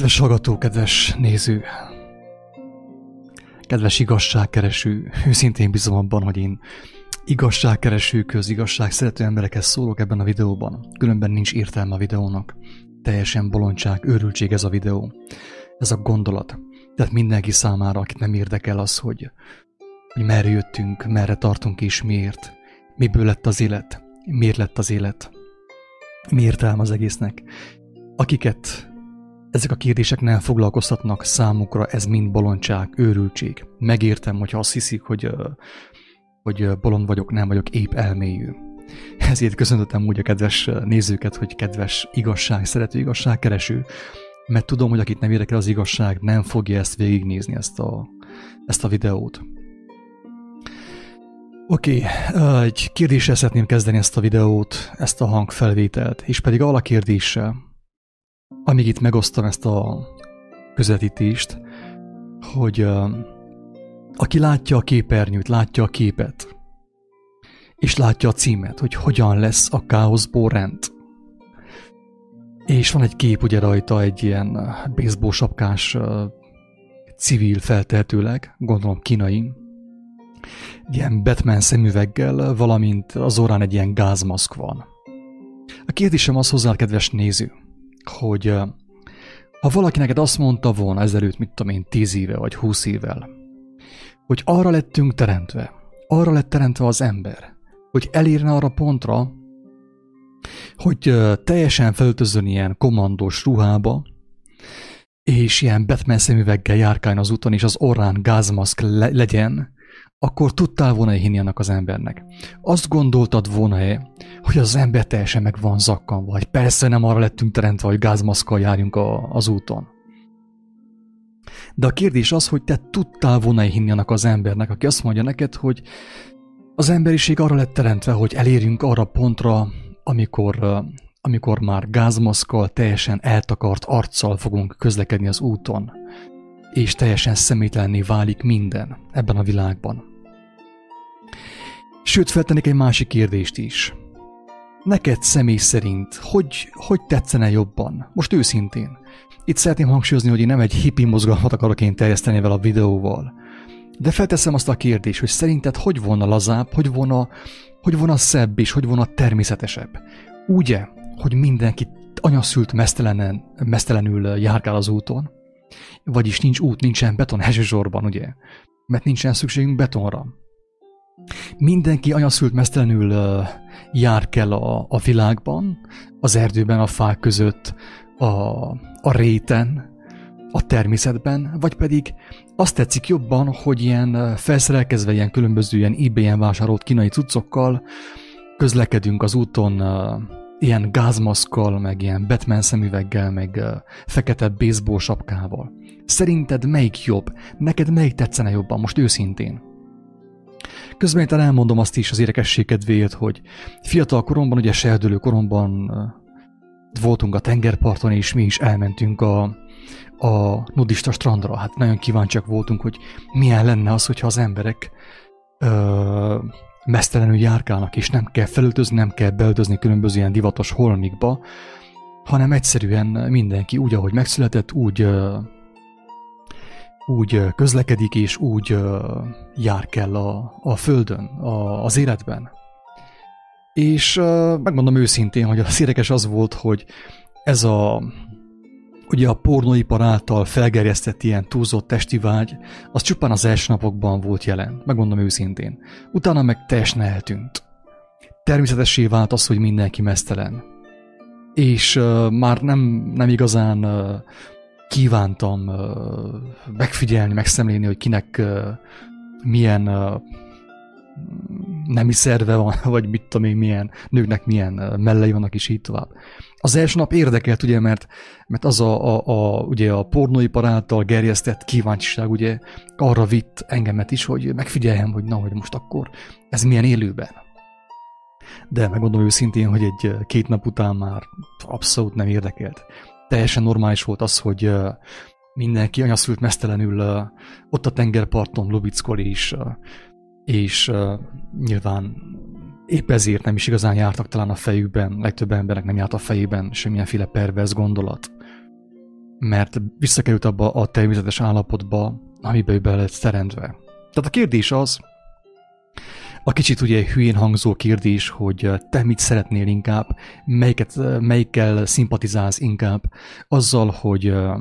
Kedves hallgató, kedves néző, kedves igazságkereső, őszintén bízom abban, hogy én igazságkereső köz, igazság szerető emberekhez szólok ebben a videóban. Különben nincs értelme a videónak. Teljesen bolondság, őrültség ez a videó. Ez a gondolat. Tehát mindenki számára, akit nem érdekel az, hogy, hogy merre jöttünk, merre tartunk és miért. Miből lett az élet? Miért lett az élet? Mi értelme az egésznek? Akiket ezek a kérdések nem foglalkoztatnak számukra, ez mind bolondság, őrültség. Megértem, hogyha azt hiszik, hogy, hogy bolond vagyok, nem vagyok épp elmélyű. Ezért köszöntöttem úgy a kedves nézőket, hogy kedves igazság, szerető igazság kereső, mert tudom, hogy akit nem érdekel az igazság, nem fogja ezt végignézni, ezt a, ezt a videót. Oké, okay, egy kérdéssel szeretném kezdeni ezt a videót, ezt a hangfelvételt, és pedig a kérdéssel, amíg itt megosztom ezt a közvetítést, hogy aki látja a képernyőt, látja a képet, és látja a címet, hogy hogyan lesz a káoszból rend. És van egy kép ugye rajta, egy ilyen baseball sapkás civil feltehetőleg, gondolom kínai, ilyen Batman szemüveggel, valamint az orrán egy ilyen gázmaszk van. A kérdésem az hozzá, kedves néző, hogy ha valaki neked azt mondta volna ezelőtt, mit tudom én, tíz éve vagy húsz évvel, hogy arra lettünk teremtve, arra lett teremtve az ember, hogy elérne arra pontra, hogy teljesen felöltözön ilyen kommandós ruhába, és ilyen Batman szemüveggel járkáljon az úton, és az orrán gázmaszk le- legyen, akkor tudtál volna hinni annak az embernek. Azt gondoltad volna-e, hogy az ember teljesen meg van zakkan, vagy persze nem arra lettünk teremtve, hogy gázmaszkal járjunk a, az úton. De a kérdés az, hogy te tudtál volna hinni annak az embernek, aki azt mondja neked, hogy az emberiség arra lett teremtve, hogy elérjünk arra pontra, amikor, amikor már gázmaszkal, teljesen eltakart arccal fogunk közlekedni az úton, és teljesen szemétlenné válik minden ebben a világban. Sőt, feltennék egy másik kérdést is. Neked személy szerint hogy, hogy tetszene jobban? Most őszintén. Itt szeretném hangsúlyozni, hogy én nem egy hippi mozgalmat akarok én terjeszteni vele a videóval. De felteszem azt a kérdést, hogy szerinted hogy volna lazább, hogy volna, hogy volna szebb és hogy volna természetesebb? Ugye, hogy mindenki anyaszült mesztelenen, mesztelenül járkál az úton? Vagyis nincs út, nincsen beton hezsőzsorban, ugye? Mert nincsen szükségünk betonra. Mindenki anyaszült mesztelenül jár kell a, a világban, az erdőben, a fák között, a, a réten, a természetben, vagy pedig azt tetszik jobban, hogy ilyen felszerelkezve ilyen különböző ilyen ebay-en vásárolt kínai cuccokkal közlekedünk az úton ilyen gázmaszkkal, meg ilyen Batman szemüveggel, meg uh, fekete baseball sapkával. Szerinted melyik jobb? Neked melyik tetszene jobban, most őszintén? Közben én elmondom azt is az érdekesség kedvéért, hogy fiatal koromban, ugye serdülő koromban voltunk a tengerparton, és mi is elmentünk a, a nudista strandra. Hát nagyon kíváncsiak voltunk, hogy milyen lenne az, hogyha az emberek ö, mesztelenül járkálnak, és nem kell felöltözni, nem kell beöltözni különböző ilyen divatos holmikba, hanem egyszerűen mindenki úgy, ahogy megszületett, úgy ö, úgy közlekedik és úgy jár kell a, a földön, a, az életben. És megmondom őszintén, hogy az érdekes az volt, hogy ez a ugye a pornóipar által felgerjesztett ilyen túlzott testi vágy, az csupán az első napokban volt jelen, megmondom őszintén. Utána meg teljesen eltűnt. Természetessé vált az, hogy mindenki mesztelen. És uh, már nem, nem igazán uh, kívántam uh, megfigyelni, megszemlélni, hogy kinek uh, milyen uh, nemi szerve van, vagy mit tudom én, milyen nőknek milyen mellei vannak, és így tovább. Az első nap érdekelt, ugye, mert, mert az a, a, a, ugye a pornóipar által gerjesztett kíváncsiság ugye arra vitt engemet is, hogy megfigyeljem, hogy na, hogy most akkor ez milyen élőben. De megmondom őszintén, hogy egy két nap után már abszolút nem érdekelt teljesen normális volt az, hogy mindenki anyaszült mesztelenül ott a tengerparton lubickol, és, és nyilván épp ezért nem is igazán jártak talán a fejükben, legtöbb embernek nem járt a fejében semmilyenféle pervers gondolat. mert visszakerült abba a természetes állapotba, amiben ő be lett teremtve. Tehát a kérdés az, a kicsit ugye hülyén hangzó kérdés, hogy te mit szeretnél inkább, melyiket, melyikkel szimpatizálsz inkább, azzal, hogy uh,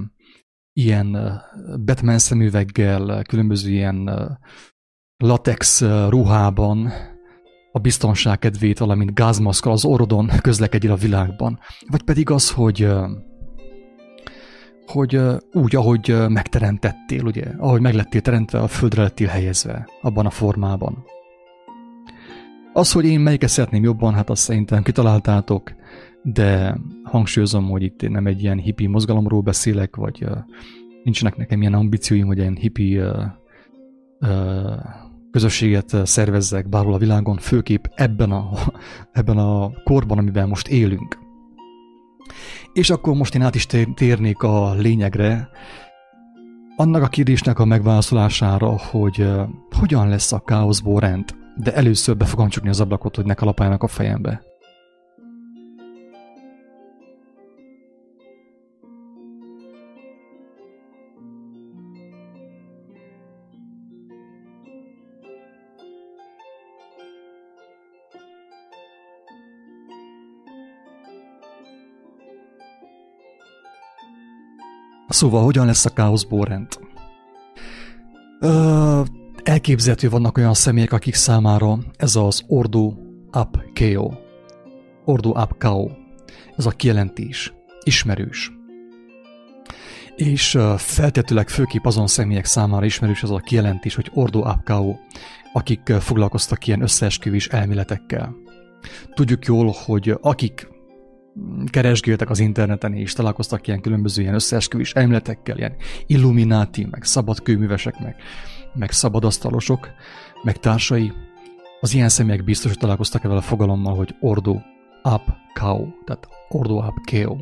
ilyen Batman szemüveggel, különböző ilyen latex ruhában a biztonság kedvét, valamint gázmaszkal az orrodon közlekedjél a világban. Vagy pedig az, hogy hogy úgy, ahogy megteremtettél, ugye, ahogy meglettél teremtve, a földre lettél helyezve, abban a formában. Az, hogy én melyiket szeretném jobban, hát azt szerintem kitaláltátok, de hangsúlyozom, hogy itt nem egy ilyen hippi mozgalomról beszélek, vagy nincsenek nekem ilyen ambícióim, hogy ilyen hippi közösséget szervezzek bárhol a világon, főképp ebben a, ebben a korban, amiben most élünk. És akkor most én át is térnék a lényegre, annak a kérdésnek a megválaszolására, hogy uh, hogyan lesz a káoszból rend, de először be fogom csukni az ablakot, hogy ne kalapáljanak a fejembe. Szóval, hogyan lesz a káoszból rend? Ö, elképzelhető vannak olyan személyek, akik számára ez az Ordo Up Keo. Ordo Up Kao. Ez a kijelentés. Ismerős. És feltetőleg főképp azon személyek számára ismerős ez a kijelentés, hogy Ordo Up Kao, akik foglalkoztak ilyen összeesküvés elméletekkel. Tudjuk jól, hogy akik keresgéltek az interneten, és találkoztak ilyen különböző ilyen összeesküvés elméletekkel, ilyen illumináti, meg szabadkőművesek, meg, meg szabadasztalosok, meg társai. Az ilyen személyek biztos, hogy találkoztak ezzel a fogalommal, hogy ordo ab kao, tehát ordo ab keo.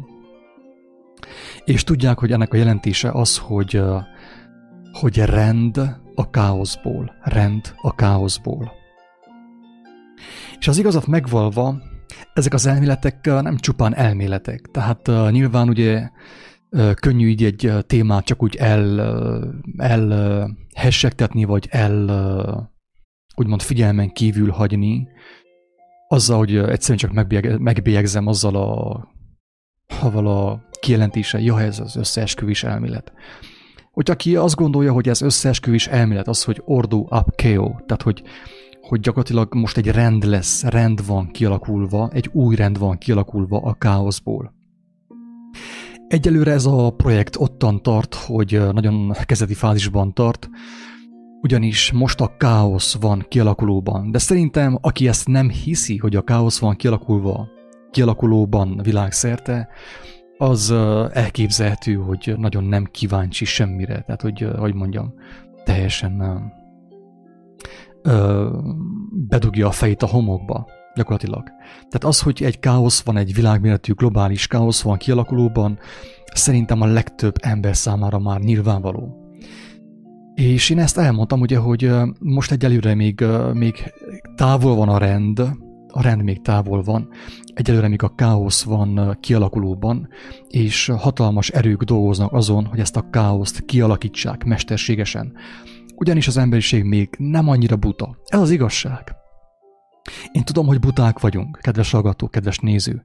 És tudják, hogy ennek a jelentése az, hogy, hogy rend a káoszból, rend a káoszból. És az igazat megvalva, ezek az elméletek nem csupán elméletek, tehát nyilván ugye könnyű így egy témát csak úgy el, el hessegtetni, vagy el úgymond figyelmen kívül hagyni, azzal, hogy egyszerűen csak megbélyegzem azzal a, azzal a kijelentése, ja, ez az összeesküvés elmélet. Hogy aki azt gondolja, hogy ez összeesküvés elmélet, az, hogy ordo ab tehát hogy hogy gyakorlatilag most egy rend lesz, rend van kialakulva, egy új rend van kialakulva a káoszból. Egyelőre ez a projekt ottan tart, hogy nagyon kezdeti fázisban tart, ugyanis most a káosz van kialakulóban, de szerintem aki ezt nem hiszi, hogy a káosz van kialakulva, kialakulóban világszerte, az elképzelhető, hogy nagyon nem kíváncsi semmire, tehát hogy, hogy mondjam, teljesen bedugja a fejét a homokba, gyakorlatilag. Tehát az, hogy egy káosz van, egy világméretű globális káosz van kialakulóban, szerintem a legtöbb ember számára már nyilvánvaló. És én ezt elmondtam ugye, hogy most egyelőre még, még távol van a rend, a rend még távol van, egyelőre még a káosz van kialakulóban, és hatalmas erők dolgoznak azon, hogy ezt a káoszt kialakítsák mesterségesen ugyanis az emberiség még nem annyira buta. Ez az igazság. Én tudom, hogy buták vagyunk, kedves hallgató, kedves néző,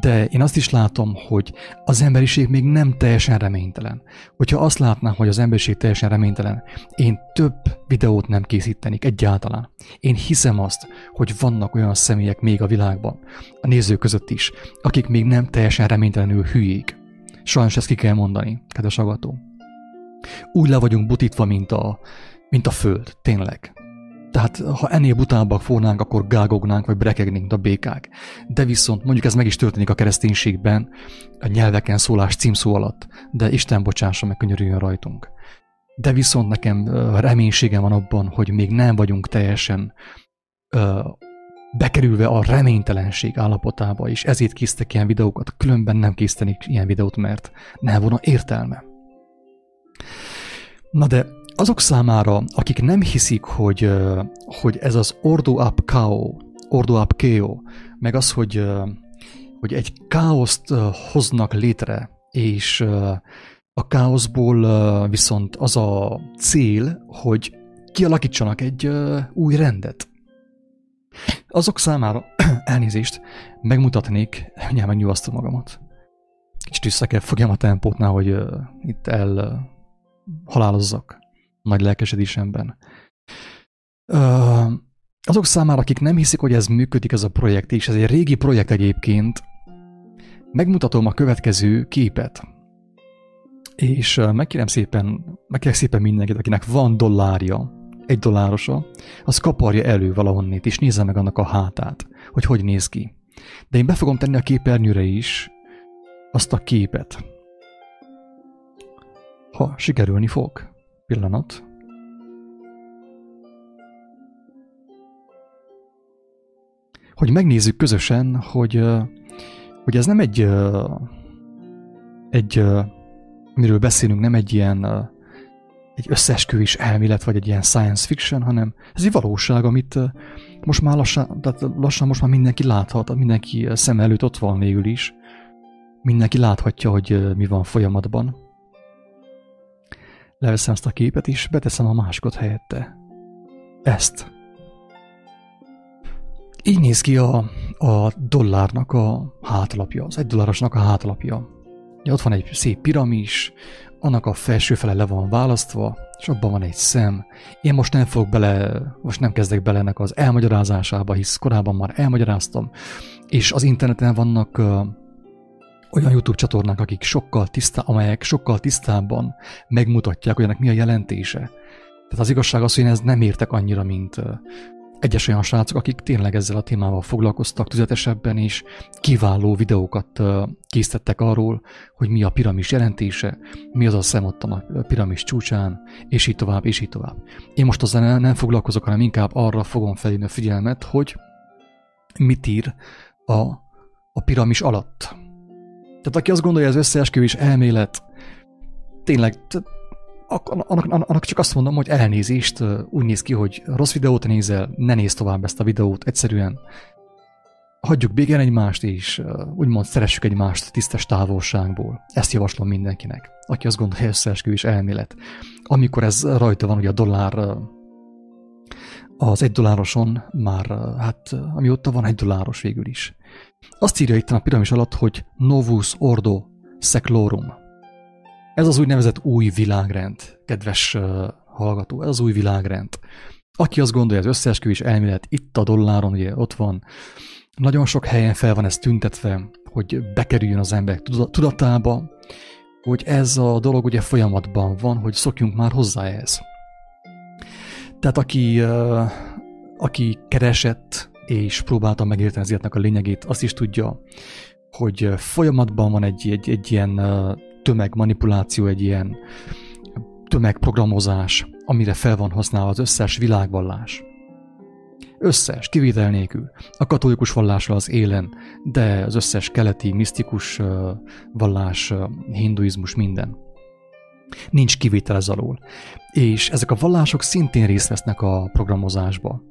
de én azt is látom, hogy az emberiség még nem teljesen reménytelen. Hogyha azt látnám, hogy az emberiség teljesen reménytelen, én több videót nem készítenék egyáltalán. Én hiszem azt, hogy vannak olyan személyek még a világban, a nézők között is, akik még nem teljesen reménytelenül hülyék. Sajnos ezt ki kell mondani, kedves hallgató. Úgy le vagyunk butítva, mint a, mint a föld, tényleg. Tehát ha ennél butábbak fornánk, akkor gágognánk, vagy brekegnénk a békák. De viszont mondjuk ez meg is történik a kereszténységben, a nyelveken szólás címszó alatt, de Isten bocsássa meg, könyörüljön rajtunk. De viszont nekem reménységem van abban, hogy még nem vagyunk teljesen ö, bekerülve a reménytelenség állapotába, és ezért késztek ilyen videókat, különben nem késztenik ilyen videót, mert nem volna értelme. Na de azok számára, akik nem hiszik, hogy, hogy ez az Ordo Up Kao, Ordo Up Keo, meg az, hogy, hogy egy káoszt hoznak létre, és A káoszból viszont az a cél, hogy kialakítsanak egy új rendet. Azok számára, elnézést, megmutatnék, mindjárt megnyugasztom magamat. Kicsit vissza kell fogjam a tempót, hogy itt el halálozzak nagy lelkesedésemben. Uh, azok számára, akik nem hiszik, hogy ez működik, ez a projekt, és ez egy régi projekt egyébként, megmutatom a következő képet. És megkérem szépen, megkérem szépen mindenkit, akinek van dollárja, egy dollárosa, az kaparja elő valahonnét, és nézze meg annak a hátát, hogy hogy néz ki. De én be fogom tenni a képernyőre is azt a képet. Ha sikerülni fog. Pillanat. Hogy megnézzük közösen, hogy, hogy ez nem egy, egy miről beszélünk, nem egy ilyen egy összeesküvés elmélet, vagy egy ilyen science fiction, hanem ez egy valóság, amit most már lassan, tehát lassan most már mindenki láthat, mindenki szem előtt ott van végül is. Mindenki láthatja, hogy mi van folyamatban. Leveszem ezt a képet, és beteszem a másikot helyette. Ezt. Így néz ki a, a dollárnak a hátlapja, az egy dollárosnak a hátlapja. Ott van egy szép piramis, annak a felső fele le van választva, és abban van egy szem. Én most nem fogok bele, most nem kezdek bele ennek az elmagyarázásába, hisz korábban már elmagyaráztam, és az interneten vannak olyan YouTube csatornák, akik sokkal tisztá, amelyek sokkal tisztábban megmutatják, hogy ennek mi a jelentése. Tehát az igazság az, hogy én ez nem értek annyira, mint egyes olyan srácok, akik tényleg ezzel a témával foglalkoztak tüzetesebben, és kiváló videókat készítettek arról, hogy mi a piramis jelentése, mi az a szem ott a piramis csúcsán, és így tovább, és így tovább. Én most azzal nem foglalkozok, hanem inkább arra fogom felhívni a figyelmet, hogy mit ír a, a piramis alatt. Tehát aki azt gondolja, ez összeesküvés elmélet, tényleg annak, annak csak azt mondom, hogy elnézést, úgy néz ki, hogy rossz videót nézel, ne nézz tovább ezt a videót, egyszerűen hagyjuk bégen egymást, és úgymond szeressük egymást tisztes távolságból. Ezt javaslom mindenkinek, aki azt gondolja, hogy összeesküvés elmélet. Amikor ez rajta van, ugye a dollár az egy dollároson már, hát amióta van egy dolláros végül is. Azt írja itt a piramis alatt, hogy Novus Ordo Seclorum. Ez az úgynevezett új világrend, kedves uh, hallgató, ez az új világrend. Aki azt gondolja, az összeesküvés elmélet itt a dolláron, ugye ott van, nagyon sok helyen fel van ez tüntetve, hogy bekerüljön az ember tudatába, hogy ez a dolog ugye folyamatban van, hogy szokjunk már hozzá ehhez. Tehát aki, aki keresett és próbálta megérteni az életnek a lényegét, azt is tudja, hogy folyamatban van egy, egy, egy ilyen tömegmanipuláció, egy ilyen tömegprogramozás, amire fel van használva az összes világvallás. Összes, kivétel nélkül. A katolikus vallásra az élen, de az összes keleti, misztikus vallás, hinduizmus, minden. Nincs kivétel ez alól. És ezek a vallások szintén részt vesznek a programozásba.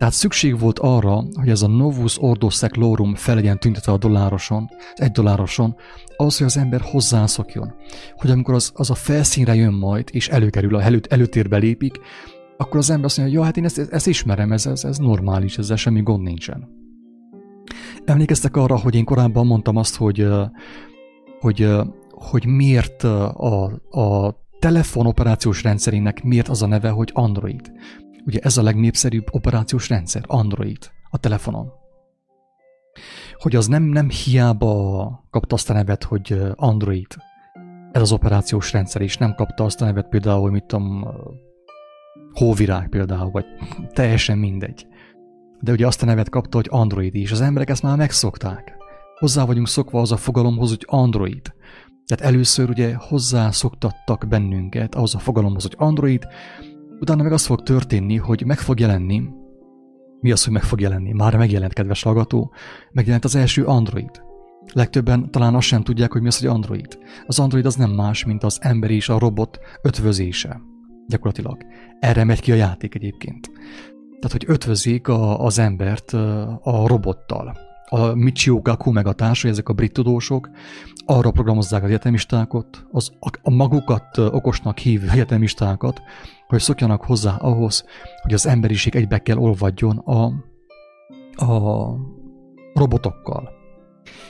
Tehát szükség volt arra, hogy ez a Novus Ordo Seclorum fel legyen tüntetve a dollároson, egy dollároson, az, hogy az ember hozzászokjon. Hogy amikor az, az a felszínre jön majd, és előkerül, a elő, előtérbe lépik, akkor az ember azt mondja, hogy ja, hát én ezt, ezt ismerem, ez, ez, ez normális, ezzel semmi gond nincsen. Emlékeztek arra, hogy én korábban mondtam azt, hogy, hogy, hogy miért a, a telefon operációs rendszerének miért az a neve, hogy Android. Ugye ez a legnépszerűbb operációs rendszer, Android, a telefonon. Hogy az nem, nem hiába kapta azt a nevet, hogy Android, ez az operációs rendszer, és nem kapta azt a nevet például, mit tudom, hóvirág például, vagy teljesen mindegy. De ugye azt a nevet kapta, hogy Android, és az emberek ezt már megszokták. Hozzá vagyunk szokva az a fogalomhoz, hogy Android. Tehát először ugye hozzászoktattak bennünket ahhoz a fogalomhoz, hogy Android, Utána meg az fog történni, hogy meg fog jelenni, mi az, hogy meg fog jelenni? Már megjelent, kedves hallgató, megjelent az első Android. Legtöbben talán azt sem tudják, hogy mi az, hogy Android. Az Android az nem más, mint az ember és a robot ötvözése. Gyakorlatilag. Erre megy ki a játék egyébként. Tehát, hogy ötvözik a, az embert a robottal. a Michio Gaku meg a társai, ezek a brit tudósok, arra programozzák az egyetemistákat, az, a, a magukat okosnak hívő egyetemistákat, hogy szokjanak hozzá ahhoz, hogy az emberiség egybe kell olvadjon a, a robotokkal.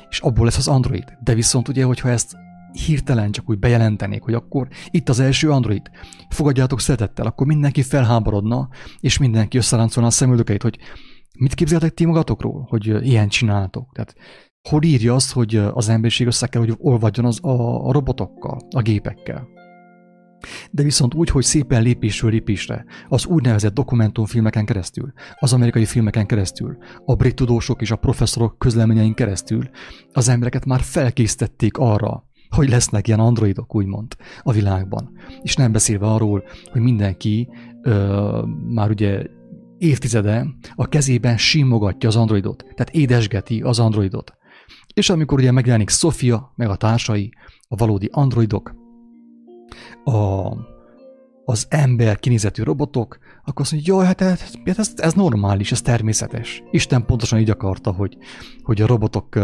És abból lesz az Android. De viszont ugye, hogyha ezt hirtelen csak úgy bejelentenék, hogy akkor itt az első Android, fogadjátok szeretettel, akkor mindenki felháborodna, és mindenki összeráncolna a szemüldökeit, hogy mit képzeltek ti magatokról, hogy ilyen csináltok. Tehát hol írja azt, hogy az emberiség össze kell, hogy olvadjon az a, a robotokkal, a gépekkel. De viszont úgy, hogy szépen lépésről lépésre, az úgynevezett dokumentumfilmeken keresztül, az amerikai filmeken keresztül, a brit tudósok és a professzorok közleményein keresztül, az embereket már felkészítették arra, hogy lesznek ilyen androidok, úgymond, a világban. És nem beszélve arról, hogy mindenki ö, már ugye évtizede a kezében simogatja az androidot, tehát édesgeti az androidot. És amikor ugye megjelenik Sofia, meg a társai, a valódi androidok, a, az ember kinézetű robotok, akkor azt mondja, jó, hát ez, ez, ez normális, ez természetes. Isten pontosan így akarta, hogy, hogy a robotok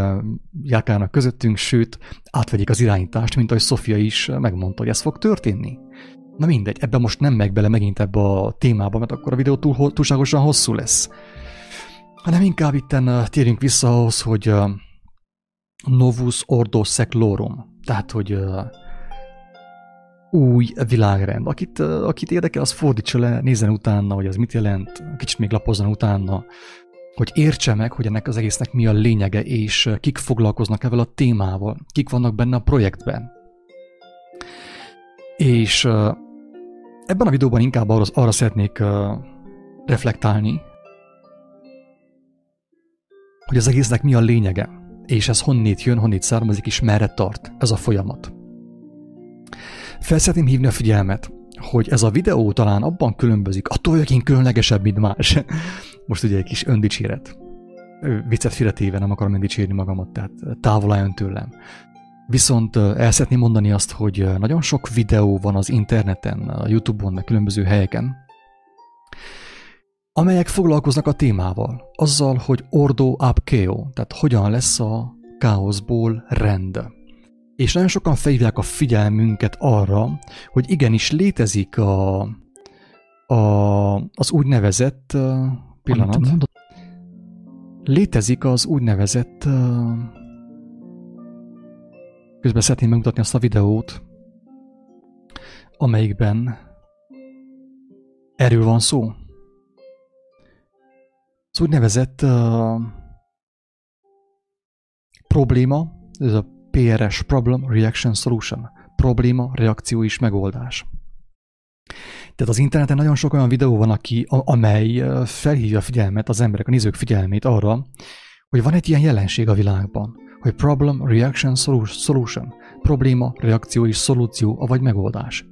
járkálnak közöttünk, sőt, átvegyék az irányítást, mint ahogy Sofia is megmondta, hogy ez fog történni. Na mindegy, ebben most nem meg bele megint ebbe a témába, mert akkor a videó túl, túlságosan hosszú lesz. Hanem inkább itten térjünk vissza ahhoz, hogy Novus Ordo Seclorum, tehát hogy új világrend. Akit, akit érdekel, az fordítsa le, nézzen utána, hogy az mit jelent, kicsit még lapozzon utána, hogy értse meg, hogy ennek az egésznek mi a lényege, és kik foglalkoznak ezzel a témával, kik vannak benne a projektben. És ebben a videóban inkább arra, arra szeretnék reflektálni, hogy az egésznek mi a lényege, és ez honnét jön, honnét származik, és merre tart ez a folyamat. Fel szeretném hívni a figyelmet, hogy ez a videó talán abban különbözik, attól, hogy én különlegesebb, mint más. Most ugye egy kis öndicséret. Viccet félretéve nem akarom öndicsérni magamat, tehát távol álljon tőlem. Viszont el szeretném mondani azt, hogy nagyon sok videó van az interneten, a Youtube-on, meg különböző helyeken, amelyek foglalkoznak a témával, azzal, hogy ordo ab keo, tehát hogyan lesz a káoszból rend. És nagyon sokan felhívják a figyelmünket arra, hogy igenis létezik a, a, az úgynevezett pillanat. Létezik az úgynevezett közben szeretném megmutatni azt a videót, amelyikben erről van szó. Az úgynevezett uh, probléma, ez a PRS, Problem Reaction Solution, probléma, reakció és megoldás. Tehát az interneten nagyon sok olyan videó van, aki, amely felhívja a figyelmet, az emberek, a nézők figyelmét arra, hogy van egy ilyen jelenség a világban, hogy problem, reaction, solution, probléma, reakció és szolúció, vagy megoldás.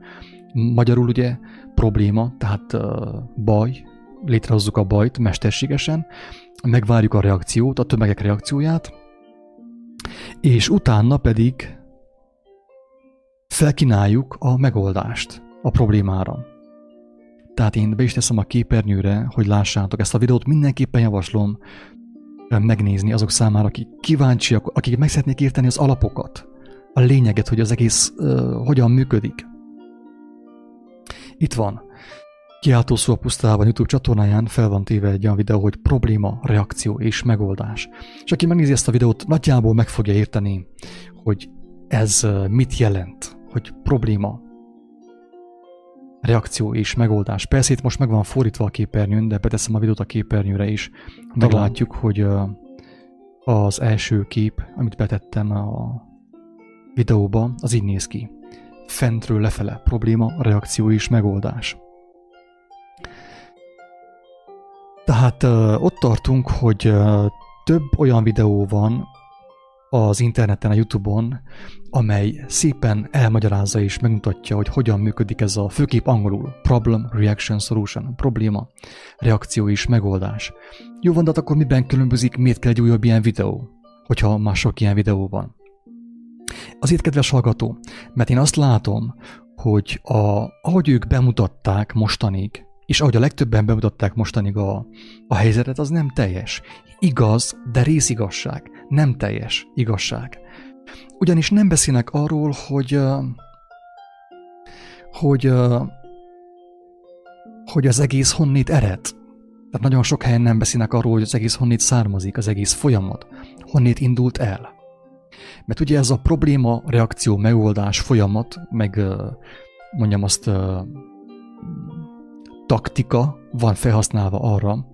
Magyarul ugye probléma, tehát uh, baj, létrehozzuk a bajt mesterségesen, megvárjuk a reakciót, a tömegek reakcióját, és utána pedig felkínáljuk a megoldást a problémára. Tehát én be is teszem a képernyőre, hogy lássátok ezt a videót, mindenképpen javaslom megnézni azok számára, akik kíváncsiak, akik meg szeretnék érteni az alapokat, a lényeget, hogy az egész uh, hogyan működik. Itt van. Kiáltó szó a pusztában YouTube csatornáján fel van téve egy olyan videó, hogy probléma, reakció és megoldás. És aki megnézi ezt a videót, nagyjából meg fogja érteni, hogy ez mit jelent, hogy probléma, reakció és megoldás. Persze itt most meg van fordítva a képernyőn, de beteszem a videót a képernyőre is. Meglátjuk, hogy az első kép, amit betettem a videóba, az így néz ki. Fentről lefele, probléma, reakció és megoldás. Tehát ott tartunk, hogy több olyan videó van, az interneten, a Youtube-on, amely szépen elmagyarázza és megmutatja, hogy hogyan működik ez a főkép angolul. Problem, reaction, solution. Probléma, reakció és megoldás. Jó van, de hát akkor miben különbözik, miért kell egy újabb ilyen videó, hogyha már sok ilyen videó van? Azért, kedves hallgató, mert én azt látom, hogy a, ahogy ők bemutatták mostanig és ahogy a legtöbben bemutatták mostanig a, a helyzetet, az nem teljes. Igaz, de részigazság. Nem teljes igazság. Ugyanis nem beszélnek arról, hogy hogy hogy az egész honnét ered. Tehát nagyon sok helyen nem beszélnek arról, hogy az egész honnét származik, az egész folyamat, honnét indult el. Mert ugye ez a probléma, reakció, megoldás, folyamat, meg mondjam azt taktika van felhasználva arra,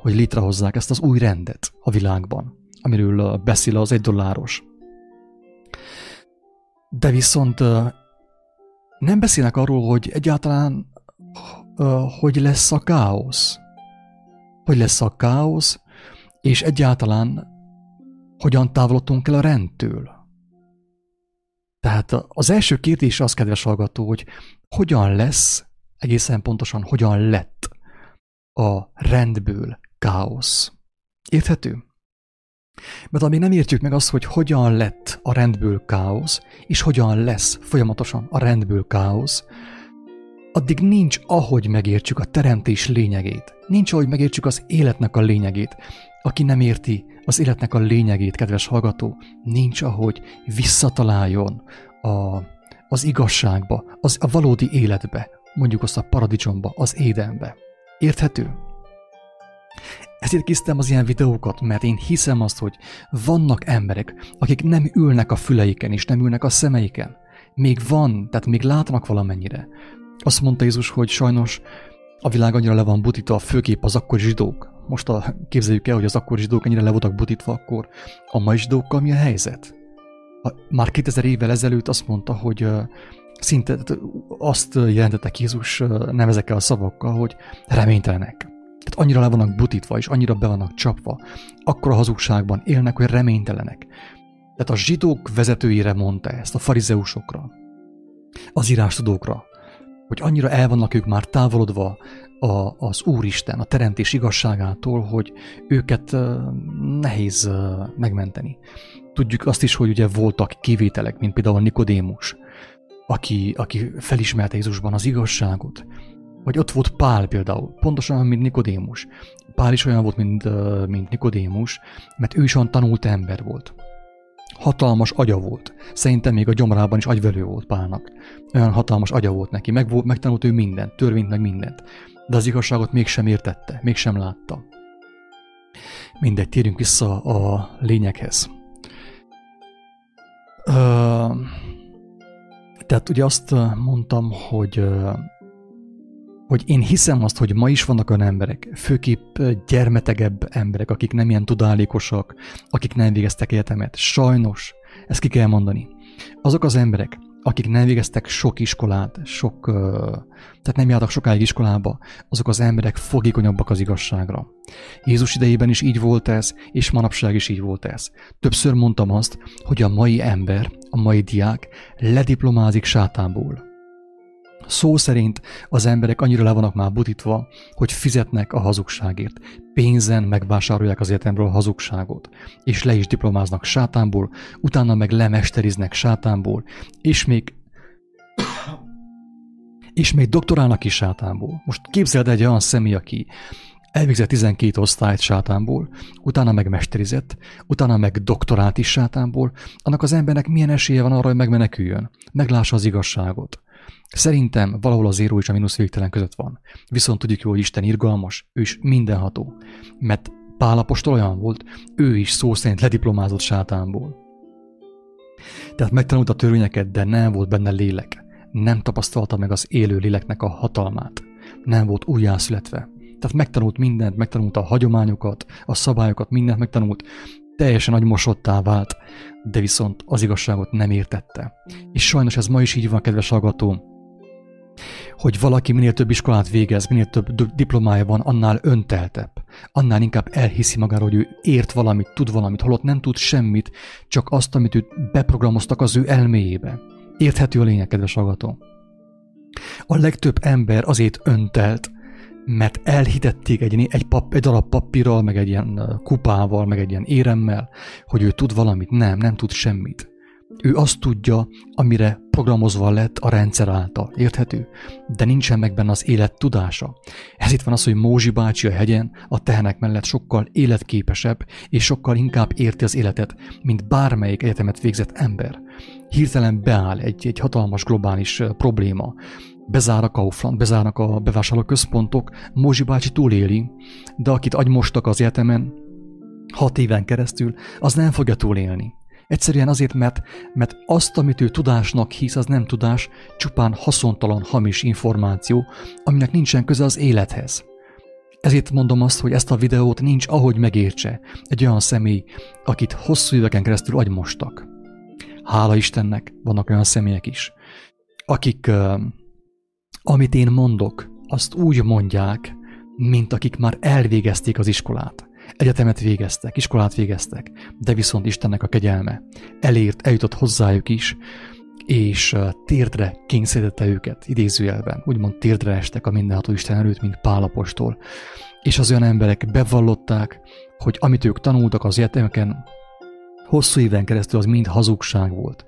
hogy létrehozzák ezt az új rendet a világban, amiről beszél az egy dolláros. De viszont nem beszélnek arról, hogy egyáltalán hogy lesz a káosz. Hogy lesz a káosz, és egyáltalán hogyan távolodtunk el a rendtől. Tehát az első kérdés az, kedves hallgató, hogy hogyan lesz, egészen pontosan hogyan lett a rendből káosz. Érthető? Mert amíg nem értjük meg azt, hogy hogyan lett a rendből káosz, és hogyan lesz folyamatosan a rendből káosz, addig nincs ahogy megértsük a teremtés lényegét. Nincs ahogy megértsük az életnek a lényegét. Aki nem érti az életnek a lényegét, kedves hallgató, nincs ahogy visszataláljon a, az igazságba, az, a valódi életbe, mondjuk azt a paradicsomba, az édenbe. Érthető? Ezért készítem az ilyen videókat, mert én hiszem azt, hogy vannak emberek, akik nem ülnek a füleiken és nem ülnek a szemeiken. Még van, tehát még látnak valamennyire. Azt mondta Jézus, hogy sajnos a világ annyira le van butítva, főképp az akkori zsidók. Most a, képzeljük el, hogy az akkori zsidók ennyire le voltak butítva, akkor a mai zsidókkal mi a helyzet? A, már 2000 évvel ezelőtt azt mondta, hogy szinte azt jelentettek Jézus nem ezekkel a szavakkal, hogy reménytelenek. Tehát annyira le vannak butítva, és annyira be vannak csapva, akkor a hazugságban élnek, hogy reménytelenek. Tehát a zsidók vezetőire mondta ezt, a farizeusokra, az írástudókra, hogy annyira el vannak ők már távolodva a, az Úristen, a teremtés igazságától, hogy őket nehéz megmenteni. Tudjuk azt is, hogy ugye voltak kivételek, mint például Nikodémus, aki, aki felismerte Jézusban az igazságot. Vagy ott volt Pál például, pontosan, mint Nikodémus. Pál is olyan volt, mint, mint Nikodémus, mert ő is olyan tanult ember volt. Hatalmas agya volt. Szerintem még a gyomrában is agyvelő volt Pálnak. Olyan hatalmas agya volt neki. Meg, volt, megtanult ő mindent, törvényt meg mindent. De az igazságot mégsem értette, mégsem látta. Mindegy, térjünk vissza a lényeghez. Ö, tehát ugye azt mondtam, hogy hogy én hiszem azt, hogy ma is vannak olyan emberek, főképp gyermetegebb emberek, akik nem ilyen tudálékosak, akik nem végeztek egyetemet. Sajnos, ezt ki kell mondani. Azok az emberek, akik nem végeztek sok iskolát, sok, tehát nem jártak sokáig iskolába, azok az emberek fogékonyabbak az igazságra. Jézus idejében is így volt ez, és manapság is így volt ez. Többször mondtam azt, hogy a mai ember, a mai diák lediplomázik sátánból. Szó szerint az emberek annyira le vannak már butítva, hogy fizetnek a hazugságért. Pénzen megvásárolják az értelemről a hazugságot, és le is diplomáznak sátánból, utána meg lemesteriznek sátánból, és még és még doktorálnak is sátánból. Most képzeld egy olyan személy, aki elvégzett 12 osztályt sátánból, utána meg mesterizett, utána meg doktorált is sátánból, annak az embernek milyen esélye van arra, hogy megmeneküljön, meglássa az igazságot. Szerintem valahol az zéró és a mínusz végtelen között van. Viszont tudjuk jól, hogy Isten irgalmas, ő is mindenható. Mert Pálapostól olyan volt, ő is szó szerint lediplomázott sátánból. Tehát megtanult a törvényeket, de nem volt benne lélek. Nem tapasztalta meg az élő léleknek a hatalmát. Nem volt újjászületve. Tehát megtanult mindent, megtanult a hagyományokat, a szabályokat, mindent megtanult, teljesen agymosottá vált, de viszont az igazságot nem értette. És sajnos ez ma is így van, kedves hallgató, hogy valaki minél több iskolát végez, minél több diplomája van, annál önteltebb. Annál inkább elhiszi magáról, hogy ő ért valamit, tud valamit, holott nem tud semmit, csak azt, amit ő beprogramoztak az ő elméjébe. Érthető a lényeg, kedves hallgató. A legtöbb ember azért öntelt, mert elhitették egy, egy, pap, egy darab papírral, meg egy ilyen kupával, meg egy ilyen éremmel, hogy ő tud valamit. Nem, nem tud semmit. Ő azt tudja, amire programozva lett a rendszer által, érthető? De nincsen meg benne az élet tudása. Ez itt van az, hogy Mózsi bácsi a hegyen a tehenek mellett sokkal életképesebb, és sokkal inkább érti az életet, mint bármelyik egyetemet végzett ember. Hirtelen beáll egy, egy hatalmas globális probléma, bezár a Kaufland, bezárnak a bevásárlóközpontok, Mózsi bácsi túléli, de akit agymostak az egyetemen hat éven keresztül, az nem fogja túlélni. Egyszerűen azért, mert, mert azt, amit ő tudásnak hisz, az nem tudás, csupán haszontalan, hamis információ, aminek nincsen köze az élethez. Ezért mondom azt, hogy ezt a videót nincs ahogy megértse egy olyan személy, akit hosszú éveken keresztül agymostak. Hála Istennek, vannak olyan személyek is, akik, amit én mondok, azt úgy mondják, mint akik már elvégezték az iskolát. Egyetemet végeztek, iskolát végeztek, de viszont Istennek a kegyelme elért, eljutott hozzájuk is, és térdre kényszerítette őket, idézőjelben, úgymond térdre estek a mindenható Isten előtt, mint Pálapostól. És az olyan emberek bevallották, hogy amit ők tanultak az egyetemeken, hosszú éven keresztül az mind hazugság volt.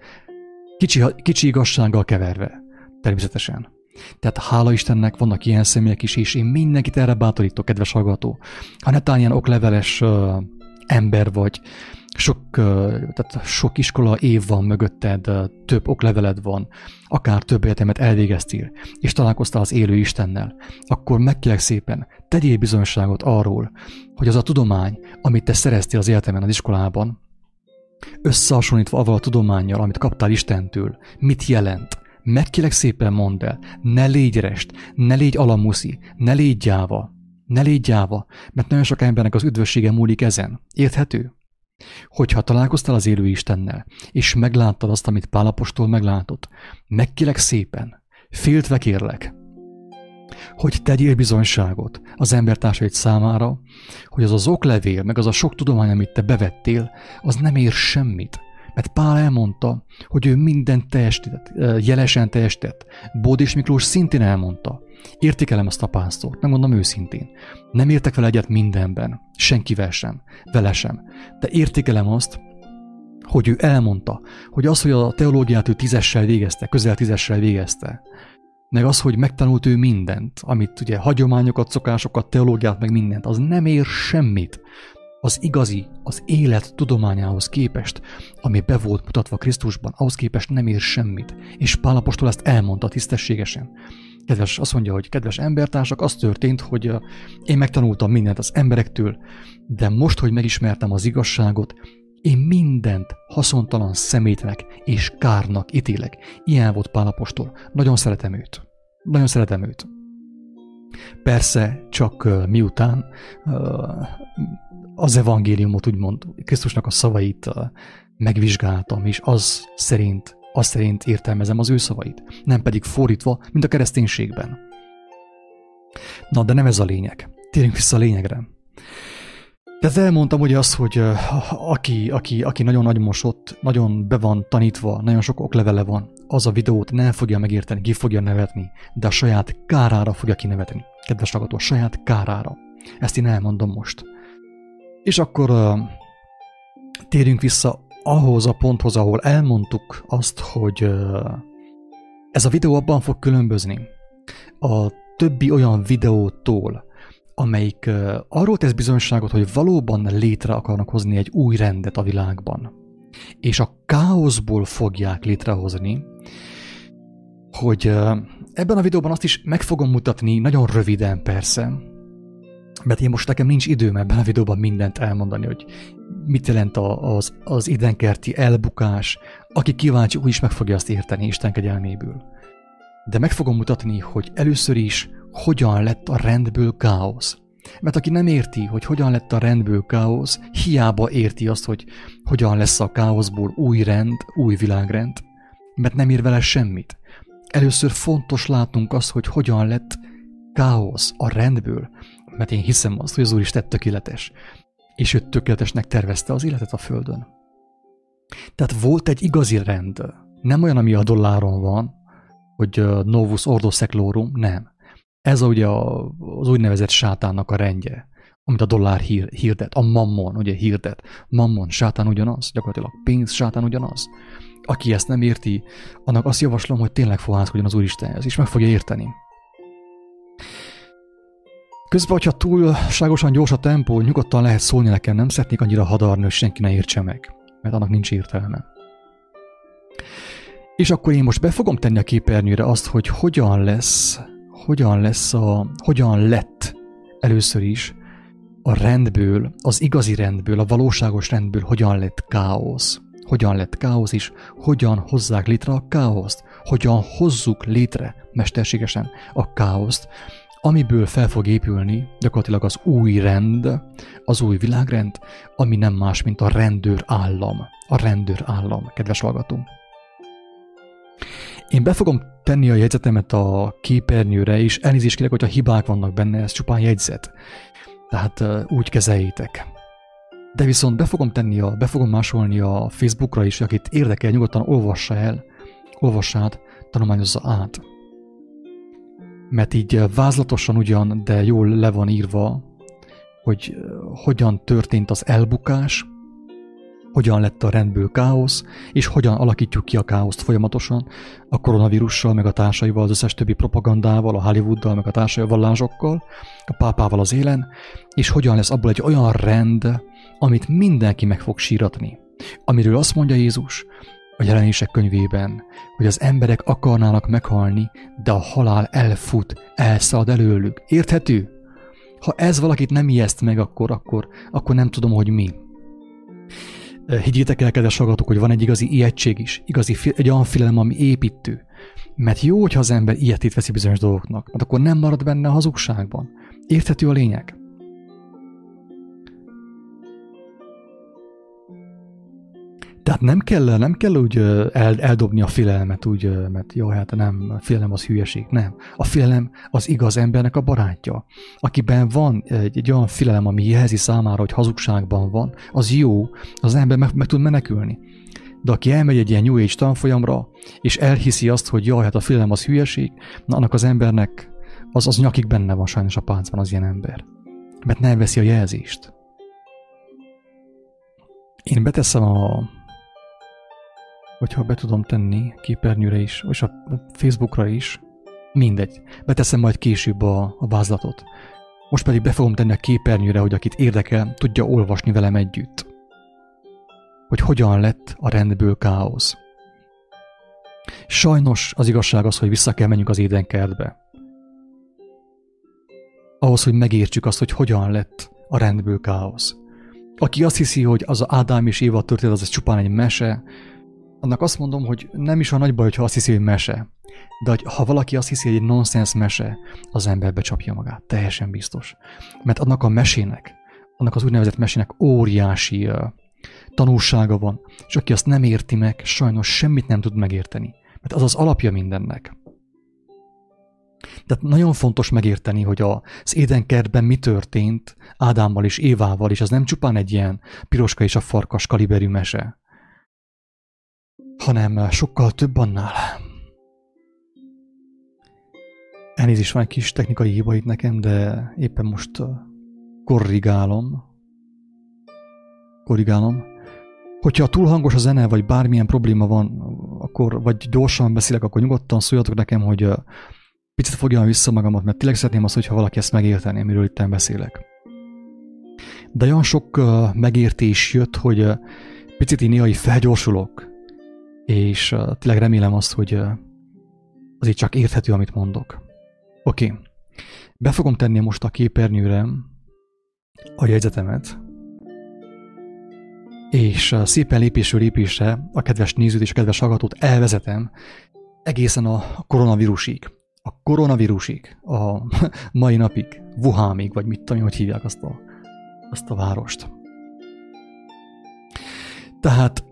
Kicsi, kicsi igazsággal keverve, természetesen. Tehát hála Istennek vannak ilyen személyek is, és én mindenkit erre bátorítok, kedves hallgató. Ha netán ilyen okleveles uh, ember vagy, sok, uh, tehát sok iskola év van mögötted, uh, több okleveled van, akár több egyetemet elvégeztél, és találkoztál az élő Istennel, akkor megkérlek szépen, tegyél bizonyságot arról, hogy az a tudomány, amit te szereztél az életemen az iskolában, összehasonlítva avval a tudományjal, amit kaptál Istentől, mit jelent, Megkélek szépen mondd el, ne légy rest, ne légy alamuszi, ne légy gyáva, ne légy gyáva, mert nagyon sok embernek az üdvössége múlik ezen. Érthető? Hogyha találkoztál az élő Istennel, és megláttad azt, amit Pálapostól meglátott, megkélek szépen, féltve kérlek, hogy tegyél bizonyságot az embertársaid számára, hogy az az oklevél, meg az a sok tudomány, amit te bevettél, az nem ér semmit. Mert Pál elmondta, hogy ő minden teljesített, jelesen teljesített. Bódis Miklós szintén elmondta. Értékelem azt a pásztort, megmondom őszintén. Nem értek vele egyet mindenben, senkivel sem, vele sem. De értékelem azt, hogy ő elmondta, hogy az, hogy a teológiát ő tízessel végezte, közel tízessel végezte, meg az, hogy megtanult ő mindent, amit ugye hagyományokat, szokásokat, teológiát, meg mindent, az nem ér semmit az igazi, az élet tudományához képest, ami be volt mutatva Krisztusban, ahhoz képest nem ér semmit. És Pálapostól ezt elmondta tisztességesen. Kedves, azt mondja, hogy kedves embertársak, az történt, hogy én megtanultam mindent az emberektől, de most, hogy megismertem az igazságot, én mindent haszontalan szemétnek és kárnak ítélek. Ilyen volt Pálapostól. Nagyon szeretem őt. Nagyon szeretem őt. Persze, csak miután az evangéliumot, úgymond Krisztusnak a szavait megvizsgáltam, és az szerint, az szerint értelmezem az ő szavait, nem pedig fordítva, mint a kereszténységben. Na, de nem ez a lényeg. Térjünk vissza a lényegre. Tehát elmondtam ugye azt, hogy aki, aki, aki nagyon agymosott, nagyon be van tanítva, nagyon sok oklevele van, az a videót nem fogja megérteni, ki fogja nevetni, de a saját kárára fogja kinevetni. Kedves ragadó, a saját kárára. Ezt én elmondom most. És akkor uh, térjünk vissza ahhoz a ponthoz, ahol elmondtuk azt, hogy ez a videó abban fog különbözni a többi olyan videótól, amelyik arról tesz bizonyságot, hogy valóban létre akarnak hozni egy új rendet a világban. És a káoszból fogják létrehozni, hogy ebben a videóban azt is meg fogom mutatni, nagyon röviden persze, mert én most nekem nincs időm ebben a videóban mindent elmondani, hogy mit jelent az, az idenkerti elbukás. Aki kíváncsi, úgy is meg fogja azt érteni Isten kegyelméből. De meg fogom mutatni, hogy először is hogyan lett a rendből káosz. Mert aki nem érti, hogy hogyan lett a rendből káosz, hiába érti azt, hogy hogyan lesz a káoszból új rend, új világrend. Mert nem ér vele semmit. Először fontos látnunk azt, hogy hogyan lett káosz a rendből, mert én hiszem azt, hogy az Úr is tett tökéletes, és ő tökéletesnek tervezte az életet a Földön. Tehát volt egy igazi rend, nem olyan, ami a dolláron van, hogy novus ordo seclorum, nem. Ez ugye az úgynevezett sátánnak a rendje, amit a dollár hír, hirdet, a mammon ugye hirdet. Mammon, sátán ugyanaz, gyakorlatilag pénz, sátán ugyanaz. aki ezt nem érti, annak azt javaslom, hogy tényleg fohászkodjon az Úristenhez, és meg fogja érteni. Közben, hogyha túlságosan gyors a tempó, nyugodtan lehet szólni nekem, nem szeretnék annyira hadarni, hogy senki ne értse meg, mert annak nincs értelme. És akkor én most be fogom tenni a képernyőre azt, hogy hogyan lesz, hogyan lesz a, hogyan lett először is a rendből, az igazi rendből, a valóságos rendből hogyan lett káosz. Hogyan lett káosz is, hogyan hozzák létre a káoszt, hogyan hozzuk létre mesterségesen a káoszt, amiből fel fog épülni gyakorlatilag az új rend, az új világrend, ami nem más, mint a rendőr állam. A rendőr állam, kedves hallgató. Én be fogom tenni a jegyzetemet a képernyőre, és elnézést kérek, hogyha hibák vannak benne, ez csupán jegyzet. Tehát úgy kezeljétek. De viszont be fogom tenni, a, be fogom másolni a Facebookra is, akit érdekel, nyugodtan olvassa el, olvassa át, tanulmányozza át. Mert így vázlatosan ugyan, de jól le van írva, hogy hogyan történt az elbukás, hogyan lett a rendből káosz, és hogyan alakítjuk ki a káoszt folyamatosan a koronavírussal, meg a társaival, az összes többi propagandával, a Hollywooddal, meg a társai vallásokkal, a pápával az élen, és hogyan lesz abból egy olyan rend, amit mindenki meg fog síratni. Amiről azt mondja Jézus a jelenések könyvében, hogy az emberek akarnának meghalni, de a halál elfut, elszalad előlük. Érthető? Ha ez valakit nem ijeszt meg, akkor, akkor, akkor nem tudom, hogy mi. Higgyétek el, kedves hallgatók, hogy van egy igazi ijegység is, igazi, egy olyan félelem, ami építő. Mert jó, hogyha az ember ilyetét veszi bizonyos dolgoknak, mert akkor nem marad benne a hazugságban. Érthető a lényeg? Tehát nem kell, nem kell úgy el, eldobni a félelmet, úgy, mert jó, hát nem, a félelem az hülyeség, nem. A félelem az igaz embernek a barátja. Akiben van egy, egy olyan félelem, ami jelzi számára, hogy hazugságban van, az jó, az ember meg, meg tud menekülni. De aki elmegy egy ilyen New Age tanfolyamra, és elhiszi azt, hogy jaj, hát a félelem az hülyeség, na annak az embernek az, az nyakig benne van sajnos a páncban az ilyen ember. Mert nem veszi a jelzést. Én beteszem a, hogyha be tudom tenni képernyőre is, és a Facebookra is, mindegy, beteszem majd később a, a vázlatot. Most pedig be fogom tenni a képernyőre, hogy akit érdekel, tudja olvasni velem együtt. Hogy hogyan lett a rendből káosz. Sajnos az igazság az, hogy vissza kell menjünk az édenkertbe. Ahhoz, hogy megértsük azt, hogy hogyan lett a rendből káosz. Aki azt hiszi, hogy az Ádám és Éva történet az csupán egy mese, annak azt mondom, hogy nem is a nagy baj, hogyha azt hiszi, hogy mese. De ha valaki azt hiszi, hogy egy nonsens mese, az ember becsapja magát. Teljesen biztos. Mert annak a mesének, annak az úgynevezett mesének óriási uh, tanulsága van, és aki azt nem érti meg, sajnos semmit nem tud megérteni. Mert az az alapja mindennek. Tehát nagyon fontos megérteni, hogy az édenkertben mi történt Ádámmal és Évával, és az nem csupán egy ilyen piroska és a farkas kaliberű mese, hanem sokkal több annál. Elnézést, van egy kis technikai hiba itt nekem, de éppen most korrigálom. Korrigálom. Hogyha túl hangos a zene, vagy bármilyen probléma van, akkor, vagy gyorsan beszélek, akkor nyugodtan szóljatok nekem, hogy picit fogjam vissza magamat, mert tényleg szeretném azt, hogyha valaki ezt megérteni, amiről itt beszélek. De olyan sok megértés jött, hogy picit én néha felgyorsulok, és tényleg remélem azt, hogy uh, azért csak érthető, amit mondok. Oké, okay. be fogom tenni most a képernyőre a jegyzetemet, és szépen lépésről lépésre a kedves nézőt és a kedves hallgatót elvezetem egészen a koronavírusig. A koronavírusig, a mai napig, Wuhanig, vagy mit tudom, hogy hívják azt a, azt a várost. Tehát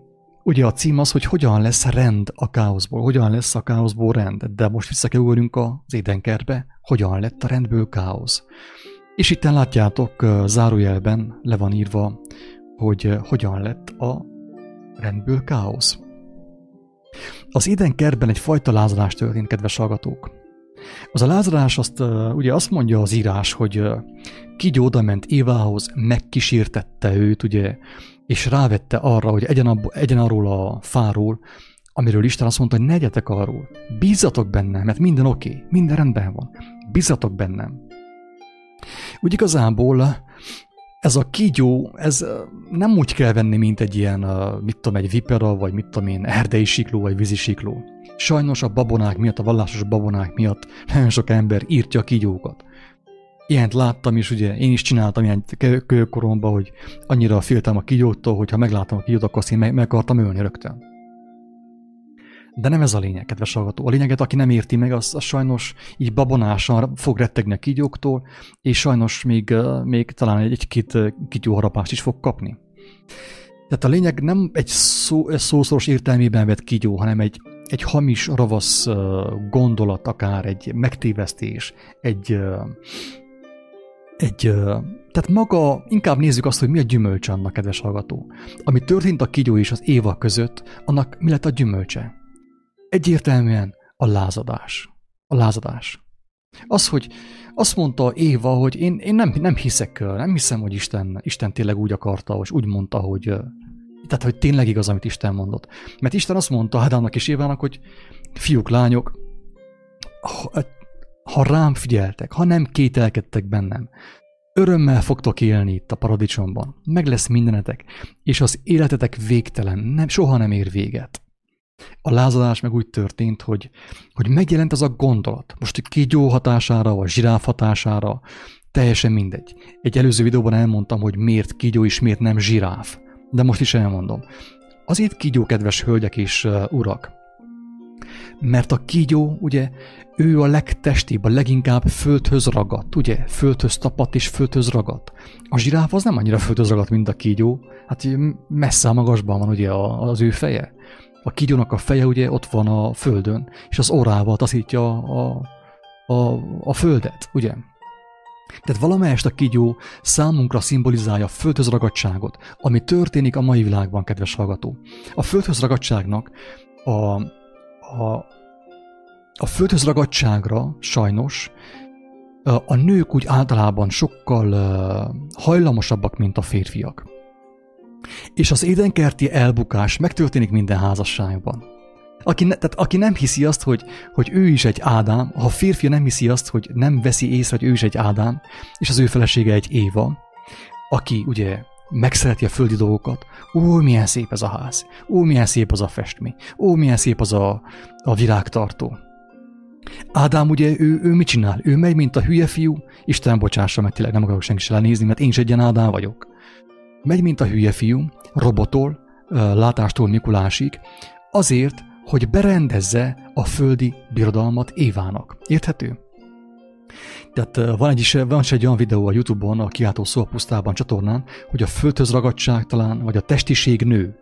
Ugye a cím az, hogy hogyan lesz rend a káoszból, hogyan lesz a káoszból rend, de most vissza kell ugorjunk az édenkertbe, hogyan lett a rendből káosz. És itt látjátok, zárójelben le van írva, hogy hogyan lett a rendből káosz. Az édenkertben egy fajta lázadás történt, kedves hallgatók. Az a lázadás azt, ugye azt mondja az írás, hogy kígyó oda ment Évához, megkísértette őt, ugye és rávette arra, hogy egyen, abba, arról a fáról, amiről Isten azt mondta, hogy ne egyetek arról. Bízzatok bennem, mert minden oké, okay, minden rendben van. Bízzatok bennem. Úgy igazából ez a kígyó, ez nem úgy kell venni, mint egy ilyen, mit tudom, egy vipera, vagy mit tudom én, erdei sikló, vagy vízisikló. Sajnos a babonák miatt, a vallásos babonák miatt nagyon sok ember írtja a kígyókat. Ilyent láttam is, ugye én is csináltam ilyen kölyökkoromban, hogy annyira féltem a kígyótól, hogy ha meglátom a kígyót, akkor azt én meg, meg akartam ölni rögtön. De nem ez a lényeg, kedves hallgató. A lényeget, aki nem érti meg, az, az sajnos így babonásan fog rettegni a kígyóktól, és sajnos még, még talán egy-két kígyóharapást is fog kapni. Tehát a lényeg nem egy szó, szószoros értelmében vett kígyó, hanem egy, egy hamis, ravasz gondolat, akár egy megtévesztés, egy, egy, tehát maga, inkább nézzük azt, hogy mi a gyümölcs annak, kedves hallgató. Ami történt a kígyó és az Éva között, annak mi lett a gyümölcse? Egyértelműen a lázadás. A lázadás. Az, hogy azt mondta Éva, hogy én, én nem, nem hiszek, nem hiszem, hogy Isten, Isten tényleg úgy akarta, és úgy mondta, hogy tehát, hogy tényleg igaz, amit Isten mondott. Mert Isten azt mondta Ádámnak és Évának, hogy fiúk, lányok, ha, rám figyeltek, ha nem kételkedtek bennem, örömmel fogtok élni itt a paradicsomban, meg lesz mindenetek, és az életetek végtelen, nem, soha nem ér véget. A lázadás meg úgy történt, hogy, hogy megjelent az a gondolat. Most egy kígyó hatására, vagy zsiráf hatására, teljesen mindegy. Egy előző videóban elmondtam, hogy miért kígyó és miért nem zsiráf. De most is elmondom. Azért kígyó, kedves hölgyek és uh, urak, mert a kígyó, ugye, ő a legtestibb, a leginkább földhöz ragadt, ugye, földhöz tapadt és földhöz ragadt. A zsiráf az nem annyira földhöz ragadt, mint a kígyó, hát messze a magasban van ugye az ő feje a kígyónak a feje ugye ott van a földön, és az orrával taszítja a, a, a földet, ugye? Tehát valamelyest a kígyó számunkra szimbolizálja a földhöz ragadtságot, ami történik a mai világban, kedves hallgató. A földhöz ragadtságnak a, a, a földhöz ragadtságra sajnos a nők úgy általában sokkal hajlamosabbak, mint a férfiak. És az édenkerti elbukás megtörténik minden házasságban. Aki, ne, tehát aki nem hiszi azt, hogy, hogy ő is egy Ádám, ha a férfi nem hiszi azt, hogy nem veszi észre, hogy ő is egy Ádám, és az ő felesége egy Éva, aki ugye megszereti a földi dolgokat, ó, milyen szép ez a ház, ó, milyen szép az a festmény, ó, milyen szép az a, a virágtartó. Ádám ugye, ő, ő mit csinál? Ő megy, mint a hülye fiú, Isten bocsássa, mert tényleg nem akarok senki se nézni, mert én is egy Ádám vagyok. Megy, mint a hülye fiú, robotol, látástól Mikulásig, azért, hogy berendezze a földi birodalmat Évának. Érthető? Tehát van egy, is, van is egy olyan videó a Youtube-on, a Kiáltó szó a pusztában csatornán, hogy a földhöz ragadság talán, vagy a testiség nő.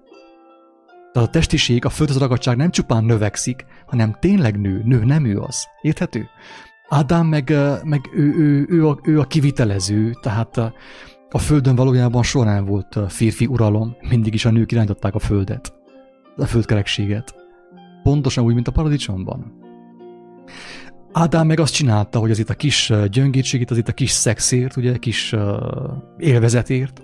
Tehát a testiség, a földhöz ragadság nem csupán növekszik, hanem tényleg nő, nő, nem ő az. Érthető? Ádám meg, meg ő, ő, ő, a, ő a kivitelező, tehát a földön valójában soha nem volt férfi uralom, mindig is a nők irányították a földet, a földkerekséget. Pontosan úgy, mint a paradicsomban. Ádám meg azt csinálta, hogy az itt a kis gyöngétségét, az itt a kis szexért, ugye, kis élvezetért,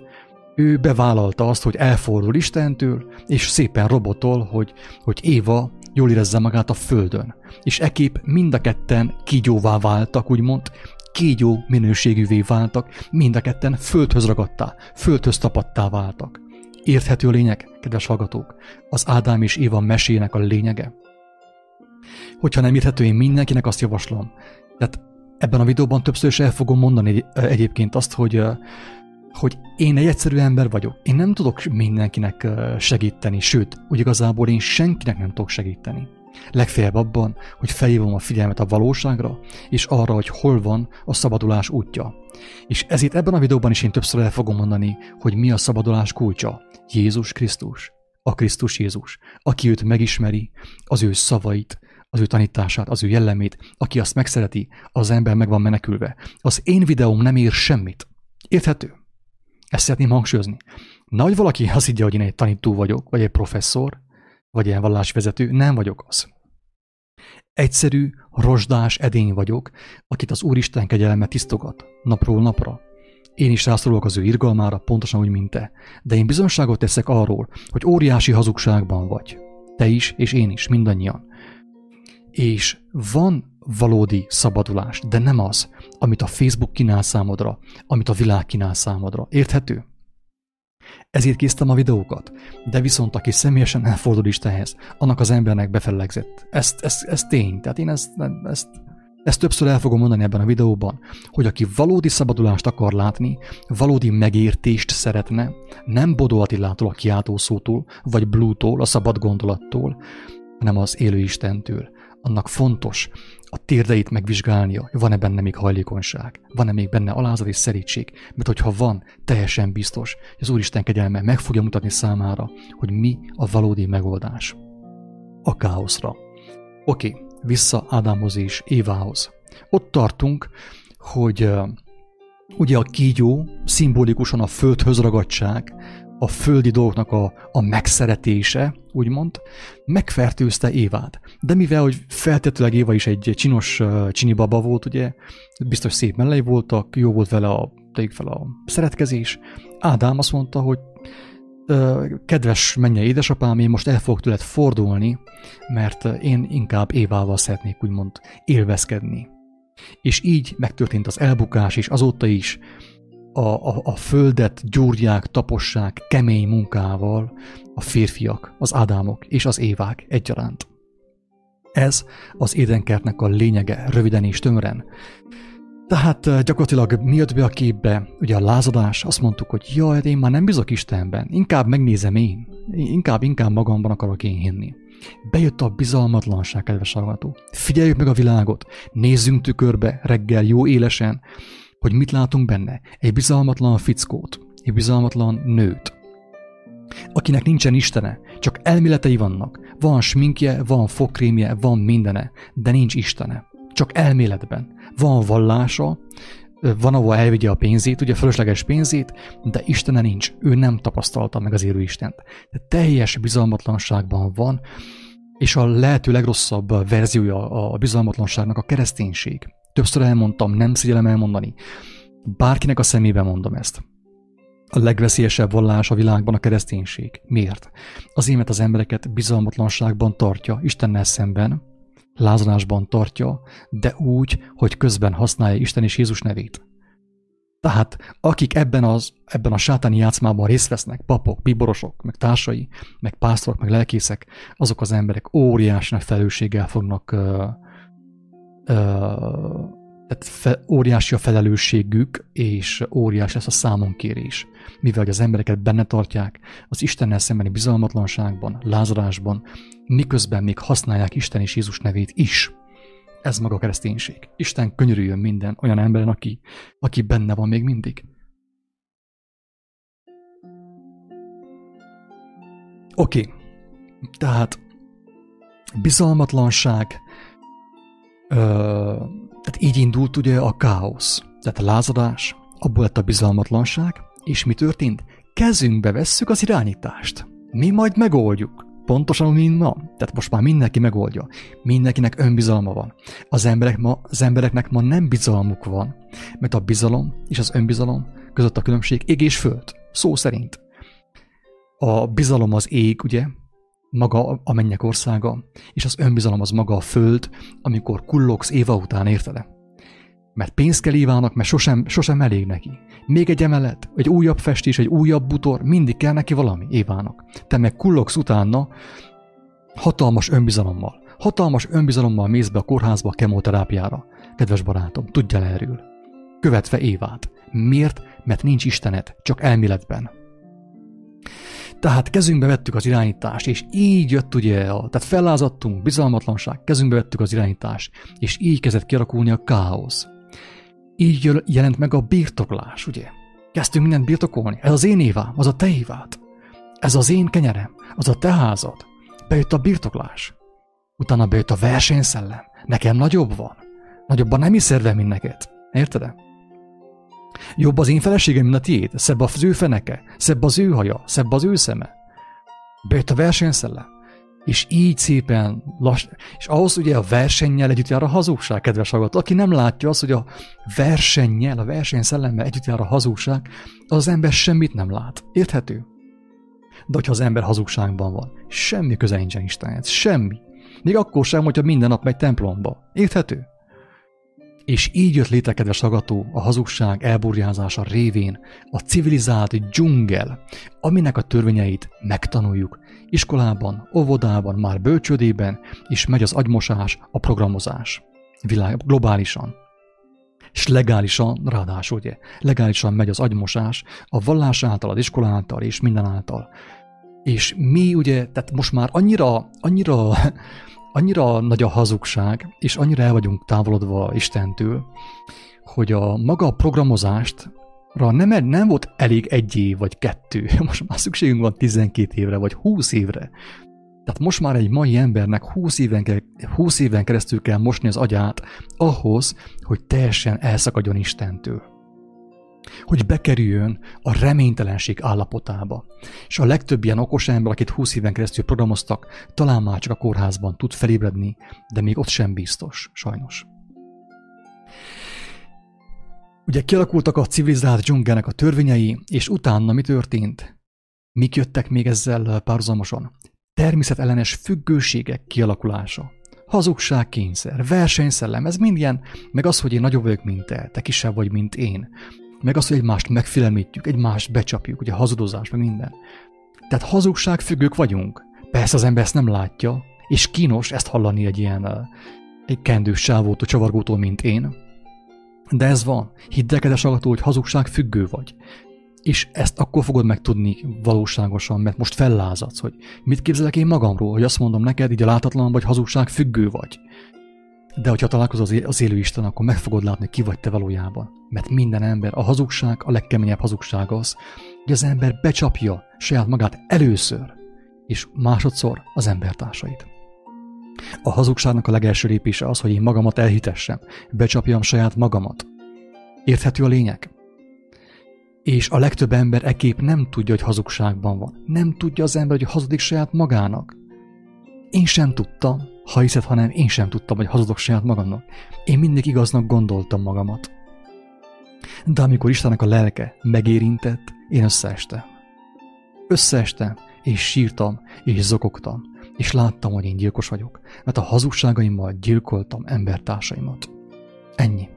ő bevállalta azt, hogy elfordul Istentől, és szépen robotol, hogy, hogy Éva jól érezze magát a földön. És ekép mind a ketten kígyóvá váltak, úgymond, kígyó minőségűvé váltak, mind a ketten földhöz ragadtá, földhöz tapadtá váltak. Érthető a lényeg, kedves hallgatók? Az Ádám és Éva mesének a lényege? Hogyha nem érthető, én mindenkinek azt javaslom. Tehát ebben a videóban többször is el fogom mondani egyébként azt, hogy, hogy én egy egyszerű ember vagyok. Én nem tudok mindenkinek segíteni, sőt, úgy igazából én senkinek nem tudok segíteni. Legfeljebb abban, hogy felhívom a figyelmet a valóságra, és arra, hogy hol van a szabadulás útja. És ezért ebben a videóban is én többször el fogom mondani, hogy mi a szabadulás kulcsa. Jézus Krisztus. A Krisztus Jézus. Aki őt megismeri, az ő szavait, az ő tanítását, az ő jellemét, aki azt megszereti, az ember meg van menekülve. Az én videóm nem ér semmit. Érthető? Ezt szeretném hangsúlyozni. Nagy valaki azt higgye, hogy én egy tanító vagyok, vagy egy professzor, vagy ilyen vallásvezető, nem vagyok az. Egyszerű, rozsdás edény vagyok, akit az Úristen kegyelme tisztogat, napról napra. Én is rászorulok az ő irgalmára, pontosan úgy, mint te. De én bizonságot teszek arról, hogy óriási hazugságban vagy. Te is, és én is, mindannyian. És van valódi szabadulás, de nem az, amit a Facebook kínál számodra, amit a világ kínál számodra. Érthető? Ezért késztem a videókat, de viszont aki személyesen elfordul Istenhez, annak az embernek befellegzett. Ezt, ezt, ez tény, tehát én ezt, ezt, ezt többször el fogom mondani ebben a videóban, hogy aki valódi szabadulást akar látni, valódi megértést szeretne, nem Bodó Attilától a kiáltószótól, vagy Blue-tól, a szabad gondolattól, hanem az élő Istentől. Annak fontos a térdeit megvizsgálnia, van-e benne még hajlékonyság, van-e még benne alázat és szerítség, mert hogyha van, teljesen biztos, hogy az Úristen kegyelme meg fogja mutatni számára, hogy mi a valódi megoldás a káoszra. Oké, vissza Ádámhoz és Évához. Ott tartunk, hogy ugye a kígyó szimbolikusan a földhöz ragadság, a földi dolgoknak a, a megszeretése, úgymond, megfertőzte Évát. De mivel, hogy feltétlenül Éva is egy csinos csini baba volt, ugye, biztos szép mellei voltak, jó volt vele a, fel a szeretkezés, Ádám azt mondta, hogy kedves menje édesapám, én most el fogok tőled fordulni, mert én inkább Évával szeretnék úgymond élvezkedni. És így megtörtént az elbukás, és azóta is a, a, a földet gyúrják, tapossák kemény munkával a férfiak, az Ádámok és az Évák egyaránt. Ez az édenkertnek a lényege, röviden és tömören. Tehát gyakorlatilag mi jött be a képbe, ugye a lázadás, azt mondtuk, hogy jaj, én már nem bizok Istenben, inkább megnézem én, inkább, inkább magamban akarok én hinni. Bejött a bizalmatlanság, kedves hallgató. Figyeljük meg a világot, nézzünk tükörbe reggel jó élesen, hogy mit látunk benne. Egy bizalmatlan fickót, egy bizalmatlan nőt, akinek nincsen Istene, csak elméletei vannak. Van sminkje, van fogkrémje, van mindene, de nincs Istene. Csak elméletben van vallása, van, ahol elvigye a pénzét, ugye fölösleges pénzét, de Istene nincs, ő nem tapasztalta meg az élő Istent. De teljes bizalmatlanságban van, és a lehető legrosszabb verziója a bizalmatlanságnak a kereszténység. Többször elmondtam, nem szégyellem elmondani. Bárkinek a szemébe mondom ezt. A legveszélyesebb vallás a világban a kereszténység. Miért? Azért, mert az embereket bizalmatlanságban tartja Istennel szemben, lázadásban tartja, de úgy, hogy közben használja Isten és Jézus nevét. Tehát akik ebben, az, ebben a sátáni játszmában részt vesznek, papok, biborosok, meg társai, meg pásztorok, meg lelkészek, azok az emberek óriási nagy felelősséggel fognak tehát fe, óriási a felelősségük, és óriási lesz a számonkérés. Mivel hogy az embereket benne tartják az Istennel szembeni bizalmatlanságban, lázadásban, miközben még használják Isten és Jézus nevét is. Ez maga a kereszténység. Isten könyörüljön minden olyan emberen, aki, aki benne van még mindig. Oké, okay. tehát bizalmatlanság, tehát így indult ugye a káosz, tehát a lázadás, abból lett a bizalmatlanság, és mi történt? Kezünkbe vesszük az irányítást. Mi majd megoldjuk. Pontosan, mint ma. Tehát most már mindenki megoldja. Mindenkinek önbizalma van. Az, emberek ma, az embereknek ma nem bizalmuk van, mert a bizalom és az önbizalom között a különbség ég és föld. Szó szerint. A bizalom az ég, ugye, maga a mennyek országa, és az önbizalom az maga a föld, amikor kullogsz Éva után, érted Mert pénzt kell Évának, mert sosem, sosem elég neki. Még egy emelet, egy újabb festés, egy újabb butor, mindig kell neki valami Évának. Te meg kullogsz utána hatalmas önbizalommal. Hatalmas önbizalommal mész be a kórházba a kemoterápiára. Kedves barátom, tudjál erről. Követve Évát. Miért? Mert nincs Istenet, csak elméletben. Tehát kezünkbe vettük az irányítást, és így jött ugye, tehát fellázadtunk, bizalmatlanság, kezünkbe vettük az irányítást, és így kezdett kialakulni a káosz. Így jelent meg a birtoklás, ugye? Kezdtünk mindent birtokolni. Ez az én évám, az a te évád. Ez az én kenyerem, az a te házad. Bejött a birtoklás. Utána bejött a versenyszellem. Nekem nagyobb van. Nagyobban nem is szerve, mint neked. Érted? Jobb az én feleségem, mint a tiéd, szebb az ő feneke, szebb az ő haja, szebb az ő szeme. Bejött a versenyszellem. És így szépen lass... És ahhoz ugye a versennyel együtt jár a hazugság, kedves hallgató. Aki nem látja azt, hogy a versennyel, a versenyszellemmel együtt jár a hazugság, az, az ember semmit nem lát. Érthető? De hogyha az ember hazugságban van, semmi köze nincsen Istenhez. Semmi. Még akkor sem, hogyha minden nap megy templomba. Érthető? És így jött létre, kedves hallgató, a hazugság elburjázása révén a civilizált dzsungel, aminek a törvényeit megtanuljuk. Iskolában, óvodában, már bölcsődében, és megy az agymosás, a programozás. Világ, globálisan. És legálisan, ráadásul ugye, legálisan megy az agymosás, a vallás által, az iskola által, és minden által. És mi ugye, tehát most már annyira, annyira annyira nagy a hazugság, és annyira el vagyunk távolodva Istentől, hogy a maga a programozást nem, nem volt elég egy év vagy kettő, most már szükségünk van 12 évre vagy 20 évre. Tehát most már egy mai embernek 20 éven, kell, 20 éven keresztül kell mosni az agyát ahhoz, hogy teljesen elszakadjon Istentől hogy bekerüljön a reménytelenség állapotába. És a legtöbb ilyen okos ember, akit 20 éven keresztül programoztak, talán már csak a kórházban tud felébredni, de még ott sem biztos, sajnos. Ugye kialakultak a civilizált dzsungelnek a törvényei, és utána mi történt? Mik jöttek még ezzel párhuzamosan? Természetellenes függőségek kialakulása. Hazugság, kényszer, versenyszellem, ez mind ilyen, meg az, hogy én nagyobb vagyok, mint te, te kisebb vagy, mint én meg az, hogy egymást megfélemlítjük, egymást becsapjuk, ugye hazudozás, meg minden. Tehát hazugság függők vagyunk. Persze az ember ezt nem látja, és kínos ezt hallani egy ilyen egy kendős sávótól, csavargótól, mint én. De ez van. Hidd el, kedves hogy hazugság függő vagy. És ezt akkor fogod megtudni valóságosan, mert most fellázadsz, hogy mit képzelek én magamról, hogy azt mondom neked, így a látatlan vagy hazugság függő vagy. De hogyha találkozol az élő Isten, akkor meg fogod látni, ki vagy te valójában. Mert minden ember, a hazugság, a legkeményebb hazugság az, hogy az ember becsapja saját magát először, és másodszor az embertársait. A hazugságnak a legelső lépése az, hogy én magamat elhitessem, becsapjam saját magamat. Érthető a lényeg? És a legtöbb ember ekép nem tudja, hogy hazugságban van. Nem tudja az ember, hogy hazudik saját magának. Én sem tudtam, ha hiszed, hanem én sem tudtam, hogy hazudok saját magamnak. Én mindig igaznak gondoltam magamat. De amikor Istennek a lelke megérintett, én összeestem. Összeestem, és sírtam, és zokogtam, és láttam, hogy én gyilkos vagyok, mert a hazugságaimmal gyilkoltam embertársaimat. Ennyi.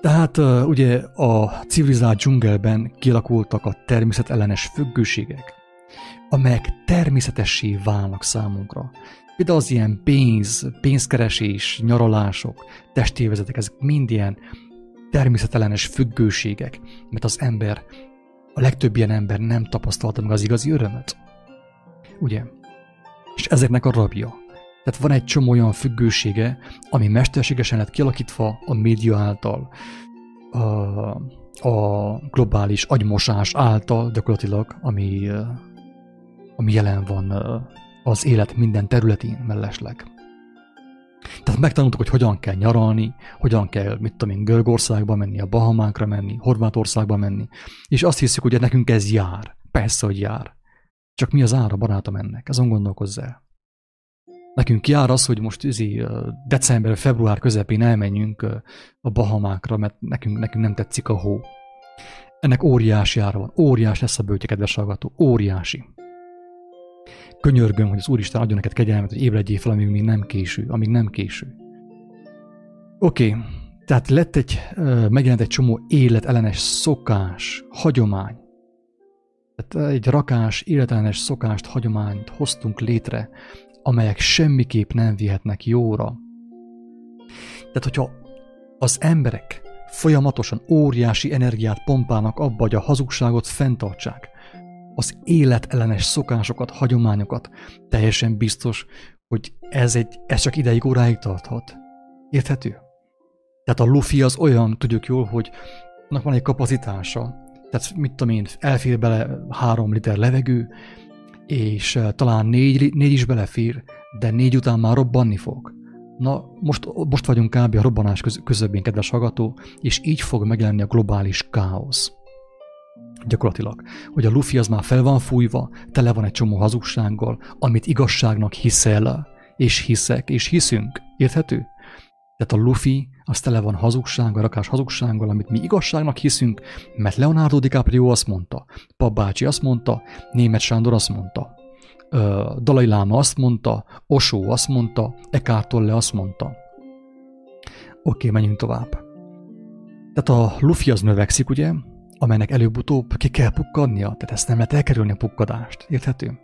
Tehát ugye a civilizált dzsungelben kialakultak a természetellenes függőségek, amelyek természetessé válnak számunkra. Például az ilyen pénz, pénzkeresés, nyaralások, testévezetek, ezek mind ilyen természetellenes függőségek, mert az ember, a legtöbb ilyen ember nem tapasztalta meg az igazi örömet. Ugye? És ezeknek a rabja. Tehát van egy csomó olyan függősége, ami mesterségesen lett kialakítva a média által, a, a globális agymosás által gyakorlatilag, ami ami jelen van az élet minden területén mellesleg. Tehát megtanultuk, hogy hogyan kell nyaralni, hogyan kell, mit tudom én, Görögországba menni, a Bahamákra menni, Horvátországba menni, és azt hiszük, hogy nekünk ez jár. Persze, hogy jár. Csak mi az ára, barátom, ennek? Azon gondolkozz el. Nekünk jár az, hogy most izi, december, február közepén elmenjünk a Bahamákra, mert nekünk, nekünk nem tetszik a hó. Ennek óriási ára van. Óriás lesz a bőtje, kedves hallgató. Óriási könyörgöm, hogy az Úristen adjon neked kegyelmet, hogy ébredjél fel, amíg még nem késő, amíg nem késő. Oké, okay. tehát lett egy, megjelent egy csomó életellenes szokás, hagyomány. Tehát egy rakás, életellenes szokást, hagyományt hoztunk létre, amelyek semmiképp nem vihetnek jóra. Tehát, hogyha az emberek folyamatosan óriási energiát pompálnak abba, hogy a hazugságot fenntartsák, az életellenes szokásokat, hagyományokat, teljesen biztos, hogy ez, egy, ez csak ideig óráig tarthat. Érthető? Tehát a lufi az olyan, tudjuk jól, hogy annak van egy kapacitása, tehát mit tudom én, elfér bele három liter levegő, és eh, talán négy, négy is belefér, de négy után már robbanni fog. Na, most, most vagyunk kb. a robbanás közöbbén, kedves hallgató, és így fog megjelenni a globális káosz gyakorlatilag, hogy a lufi az már fel van fújva, tele van egy csomó hazugsággal, amit igazságnak hiszel, és hiszek, és hiszünk. Érthető? Tehát a Luffy az tele van hazugsággal, rakás hazugsággal, amit mi igazságnak hiszünk, mert Leonardo DiCaprio azt mondta, Papbácsi azt mondta, Német Sándor azt mondta, Dalai Lama azt mondta, Osó azt mondta, Eckhart Tolle azt mondta. Oké, menjünk tovább. Tehát a Luffy az növekszik, ugye, amelynek előbb-utóbb ki kell pukkadnia, tehát ezt nem lehet elkerülni a pukkadást, érthető?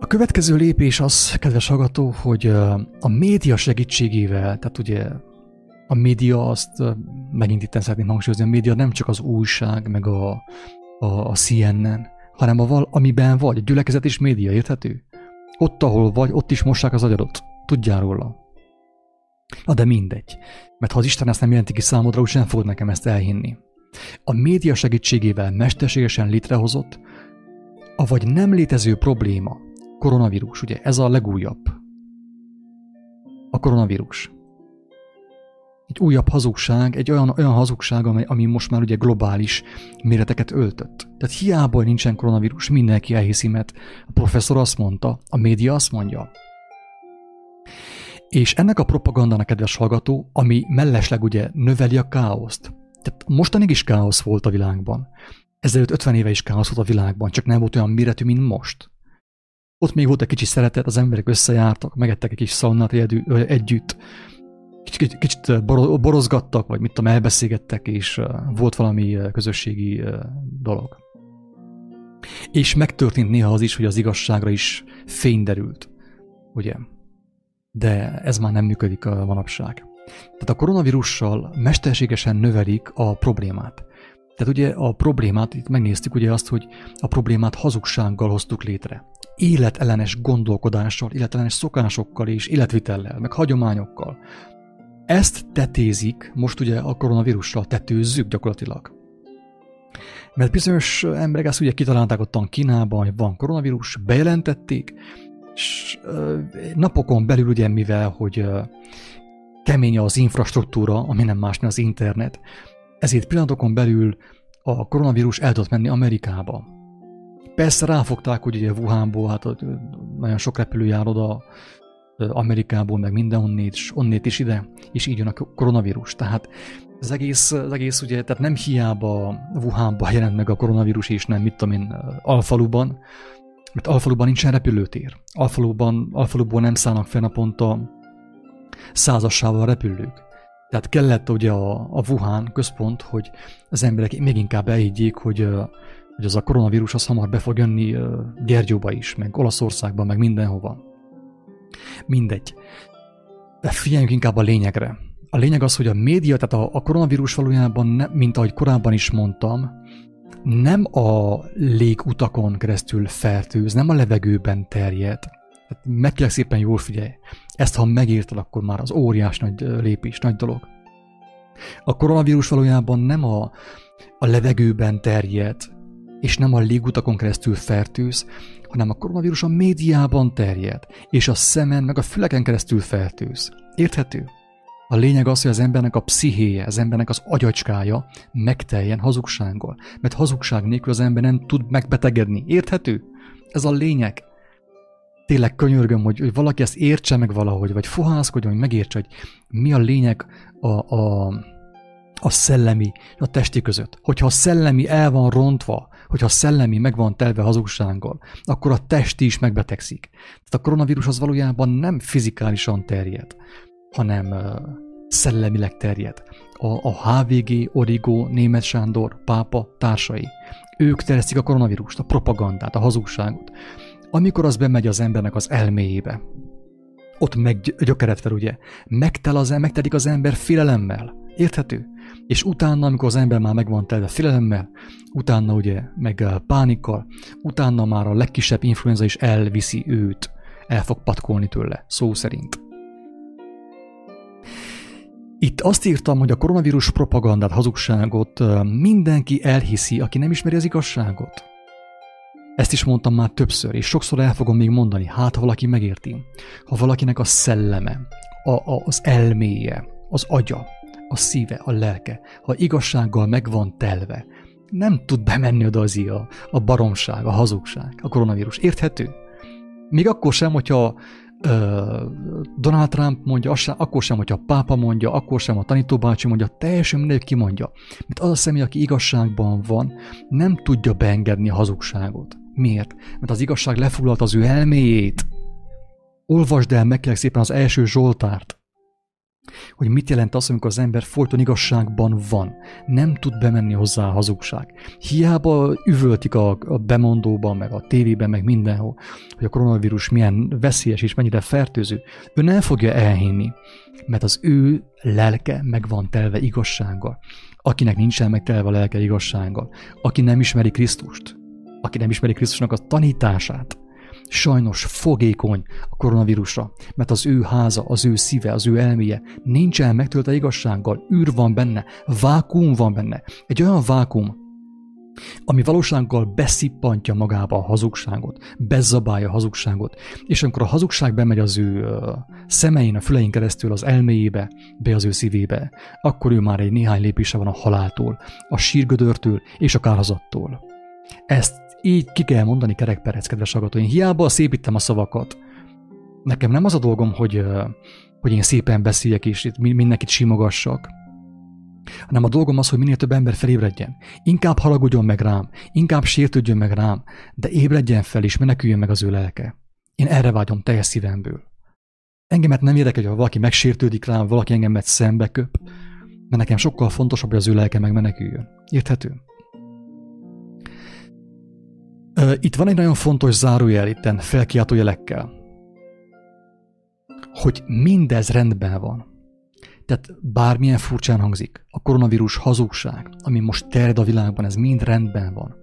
A következő lépés az, kedves hallgató, hogy a média segítségével, tehát ugye a média azt megint itt szeretném hangsúlyozni, a média nem csak az újság, meg a, a, a CNN, hanem a val, amiben vagy, a gyülekezet is média, érthető? Ott, ahol vagy, ott is mossák az agyadat. Tudjál róla. Na de mindegy. Mert ha az Isten ezt nem jelenti ki számodra, úgy nem fogod nekem ezt elhinni. A média segítségével mesterségesen létrehozott, avagy nem létező probléma, koronavírus, ugye ez a legújabb. A koronavírus. Egy újabb hazugság, egy olyan, olyan hazugság, ami, ami most már ugye globális méreteket öltött. Tehát hiába nincsen koronavírus, mindenki elhiszi, mert a professzor azt mondta, a média azt mondja. És ennek a propagandának, kedves hallgató, ami mellesleg ugye növeli a káoszt. Tehát mostanig is káosz volt a világban. Ezelőtt 50 éve is káosz volt a világban, csak nem volt olyan méretű, mint most. Ott még volt egy kicsi szeretet, az emberek összejártak, megettek egy kis szaunát együtt, kicsit, kicsit borozgattak, vagy mit tudom, elbeszélgettek, és volt valami közösségi dolog. És megtörtént néha az is, hogy az igazságra is fény derült. Ugye? De ez már nem működik a manapság. Tehát a koronavírussal mesterségesen növelik a problémát. Tehát ugye a problémát, itt megnéztük ugye azt, hogy a problémát hazugsággal hoztuk létre. Életellenes gondolkodással, életellenes szokásokkal és életvitellel, meg hagyományokkal. Ezt tetézik, most ugye a koronavírussal tetőzzük gyakorlatilag. Mert bizonyos emberek ezt ugye kitalálták ottan Kínában, hogy van koronavírus, bejelentették, és napokon belül ugye mivel, hogy kemény az infrastruktúra, ami nem más, az internet, ezért pillanatokon belül a koronavírus el tudott menni Amerikába. Persze ráfogták, hogy ugye Wuhanból, hát nagyon sok repülő jár oda Amerikából, meg mindenhonnét, és onnét is ide, és így jön a koronavírus. Tehát az egész, az egész ugye, tehát nem hiába Wuhanban jelent meg a koronavírus, és nem, mit tudom én, Alfaluban, mert Alfaluban nincsen repülőtér. Alfaluban, Alfaluból nem szállnak fel naponta százassával repülők. Tehát kellett ugye a, a Wuhan központ, hogy az emberek még inkább elhiggyék, hogy, hogy az a koronavírus az hamar be fog jönni Gyergyóba is, meg Olaszországban, meg mindenhova. Mindegy. De figyeljünk inkább a lényegre. A lényeg az, hogy a média, tehát a, a koronavírus valójában, ne, mint ahogy korábban is mondtam, nem a légutakon keresztül fertőz, nem a levegőben terjed. Tehát meg kell szépen jól figyelj. Ezt ha megírtad, akkor már az óriás nagy lépés, nagy dolog. A koronavírus valójában nem a, a levegőben terjed, és nem a légutakon keresztül fertőz, hanem a koronavírus a médiában terjed, és a szemen meg a füleken keresztül fertőz. Érthető? A lényeg az, hogy az embernek a pszichéje, az embernek az agyacskája megteljen hazugsággal. Mert hazugság nélkül az ember nem tud megbetegedni. Érthető? Ez a lényeg. Tényleg könyörgöm, hogy, hogy valaki ezt értse meg valahogy, vagy fohászkodjon, hogy megértse, hogy mi a lényeg a, a, a szellemi, a testi között. Hogyha a szellemi el van rontva, hogyha a szellemi meg van telve hazugsággal, akkor a testi is megbetegszik. Tehát a koronavírus az valójában nem fizikálisan terjed, hanem szellemileg terjed. A, a HVG, Origo, Német Sándor, pápa társai. Ők terjesztik a koronavírust, a propagandát, a hazugságot. Amikor az bemegy az embernek az elméjébe, ott meggyökeret fel, ugye? Megtel az, megtelik az ember félelemmel. Érthető? És utána, amikor az ember már megvan telve félelemmel, utána ugye meg pánikkal, utána már a legkisebb influenza is elviszi őt, el fog patkolni tőle, szó szerint. Itt azt írtam, hogy a koronavírus propagandát, hazugságot mindenki elhiszi, aki nem ismeri az igazságot. Ezt is mondtam már többször, és sokszor el fogom még mondani, hát ha valaki megérti. Ha valakinek a szelleme, a, a, az elméje, az agya, a szíve, a lelke, ha igazsággal meg van telve, nem tud bemenni oda az a, a baromság, a hazugság, a koronavírus. Érthető? Még akkor sem, hogyha Donald Trump mondja, akkor sem, hogyha a pápa mondja, akkor sem a tanítóbácsi mondja, teljesen mindegy ki mondja. Mert az a személy, aki igazságban van, nem tudja beengedni a hazugságot. Miért? Mert az igazság lefoglalt az ő elméjét. Olvasd el meg szépen az első Zsoltárt hogy mit jelent az, amikor az ember folyton igazságban van. Nem tud bemenni hozzá a hazugság. Hiába üvöltik a, a bemondóban, meg a tévében, meg mindenhol, hogy a koronavírus milyen veszélyes és mennyire fertőző. Ő nem fogja elhinni, mert az ő lelke meg van telve igazsággal. Akinek nincsen megtelve a lelke igazsággal, aki nem ismeri Krisztust, aki nem ismeri Krisztusnak a tanítását, sajnos fogékony a koronavírusra, mert az ő háza, az ő szíve, az ő elméje nincsen megtöltve igazsággal, űr van benne, vákum van benne. Egy olyan vákum, ami valósággal beszippantja magába a hazugságot, bezabálja a hazugságot, és amikor a hazugság bemegy az ő szemein, a fülein keresztül, az elméjébe, be az ő szívébe, akkor ő már egy néhány lépése van a haláltól, a sírgödörtől és a kárhozattól. Ezt így ki kell mondani kerekperec, kedves hallgatóim. Hiába szépítem a szavakat. Nekem nem az a dolgom, hogy, hogy én szépen beszéljek és itt mindenkit simogassak, hanem a dolgom az, hogy minél több ember felébredjen. Inkább haragudjon meg rám, inkább sértődjön meg rám, de ébredjen fel és meneküljön meg az ő lelke. Én erre vágyom teljes szívemből. Engemet nem érdekel, hogy valaki megsértődik rám, valaki engemet szembe köp, mert nekem sokkal fontosabb, hogy az ő lelke megmeneküljön. Érthető? Itt van egy nagyon fontos zárójel itten felkiáltó jelekkel, hogy mindez rendben van. Tehát bármilyen furcsán hangzik, a koronavírus hazugság, ami most terjed a világban, ez mind rendben van.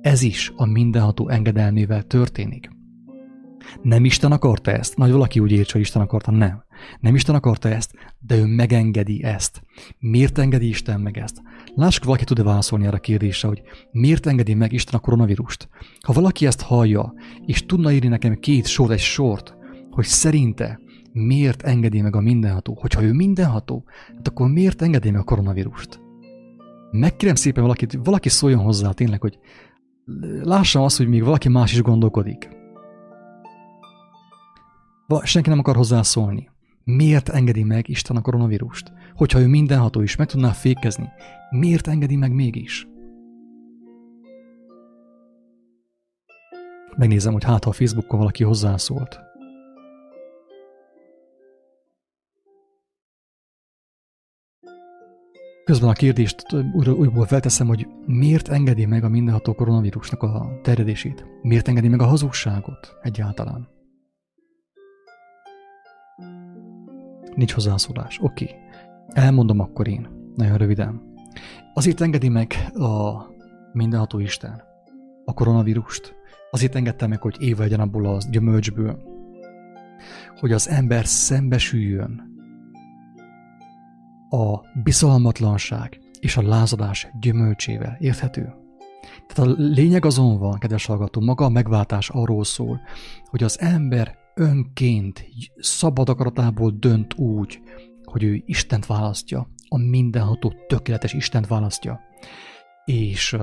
Ez is a mindenható engedelmével történik. Nem Isten akarta ezt? Nagy valaki úgy értse, hogy Isten akarta, nem. Nem Isten akarta ezt, de ő megengedi ezt. Miért engedi Isten meg ezt? Lássuk, valaki tud-e válaszolni erre a kérdésre, hogy miért engedi meg Isten a koronavírust? Ha valaki ezt hallja, és tudna írni nekem két sort, egy sort, hogy szerinte miért engedi meg a mindenható? Hogyha ő mindenható, hát akkor miért engedi meg a koronavírust? Megkérem szépen valakit, valaki szóljon hozzá tényleg, hogy lássam azt, hogy még valaki más is gondolkodik. Senki nem akar hozzászólni. Miért engedi meg Isten a koronavírust? Hogyha ő mindenható is meg tudná fékezni, miért engedi meg mégis? Megnézem, hogy hát ha a Facebookon valaki hozzászólt. Közben a kérdést újra, újból felteszem, hogy miért engedi meg a mindenható koronavírusnak a terjedését? Miért engedi meg a hazugságot egyáltalán? Nincs hozzászólás. Oké. Okay. Elmondom akkor én. Nagyon röviden. Azért engedi meg a mindenható Isten a koronavírust. Azért engedte meg, hogy éve legyen abból a gyümölcsből, hogy az ember szembesüljön a bizalmatlanság és a lázadás gyümölcsével. Érthető? Tehát a lényeg azon van, kedves hallgató, maga a megváltás arról szól, hogy az ember önként, szabad akaratából dönt úgy, hogy ő Istent választja, a mindenható tökéletes Istent választja, és,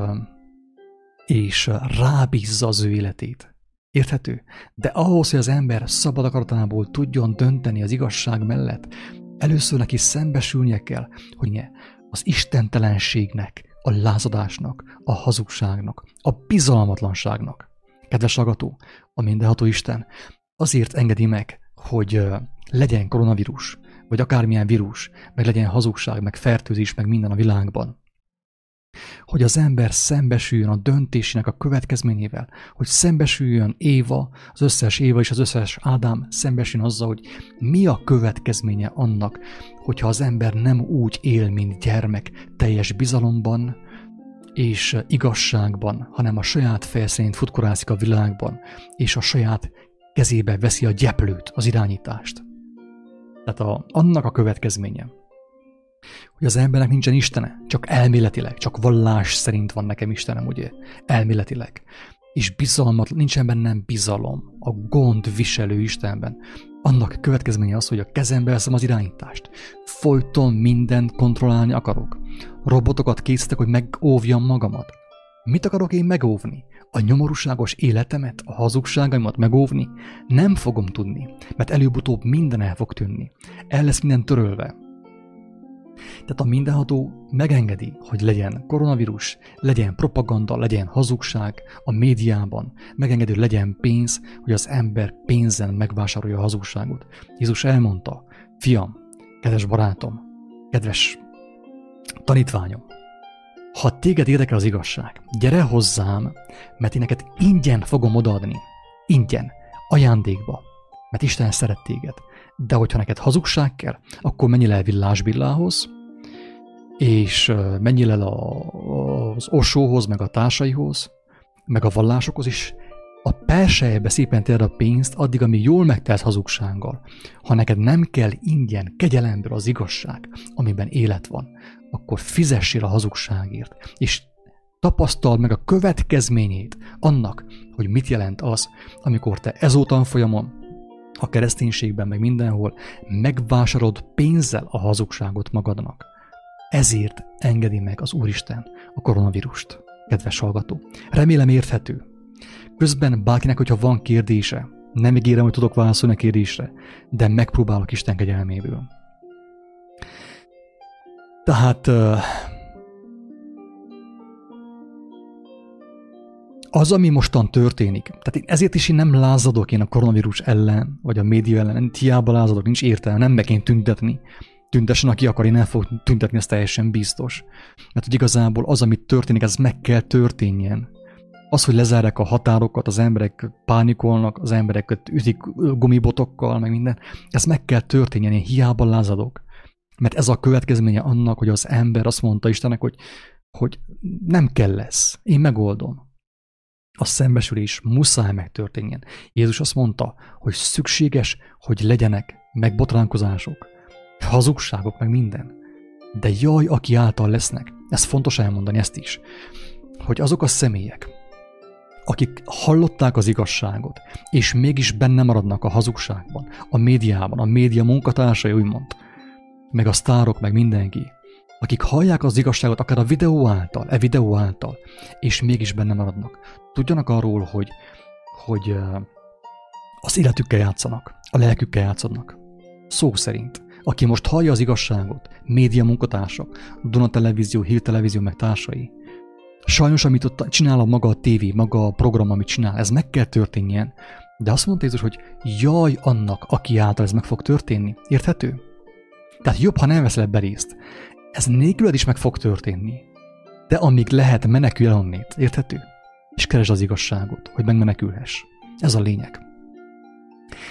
és rábízza az ő életét. Érthető? De ahhoz, hogy az ember szabad akaratából tudjon dönteni az igazság mellett, először neki szembesülnie kell, hogy az istentelenségnek, a lázadásnak, a hazugságnak, a bizalmatlanságnak. Kedves agató, a mindenható Isten azért engedi meg, hogy legyen koronavírus, vagy akármilyen vírus, meg legyen hazugság, meg fertőzés, meg minden a világban. Hogy az ember szembesüljön a döntésének a következményével, hogy szembesüljön Éva, az összes Éva és az összes Ádám szembesüljön azzal, hogy mi a következménye annak, hogyha az ember nem úgy él, mint gyermek, teljes bizalomban, és igazságban, hanem a saját feje szerint futkorászik a világban, és a saját kezébe veszi a gyeplőt, az irányítást. Tehát a, annak a következménye, hogy az embernek nincsen Istene, csak elméletileg, csak vallás szerint van nekem Istenem, ugye? Elméletileg. És bizalmat, nincsen bennem bizalom a gond viselő Istenben. Annak következménye az, hogy a kezembe veszem az irányítást. Folyton mindent kontrollálni akarok. Robotokat készítek, hogy megóvjam magamat. Mit akarok én megóvni? A nyomorúságos életemet, a hazugságaimat megóvni? Nem fogom tudni, mert előbb-utóbb minden el fog tűnni. El lesz minden törölve. Tehát a mindenható megengedi, hogy legyen koronavírus, legyen propaganda, legyen hazugság a médiában, megengedi, hogy legyen pénz, hogy az ember pénzen megvásárolja a hazugságot. Jézus elmondta, fiam, kedves barátom, kedves tanítványom, ha téged érdekel az igazság, gyere hozzám, mert én neked ingyen fogom odaadni. Ingyen, ajándékba, mert Isten szeret téged. De hogyha neked hazugság kell, akkor menj el Villás Billához, és menj el az Osóhoz, meg a társaihoz, meg a vallásokhoz is, a persejbe szépen tér a pénzt, addig, amíg jól megtelsz hazugsággal. Ha neked nem kell ingyen, kegyelemből az igazság, amiben élet van, akkor fizessél a hazugságért, és tapasztald meg a következményét annak, hogy mit jelent az, amikor te ezóta folyamon, a kereszténységben, meg mindenhol megvásárolod pénzzel a hazugságot magadnak. Ezért engedi meg az Úristen a koronavírust, kedves hallgató. Remélem érthető. Közben bárkinek, hogyha van kérdése, nem ígérem, hogy tudok válaszolni a kérdésre, de megpróbálok Isten kegyelméből. Tehát az, ami mostan történik, tehát én ezért is én nem lázadok én a koronavírus ellen, vagy a média ellen, hiába lázadok, nincs értelme, nem meg én tüntetni. Tüntessen, aki akar, én nem fog tüntetni, ez teljesen biztos. Mert hogy igazából az, amit történik, ez meg kell történjen. Az, hogy lezárják a határokat, az emberek pánikolnak, az embereket ütik gumibotokkal, meg minden, ez meg kell történjen, én hiába lázadok. Mert ez a következménye annak, hogy az ember azt mondta Istennek, hogy, hogy nem kell lesz, én megoldom. A szembesülés muszáj megtörténjen. Jézus azt mondta, hogy szükséges, hogy legyenek megbotránkozások, hazugságok, meg minden. De jaj, aki által lesznek. Ez fontos elmondani ezt is. Hogy azok a személyek, akik hallották az igazságot, és mégis benne maradnak a hazugságban, a médiában, a média munkatársai úgymond, meg a sztárok, meg mindenki, akik hallják az igazságot akár a videó által, e videó által, és mégis benne maradnak. Tudjanak arról, hogy, hogy az életükkel játszanak, a lelkükkel játszanak. Szó szerint. Aki most hallja az igazságot, média munkatársak, Duna Televízió, Hír Televízió, meg társai, Sajnos, amit ott csinál a maga a tévé, maga a program, amit csinál, ez meg kell történjen. De azt mondta Jézus, hogy jaj annak, aki által ez meg fog történni. Érthető? Tehát jobb, ha nem veszel ebbe részt. Ez nélküled is meg fog történni. De amíg lehet, menekülj el onnét. Érthető? És keresd az igazságot, hogy megmenekülhess. Ez a lényeg.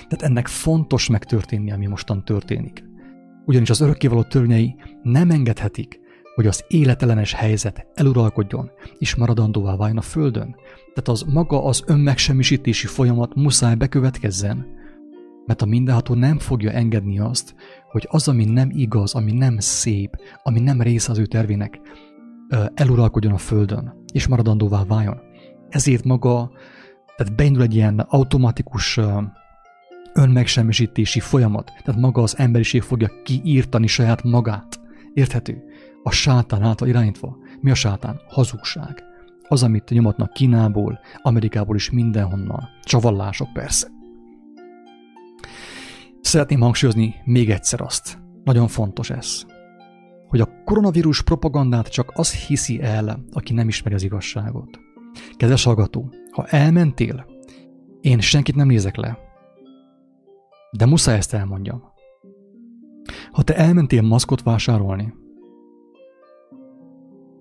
Tehát ennek fontos megtörténni, ami mostan történik. Ugyanis az örökkévaló törvényei nem engedhetik, hogy az életelenes helyzet eluralkodjon és maradandóvá váljon a Földön. Tehát az maga az önmegsemmisítési folyamat muszáj bekövetkezzen, mert a mindenható nem fogja engedni azt, hogy az, ami nem igaz, ami nem szép, ami nem része az ő tervének, eluralkodjon a Földön, és maradandóvá váljon. Ezért maga, tehát beindul egy ilyen automatikus önmegsemmisítési folyamat, tehát maga az emberiség fogja kiírtani saját magát. Érthető? A sátán által irányítva. Mi a sátán? Hazugság. Az, amit nyomatnak Kínából, Amerikából is mindenhonnan. Csavallások persze. Szeretném hangsúlyozni még egyszer azt, nagyon fontos ez, hogy a koronavírus propagandát csak az hiszi el, aki nem ismeri az igazságot. Kedves hallgató, ha elmentél, én senkit nem nézek le, de muszáj ezt elmondjam. Ha te elmentél maszkot vásárolni,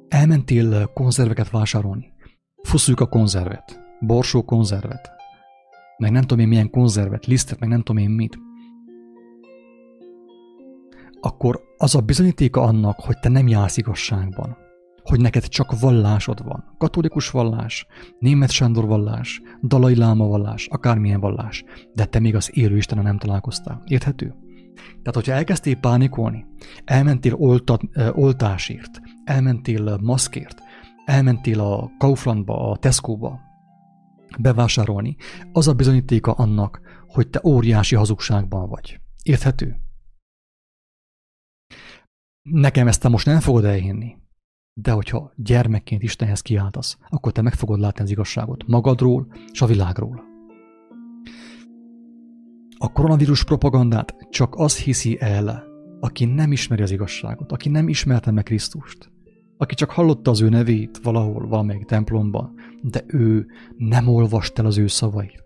elmentél konzerveket vásárolni, fuszuljuk a konzervet, borsó konzervet, meg nem tudom én milyen konzervet, lisztet, meg nem tudom én mit, akkor az a bizonyítéka annak, hogy te nem jársz igazságban, hogy neked csak vallásod van. Katolikus vallás, német Sándor vallás, Dalai Láma vallás, akármilyen vallás, de te még az élő Istenen nem találkoztál. Érthető? Tehát, hogyha elkezdtél pánikolni, elmentél oltat, oltásért, elmentél maszkért, elmentél a Kauflandba, a Tesco-ba bevásárolni, az a bizonyítéka annak, hogy te óriási hazugságban vagy. Érthető? Nekem ezt te most nem fogod elhinni. De hogyha gyermekként Istenhez kiáltasz, akkor te meg fogod látni az igazságot magadról és a világról. A koronavírus propagandát csak az hiszi el, aki nem ismeri az igazságot, aki nem ismerte meg Krisztust, aki csak hallotta az ő nevét valahol, valamelyik templomban, de ő nem olvast el az ő szavait.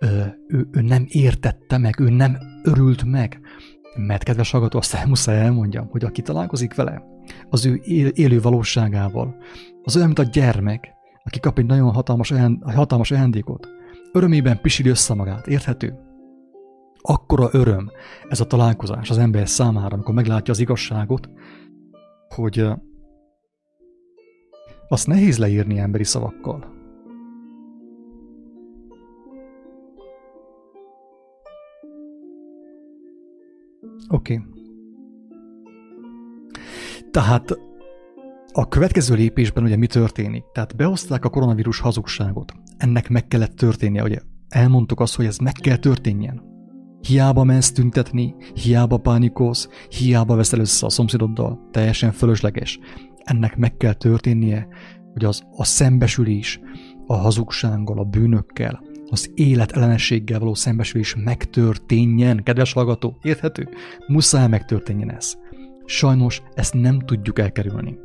Ő, ő, ő nem értette meg, ő nem örült meg, mert kedves hallgató, azt muszáj elmondjam, hogy aki találkozik vele, az ő élő valóságával, az olyan, mint a gyermek, aki kap egy nagyon hatalmas, hatalmas ajándékot, örömében pisili össze magát, érthető? akkora öröm ez a találkozás az ember számára, amikor meglátja az igazságot, hogy azt nehéz leírni emberi szavakkal. Oké. Okay. Tehát a következő lépésben ugye mi történik? Tehát behozták a koronavírus hazugságot. Ennek meg kellett történnie, ugye elmondtuk azt, hogy ez meg kell történjen. Hiába mensz tüntetni, hiába pánikolsz, hiába veszel össze a szomszédoddal, teljesen fölösleges. Ennek meg kell történnie, hogy az a szembesülés a hazugsággal, a bűnökkel, az élet ellenességgel való szembesülés megtörténjen. Kedves hallgató, érthető? Muszáj megtörténjen ez. Sajnos ezt nem tudjuk elkerülni.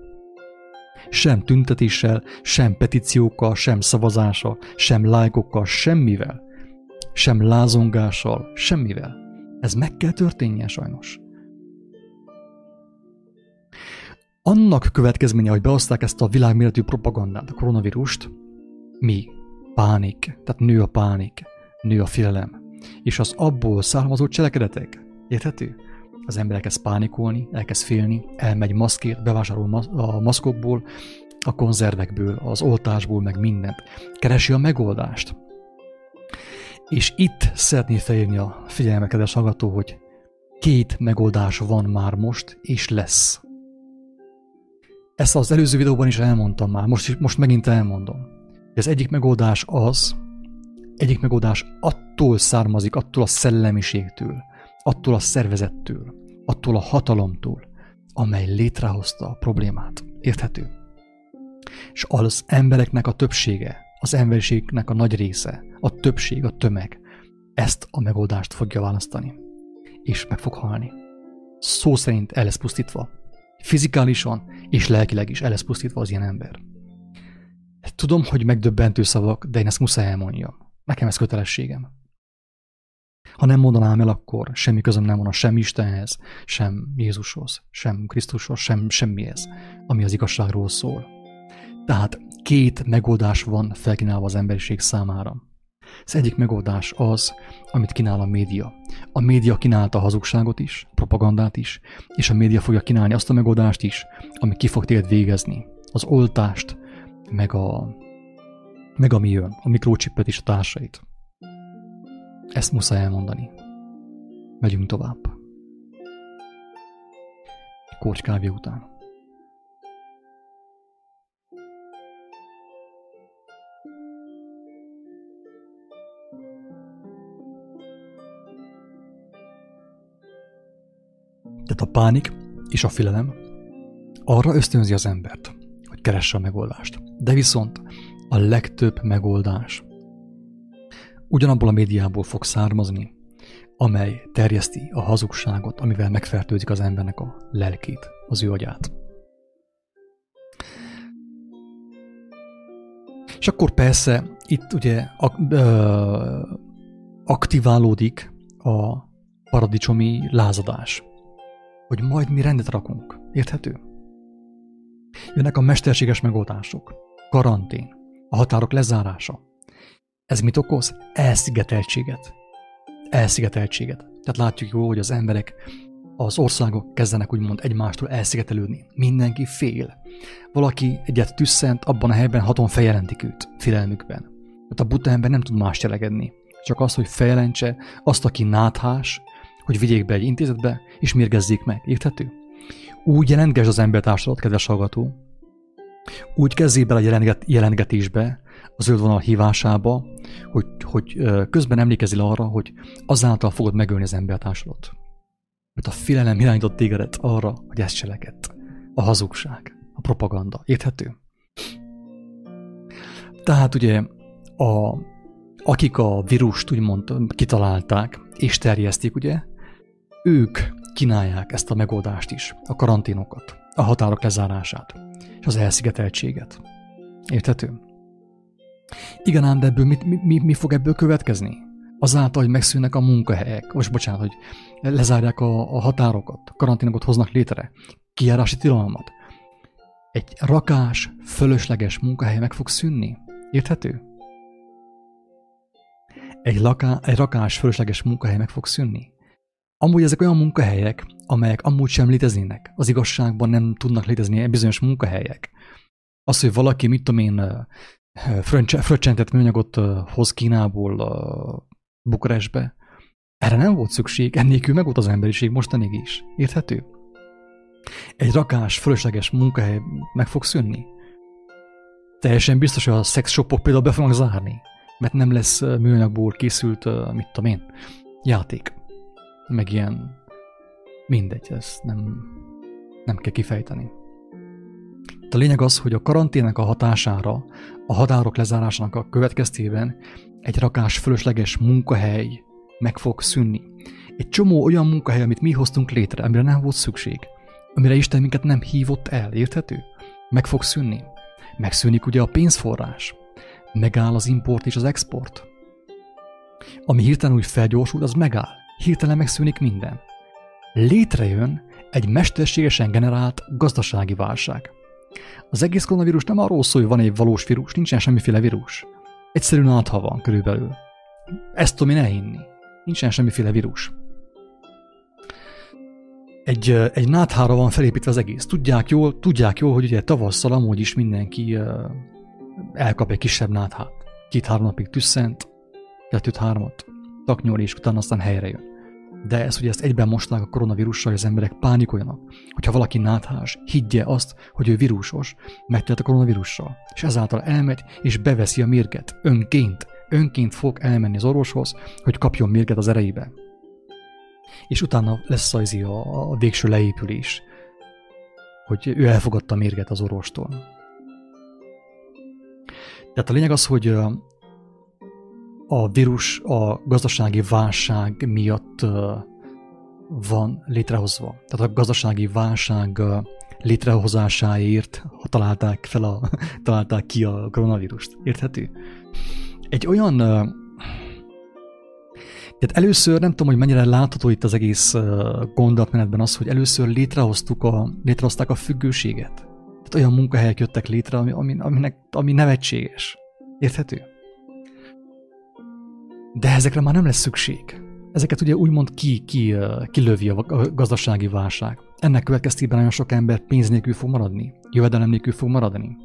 Sem tüntetéssel, sem petíciókkal, sem szavazással, sem lájkokkal, semmivel sem lázongással, semmivel. Ez meg kell történjen sajnos. Annak következménye, hogy behozták ezt a világméretű propagandát, a koronavírust, mi? Pánik. Tehát nő a pánik, nő a félelem. És az abból származó cselekedetek. Érthető? Az ember elkezd pánikolni, elkezd félni, elmegy maszkért, bevásárol a maszkokból, a konzervekből, az oltásból, meg mindent. Keresi a megoldást. És itt szeretné felírni a figyelmekedes hallgató, hogy két megoldás van már most, és lesz. Ezt az előző videóban is elmondtam már, most, most megint elmondom. Az egyik megoldás az, egyik megoldás attól származik, attól a szellemiségtől, attól a szervezettől, attól a hatalomtól, amely létrehozta a problémát. Érthető? És az embereknek a többsége, az emberiségnek a nagy része, a többség, a tömeg ezt a megoldást fogja választani. És meg fog halni. Szó szerint el lesz pusztítva. Fizikálisan és lelkileg is el lesz pusztítva az ilyen ember. Tudom, hogy megdöbbentő szavak, de én ezt muszáj elmondjam. Nekem ez kötelességem. Ha nem mondanám el, akkor semmi közöm nem volna sem Istenhez, sem Jézushoz, sem Krisztushoz, sem semmihez, ami az igazságról szól. Tehát két megoldás van felkínálva az emberiség számára. Az egyik megoldás az, amit kínál a média. A média kínálta a hazugságot is, a propagandát is, és a média fogja kínálni azt a megoldást is, ami ki fog téged végezni. Az oltást, meg a, meg ami jön, a mikrocsipet és a társait. Ezt muszáj elmondani. Megyünk tovább. Korcs kávé után. Tehát a pánik és a félelem arra ösztönzi az embert, hogy keresse a megoldást. De viszont a legtöbb megoldás ugyanabból a médiából fog származni, amely terjeszti a hazugságot, amivel megfertőzik az embernek a lelkét, az ő agyát. És akkor persze itt ugye ak- ö, aktiválódik a paradicsomi lázadás hogy majd mi rendet rakunk. Érthető? Jönnek a mesterséges megoldások. Karantén. A határok lezárása. Ez mit okoz? Elszigeteltséget. Elszigeteltséget. Tehát látjuk jó, hogy az emberek, az országok kezdenek úgymond egymástól elszigetelődni. Mindenki fél. Valaki egyet tüsszent, abban a helyben haton feljelentik őt, félelmükben. Tehát a buta ember nem tud más cselekedni. Csak az, hogy feljelentse azt, aki náthás, hogy vigyék be egy intézetbe, és mérgezzék meg. Érthető? Úgy jelentges az embertársadat, kedves hallgató. Úgy kezdjék bele a jelentget, jelentgetésbe, a zöld vonal hívásába, hogy, hogy közben emlékezzél arra, hogy azáltal fogod megölni az embertársadat. Mert a félelem irányított tégedet arra, hogy ezt cselekett. A hazugság. a propaganda. Érthető? Tehát ugye a, akik a vírust úgymond kitalálták és terjesztik, ugye, ők kínálják ezt a megoldást is, a karanténokat, a határok lezárását, és az elszigeteltséget. Érthető? Igen, ám de ebből mi, mi, mi fog ebből következni? Azáltal, hogy megszűnnek a munkahelyek, most bocsánat, hogy lezárják a, a határokat, karanténokat hoznak létre, kijárási tilalmat. Egy rakás, fölösleges munkahely meg fog szűnni. Érthető? Egy, laká, egy rakás, fölösleges munkahely meg fog szűnni. Amúgy ezek olyan munkahelyek, amelyek amúgy sem léteznének. Az igazságban nem tudnak létezni bizonyos munkahelyek. Az, hogy valaki, mit tudom én, fröccsentett műanyagot hoz Kínából Bukarestbe, erre nem volt szükség, ennélkül meg volt az emberiség mostanig is. Érthető? Egy rakás, fölösleges munkahely meg fog szűnni. Teljesen biztos, hogy a szexshopok például be fognak zárni, mert nem lesz műanyagból készült, mit tudom én, játék. Meg ilyen mindegy, ezt nem, nem kell kifejteni. De a lényeg az, hogy a karantének a hatására, a határok lezárásának a következtében egy rakás fölösleges munkahely meg fog szűnni. Egy csomó olyan munkahely, amit mi hoztunk létre, amire nem volt szükség, amire Isten minket nem hívott el, érthető? Meg fog szűnni. Megszűnik ugye a pénzforrás. Megáll az import és az export. Ami hirtelen úgy felgyorsult, az megáll. Hirtelen megszűnik minden. Létrejön egy mesterségesen generált gazdasági válság. Az egész koronavírus nem arról szól, hogy van egy valós vírus, nincsen semmiféle vírus. Egyszerűen átha van körülbelül. Ezt tudom én elhinni. Nincsen semmiféle vírus. Egy, egy náthára van felépítve az egész. Tudják jól, tudják jól, hogy ugye tavasszal amúgy is mindenki elkap egy kisebb náthát. Két-három napig tüsszent, kettőt-hármat, taknyol, és utána aztán helyre jön de ez, hogy ezt egyben mosták a koronavírussal, hogy az emberek pánikoljanak. Hogyha valaki náthás, higgye azt, hogy ő vírusos, megtelt a koronavírussal, és ezáltal elmegy és beveszi a mérget önként. Önként fog elmenni az orvoshoz, hogy kapjon mérget az erejébe. És utána lesz az a, a végső leépülés, hogy ő elfogadta a mérget az orvostól. Tehát a lényeg az, hogy a vírus a gazdasági válság miatt van létrehozva. Tehát a gazdasági válság létrehozásáért találták, fel a, találták ki a koronavírust. Érthető? Egy olyan tehát először nem tudom, hogy mennyire látható itt az egész gondolatmenetben az, hogy először létrehoztuk a, létrehozták a függőséget. Tehát olyan munkahelyek jöttek létre, ami, ami, aminek, ami nevetséges. Érthető? De ezekre már nem lesz szükség. Ezeket ugye úgymond ki, ki, kilövi a gazdasági válság. Ennek következtében nagyon sok ember pénz nélkül fog maradni, jövedelem nélkül fog maradni.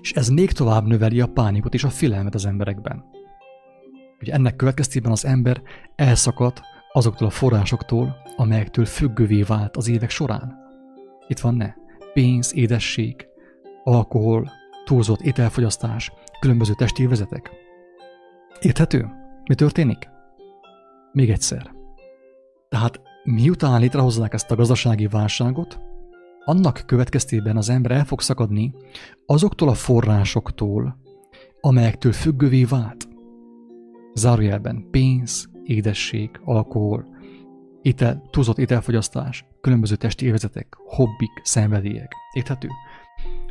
És ez még tovább növeli a pánikot és a félelmet az emberekben. Ugye ennek következtében az ember elszakadt azoktól a forrásoktól, amelyektől függővé vált az évek során. Itt van ne, pénz, édesség, alkohol, túlzott ételfogyasztás, különböző testi vezetek. Érthető? Mi történik? Még egyszer. Tehát miután létrehozzák ezt a gazdasági válságot, annak következtében az ember el fog szakadni azoktól a forrásoktól, amelyektől függővé vált. Zárójelben pénz, édesség, alkohol, étel, túlzott ételfogyasztás, különböző testi élvezetek, hobbik, szenvedélyek. Érthető?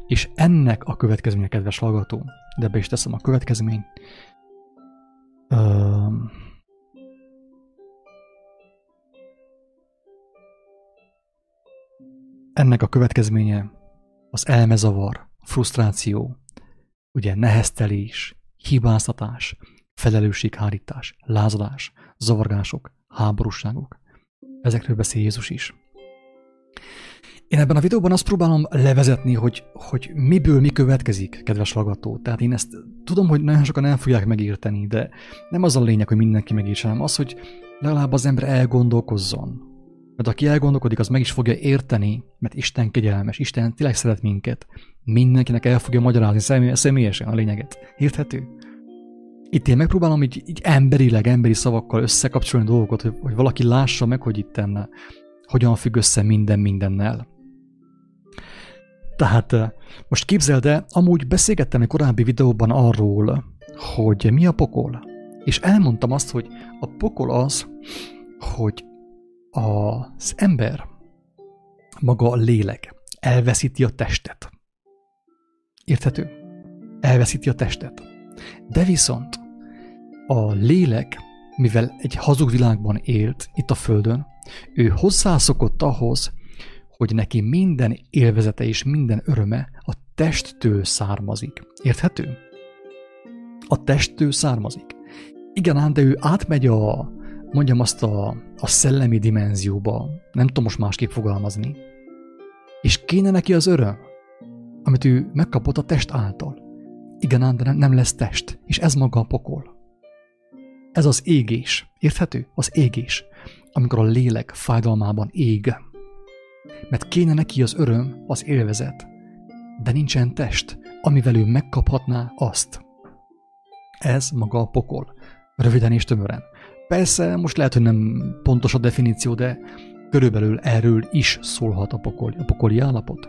És ennek a következménye, kedves hallgató, de be is teszem a következmény, ennek a következménye az elmezavar, frusztráció, ugye neheztelés, hibáztatás, felelősséghárítás, lázadás, zavargások, háborúságok. Ezekről beszél Jézus is. Én ebben a videóban azt próbálom levezetni, hogy, hogy miből mi következik, kedves hallgató. Tehát én ezt tudom, hogy nagyon sokan nem fogják megérteni, de nem az a lényeg, hogy mindenki megértse, hanem az, hogy legalább az ember elgondolkozzon. Mert aki elgondolkodik, az meg is fogja érteni, mert Isten kegyelmes, Isten tényleg szeret minket. Mindenkinek el fogja magyarázni személy, személyesen a lényeget. Érthető? Itt én megpróbálom így, így emberileg, emberi szavakkal összekapcsolni dolgokat, hogy, hogy valaki lássa meg, hogy itt hogyan függ össze minden mindennel. Tehát most képzeld el, amúgy beszélgettem egy korábbi videóban arról, hogy mi a pokol. És elmondtam azt, hogy a pokol az, hogy az ember, maga a lélek elveszíti a testet. Érthető? Elveszíti a testet. De viszont a lélek, mivel egy hazug világban élt itt a Földön, ő hozzászokott ahhoz, hogy neki minden élvezete és minden öröme a testtől származik. Érthető? A testtől származik. Igen, ám, de ő átmegy a, mondjam azt a, a szellemi dimenzióba, nem tudom most másképp fogalmazni, és kéne neki az öröm, amit ő megkapott a test által. Igen, ám, de nem, nem lesz test, és ez maga a pokol. Ez az égés. Érthető? Az égés. Amikor a lélek fájdalmában ég. Mert kéne neki az öröm, az élvezet. De nincsen test, amivel ő megkaphatná azt. Ez maga a pokol. Röviden és tömören. Persze, most lehet, hogy nem pontos a definíció, de körülbelül erről is szólhat a, pokol, a pokoli állapot.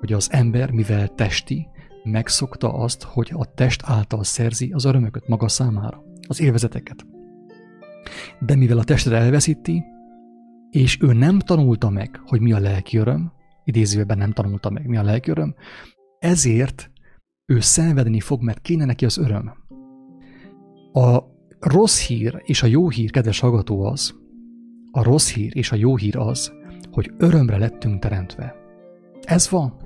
Hogy az ember, mivel testi, megszokta azt, hogy a test által szerzi az örömöket maga számára, az élvezeteket. De mivel a testet elveszíti, és ő nem tanulta meg, hogy mi a lelki öröm, idézőben nem tanulta meg, mi a lelki öröm, ezért ő szenvedni fog, mert kéne neki az öröm. A rossz hír és a jó hír, kedves hallgató az, a rossz hír és a jó hír az, hogy örömre lettünk teremtve. Ez van.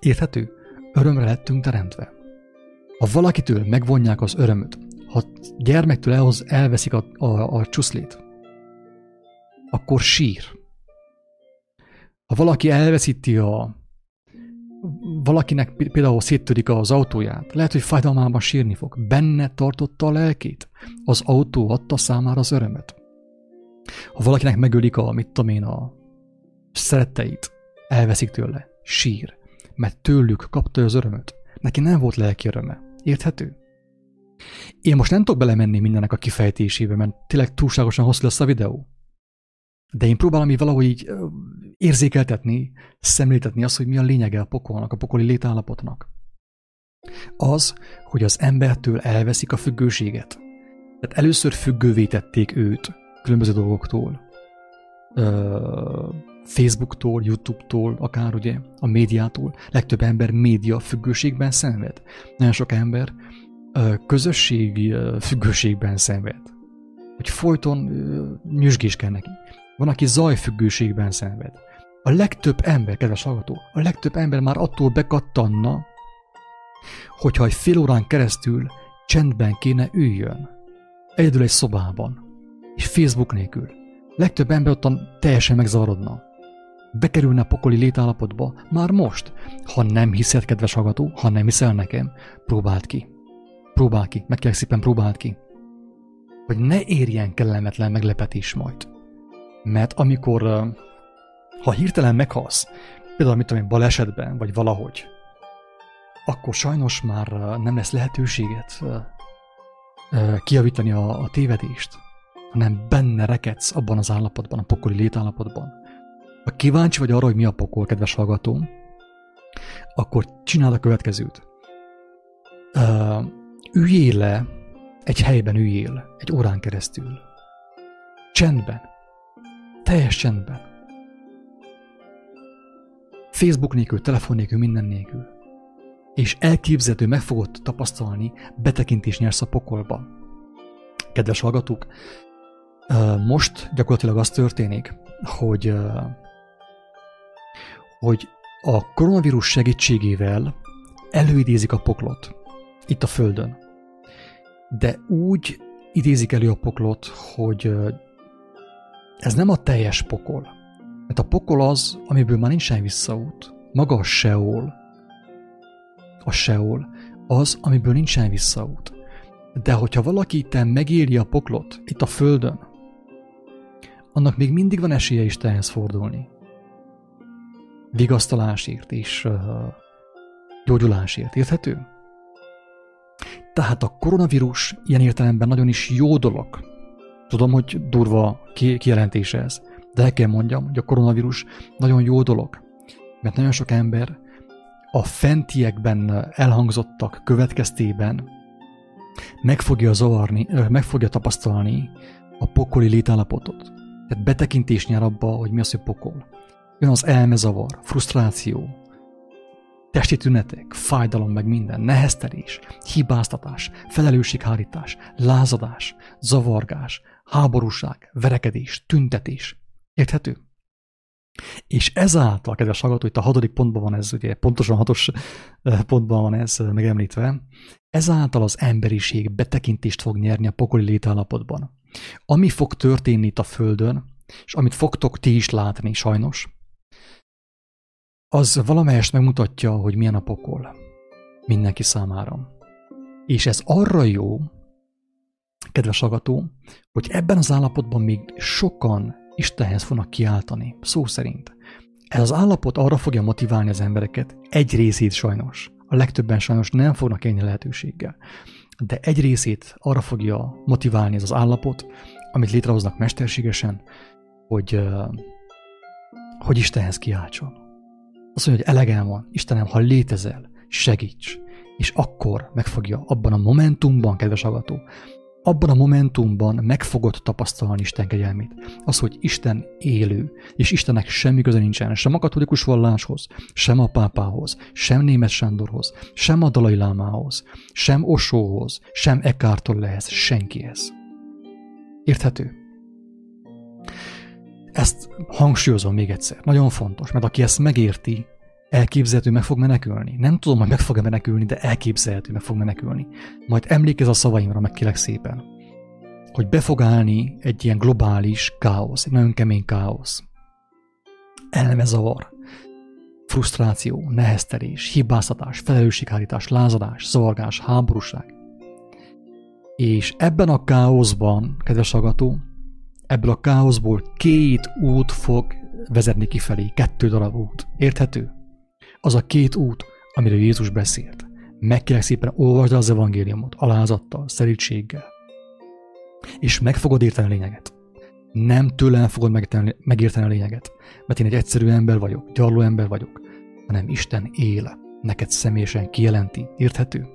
Érthető? Örömre lettünk teremtve. Ha valakitől megvonják az örömöt, ha gyermektől elhoz, elveszik a, a, a csuszlét, akkor sír. Ha valaki elveszíti a... Valakinek például széttörik az autóját, lehet, hogy fájdalmában sírni fog. Benne tartotta a lelkét. Az autó adta számára az örömet. Ha valakinek megölik a, mit tudom én, a szeretteit, elveszik tőle, sír, mert tőlük kapta az örömöt. Neki nem volt lelki öröme. Érthető? Én most nem tudok belemenni mindennek a kifejtésébe, mert tényleg túlságosan hosszú lesz a videó. De én próbálom így valahogy így érzékeltetni, szemléltetni azt, hogy mi a lényege a pokolnak, a pokoli létállapotnak. Az, hogy az embertől elveszik a függőséget. Tehát először függővé tették őt különböző dolgoktól. Facebooktól, YouTube-tól, akár ugye a médiától. Legtöbb ember média függőségben szenved. Nagyon sok ember közösségi függőségben szenved. Hogy folyton nyüzsgés kell neki. Van, aki zajfüggőségben szenved. A legtöbb ember, kedves hallgató, a legtöbb ember már attól bekattanna, hogyha egy fél órán keresztül csendben kéne üljön. Egyedül egy szobában. És Facebook nélkül. Legtöbb ember ottan teljesen megzavarodna. Bekerülne a pokoli létállapotba már most. Ha nem hiszed, kedves hallgató, ha nem hiszel nekem, próbáld ki. Próbáld ki, meg kell szépen próbáld ki. Hogy ne érjen kellemetlen meglepetés majd. Mert amikor, ha hirtelen meghalsz, például mit tudom én, balesetben, vagy valahogy, akkor sajnos már nem lesz lehetőséget kiavítani a, a tévedést, hanem benne rekedsz abban az állapotban, a pokoli létállapotban. Ha kíváncsi vagy arra, hogy mi a pokol, kedves hallgatóm, akkor csináld a következőt. Uh, üljél le, egy helyben üljél, egy órán keresztül. Csendben. Teljes csendben. Facebook nélkül, telefon nélkül, minden nélkül. És elképzelhető meg fogod tapasztalni, betekintés nyersz a pokolba. Kedves hallgatók, most gyakorlatilag az történik, hogy, hogy a koronavírus segítségével előidézik a poklot itt a Földön. De úgy idézik elő a poklot, hogy ez nem a teljes pokol. Mert a pokol az, amiből már nincsen visszaút. Maga a Seol, a Seol, az, amiből nincsen visszaút. De hogyha valaki itt megéli a poklot, itt a Földön, annak még mindig van esélye Istenhez fordulni. Vigasztalásért és uh, gyógyulásért. Érthető? Tehát a koronavírus ilyen értelemben nagyon is jó dolog. Tudom, hogy durva kijelentése ez, de el kell mondjam, hogy a koronavírus nagyon jó dolog. Mert nagyon sok ember a fentiekben elhangzottak következtében meg fogja zavarni, meg fogja tapasztalni a pokoli létállapotot. Tehát betekintés nyer abba, hogy mi az, hogy pokol. Jön az elmezavar, frusztráció, testi tünetek, fájdalom meg minden, neheztelés, hibáztatás, felelősséghárítás, lázadás, zavargás, háborúság, verekedés, tüntetés. Érthető? És ezáltal, kedves hallgató, itt a hatodik pontban van ez, ugye pontosan hatos pontban van ez megemlítve, ezáltal az emberiség betekintést fog nyerni a pokoli létállapotban. Ami fog történni itt a Földön, és amit fogtok ti is látni sajnos, az valamelyest megmutatja, hogy milyen a pokol mindenki számára. És ez arra jó, kedves agató, hogy ebben az állapotban még sokan Istenhez fognak kiáltani, szó szerint. Ez az állapot arra fogja motiválni az embereket, egy részét sajnos, a legtöbben sajnos nem fognak élni lehetőséggel, de egy részét arra fogja motiválni ez az állapot, amit létrehoznak mesterségesen, hogy, hogy Istenhez kiáltson. Azt mondja, hogy elegem van, Istenem, ha létezel, segíts. És akkor megfogja abban a momentumban, kedves agató, abban a momentumban meg fogod tapasztalni Isten kegyelmét. Az, hogy Isten élő, és Istennek semmi köze nincsen, sem a katolikus valláshoz, sem a pápához, sem német Sándorhoz, sem a Dalai Lámához, sem Osóhoz, sem Eckhart Tollehez, senkihez. Érthető? Ezt hangsúlyozom még egyszer. Nagyon fontos, mert aki ezt megérti, elképzelhető meg fog menekülni. Nem tudom, hogy meg fog-e menekülni, de elképzelhető meg fog menekülni. Majd emlékezz a szavaimra, meg kérek szépen, hogy be fog állni egy ilyen globális káosz, egy nagyon kemény káosz. Elmezavar, frusztráció, neheztelés, hibáztatás, felelősséghárítás, lázadás, zavargás, háborúság. És ebben a káoszban, kedves hallgató, ebből a káoszból két út fog vezetni kifelé, kettő darab út. Érthető? Az a két út, amiről Jézus beszélt. Meg kell szépen olvasd az evangéliumot, alázattal, szerítséggel. És meg fogod érteni a lényeget. Nem tőlem fogod megérteni, megérteni a lényeget, mert én egy egyszerű ember vagyok, gyarló ember vagyok, hanem Isten él, neked személyesen kijelenti. Érthető?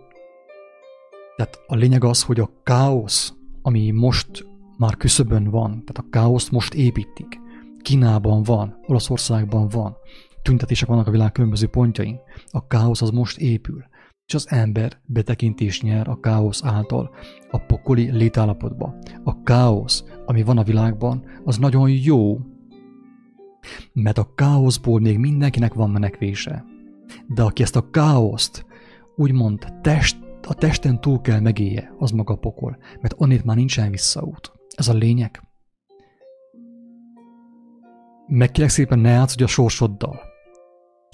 Tehát a lényeg az, hogy a káosz, ami most már küszöbön van, tehát a káoszt most építik, Kínában van, Olaszországban van, tüntetések vannak a világ különböző pontjain. A káosz az most épül, és az ember betekintés nyer a káosz által a pokoli létállapotba. A káosz, ami van a világban, az nagyon jó, mert a káoszból még mindenkinek van menekvése. De aki ezt a káoszt úgymond test, a testen túl kell megélje, az maga pokol, mert onnét már nincsen visszaút. Ez a lényeg. Meg kérlek szépen ne játszodj a sorsoddal.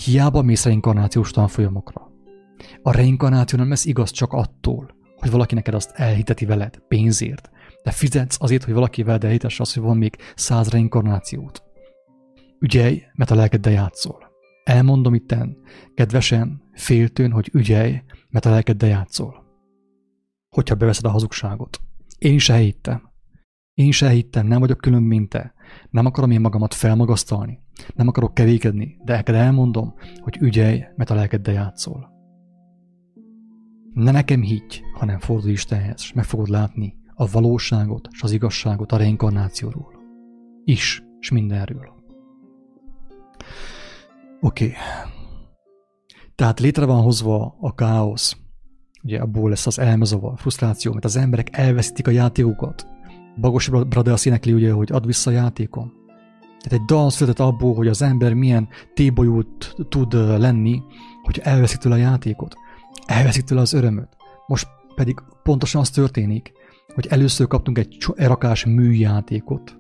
Hiába mész reinkarnációs tanfolyamokra. A reinkarnáció nem lesz igaz csak attól, hogy valaki neked azt elhiteti veled pénzért, de fizetsz azért, hogy valaki veled elhitesse azt, hogy van még száz reinkarnációt. Ügyelj, mert a lelkeddel játszol. Elmondom itten, kedvesen, féltőn, hogy ügyelj, mert a lelkeddel játszol. Hogyha beveszed a hazugságot. Én is elhittem. Én is elhittem, nem vagyok külön, mint te. Nem akarom én magamat felmagasztalni. Nem akarok kevékedni, de neked elmondom, hogy ügyelj, mert a lelkeddel játszol. Ne nekem higgy, hanem fordulj Istenhez, és meg fogod látni a valóságot és az igazságot a reinkarnációról. Is, és mindenről. Oké. Okay. Tehát létre van hozva a káosz, ugye abból lesz az elmezava, a frusztráció, mert az emberek elveszítik a játékokat. Bagos Brother azt énekli ugye, hogy ad vissza a játékom. Tehát egy dal született abból, hogy az ember milyen tébolyút tud lenni, hogy elveszik tőle a játékot. Elveszik tőle az örömöt. Most pedig pontosan az történik, hogy először kaptunk egy erakás műjátékot.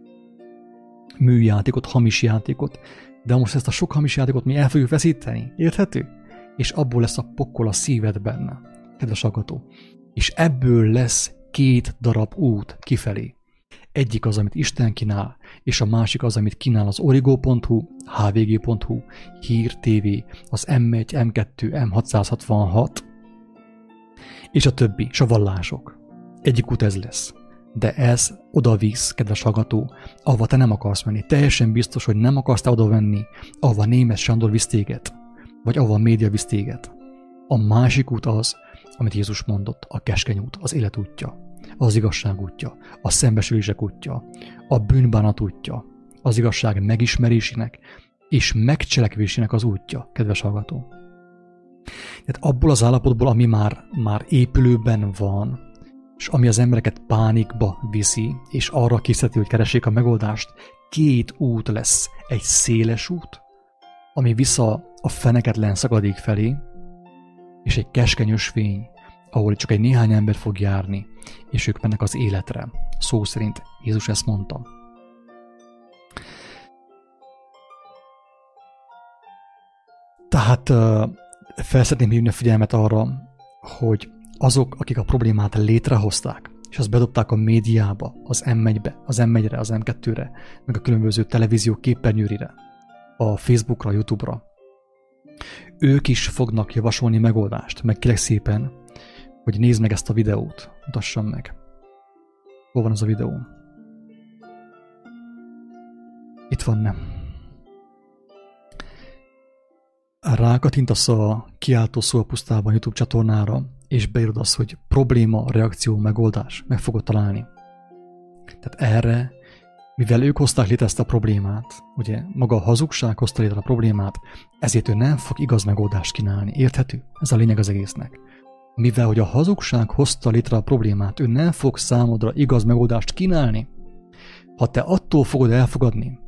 Műjátékot, hamis játékot. De most ezt a sok hamis játékot mi el fogjuk veszíteni. Érthető? És abból lesz a pokol a szíved benne, kedves agató. És ebből lesz két darab út kifelé. Egyik az, amit Isten kínál, és a másik az, amit kínál az origo.hu, hvg.hu, Hír TV, az M1, M2, M666, és a többi, és a vallások. Egyik út ez lesz. de ez oda visz, kedves hallgató, ahova te nem akarsz menni. Teljesen biztos, hogy nem akarsz te oda venni, ahova német Sándor visz téged, vagy ahova a média visz téged. A másik út az, amit Jézus mondott, a keskeny út, az élet útja, az igazság útja, a szembesülések útja, a bűnbánat útja, az igazság megismerésének és megcselekvésének az útja, kedves hallgató. Tehát abból az állapotból, ami már, már épülőben van, és ami az embereket pánikba viszi, és arra készíti, hogy keressék a megoldást, két út lesz. Egy széles út, ami vissza a feneketlen szakadék felé, és egy keskenyös fény, ahol csak egy néhány ember fog járni, és ők mennek az életre. Szó szerint Jézus ezt mondta. Tehát fel szeretném hívni a figyelmet arra, hogy azok, akik a problémát létrehozták, és azt bedobták a médiába, az M1-be, az M1-re, az M2-re, meg a különböző televízió képernyőrire, a Facebookra, a YouTube-ra, ők is fognak javasolni megoldást. Meg kérek szépen, hogy nézd meg ezt a videót, mutassam meg. Hol van az a videó? Itt van, nem. Rákatintasz a kiáltó szó a pusztában YouTube csatornára, és beírod azt, hogy probléma, reakció, megoldás. Meg fogod találni. Tehát erre, mivel ők hozták létre ezt a problémát, ugye maga a hazugság hozta létre a problémát, ezért ő nem fog igaz megoldást kínálni. Érthető? Ez a lényeg az egésznek. Mivel, hogy a hazugság hozta létre a problémát, ő nem fog számodra igaz megoldást kínálni. Ha te attól fogod elfogadni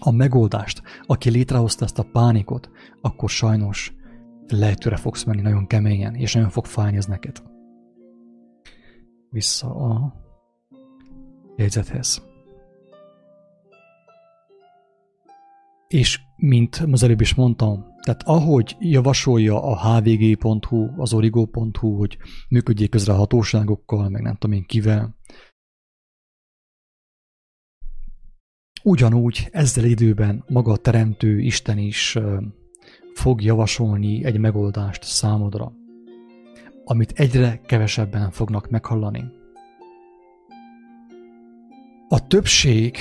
a megoldást, aki létrehozta ezt a pánikot, akkor sajnos lejtőre fogsz menni nagyon keményen, és nagyon fog fájni ez neked. Vissza a jegyzethez. És mint az előbb is mondtam, tehát ahogy javasolja a hvg.hu, az origo.hu, hogy működjék közre a hatóságokkal, meg nem tudom én kivel, ugyanúgy ezzel időben maga a teremtő Isten is fog javasolni egy megoldást számodra, amit egyre kevesebben fognak meghallani. A többség,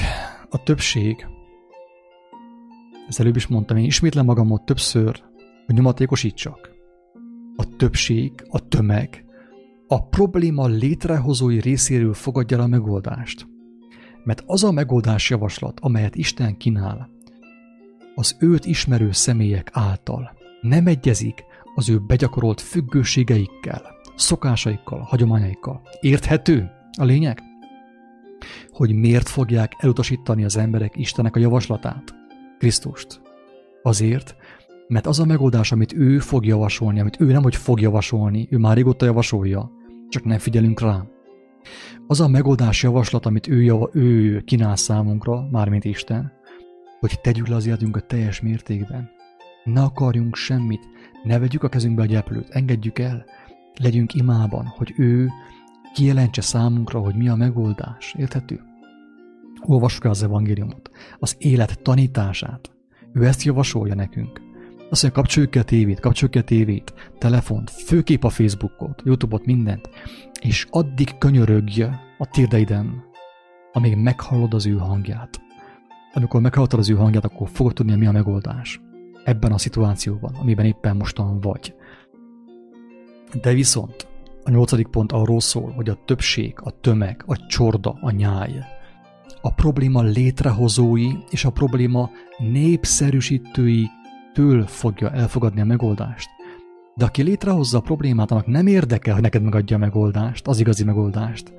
a többség, ezt előbb is mondtam, én ismétlem magamot többször, hogy nyomatékosítsak. A többség, a tömeg, a probléma létrehozói részéről fogadja a megoldást. Mert az a megoldás javaslat, amelyet Isten kínál, az őt ismerő személyek által nem egyezik az ő begyakorolt függőségeikkel, szokásaikkal, hagyományaikkal. Érthető a lényeg? Hogy miért fogják elutasítani az emberek Istenek a javaslatát, Krisztust? Azért, mert az a megoldás, amit ő fog javasolni, amit ő nem hogy fog javasolni, ő már régóta javasolja, csak nem figyelünk rá. Az a megoldás javaslat, amit ő, java, ő kínál számunkra, mármint Isten, hogy tegyük le az életünket teljes mértékben. Ne akarjunk semmit, ne vegyük a kezünkbe a gyeplőt, engedjük el, legyünk imában, hogy ő kijelentse számunkra, hogy mi a megoldás. Érthető? Olvassuk el az evangéliumot, az élet tanítását. Ő ezt javasolja nekünk. Azt mondja, kapcsoljuk ki a tévét, kapcsoljuk ki a tévét, telefont, főképp a Facebookot, Youtube-ot, mindent, és addig könyörögj a térdeiden, amíg meghallod az ő hangját amikor meghallottad az ő hangját, akkor fogod tudni, mi a megoldás ebben a szituációban, amiben éppen mostan vagy. De viszont a nyolcadik pont arról szól, hogy a többség, a tömeg, a csorda, a nyáj, a probléma létrehozói és a probléma népszerűsítői től fogja elfogadni a megoldást. De aki létrehozza a problémát, annak nem érdekel, hogy neked megadja a megoldást, az igazi megoldást.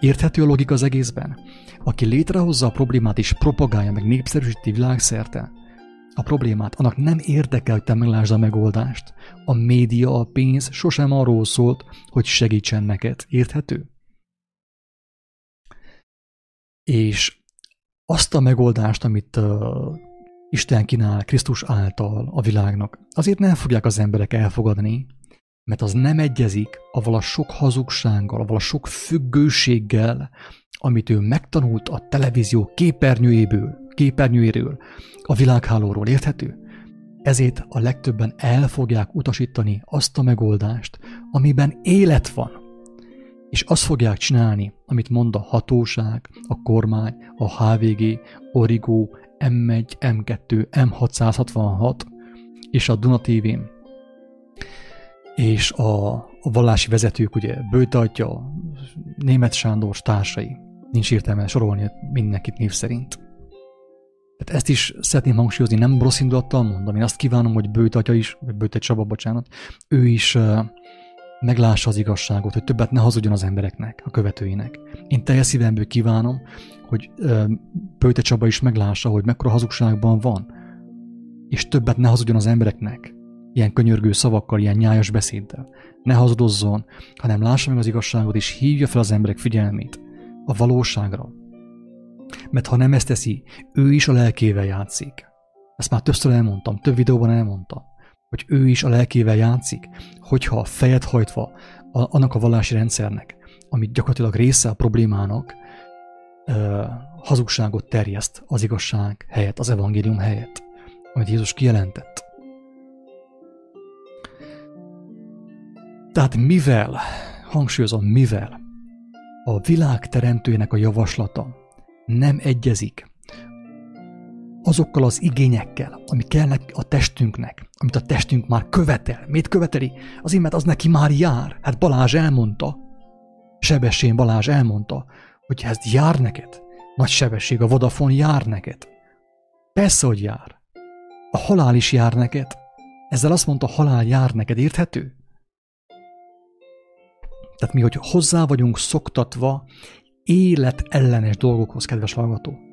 Érthető a logika az egészben? Aki létrehozza a problémát és propagálja meg népszerűsíti világszerte, a problémát, annak nem érdekel, hogy te meglásd a megoldást. A média, a pénz sosem arról szólt, hogy segítsen neked. Érthető? És azt a megoldást, amit uh, Isten kínál Krisztus által a világnak, azért nem fogják az emberek elfogadni, mert az nem egyezik avval a sok hazugsággal, avval a sok függőséggel, amit ő megtanult a televízió képernyőjéből, képernyőjéről, a világhálóról, érthető? Ezért a legtöbben el fogják utasítani azt a megoldást, amiben élet van. És azt fogják csinálni, amit mond a hatóság, a kormány, a HVG, Origo, M1, M2, M666 és a Duna tv és a, a vallási vezetők, ugye Bőtatja, Német Sándor társai, nincs értelme sorolni mindenkit név szerint. Tehát ezt is szeretném hangsúlyozni, nem rossz indulattal mondom, én azt kívánom, hogy Bőtatja is, vagy Bőt Csaba, bocsánat, ő is meglássa az igazságot, hogy többet ne hazudjon az embereknek, a követőinek. Én teljes szívemből kívánom, hogy Pöjte Csaba is meglássa, hogy mekkora hazugságban van, és többet ne hazudjon az embereknek, ilyen könyörgő szavakkal, ilyen nyájas beszéddel. Ne hazudozzon, hanem lássa meg az igazságot, és hívja fel az emberek figyelmét a valóságra. Mert ha nem ezt teszi, ő is a lelkével játszik. Ezt már többször elmondtam, több videóban elmondtam hogy ő is a lelkével játszik, hogyha fejet hajtva a, annak a vallási rendszernek, ami gyakorlatilag része a problémának, ö, hazugságot terjeszt az igazság helyett, az evangélium helyett, amit Jézus kijelentett. Tehát mivel, hangsúlyozom, mivel a világ teremtőjének a javaslata nem egyezik azokkal az igényekkel, ami kellnek a testünknek, amit a testünk már követel. Mit követeli? Az imet az neki már jár. Hát Balázs elmondta, Sebessén Balázs elmondta, hogy ez jár neked. Nagy sebesség, a Vodafone jár neked. Persze, hogy jár. A halál is jár neked. Ezzel azt mondta, halál jár neked, érthető? Tehát mi, hogy hozzá vagyunk szoktatva életellenes dolgokhoz, kedves hallgató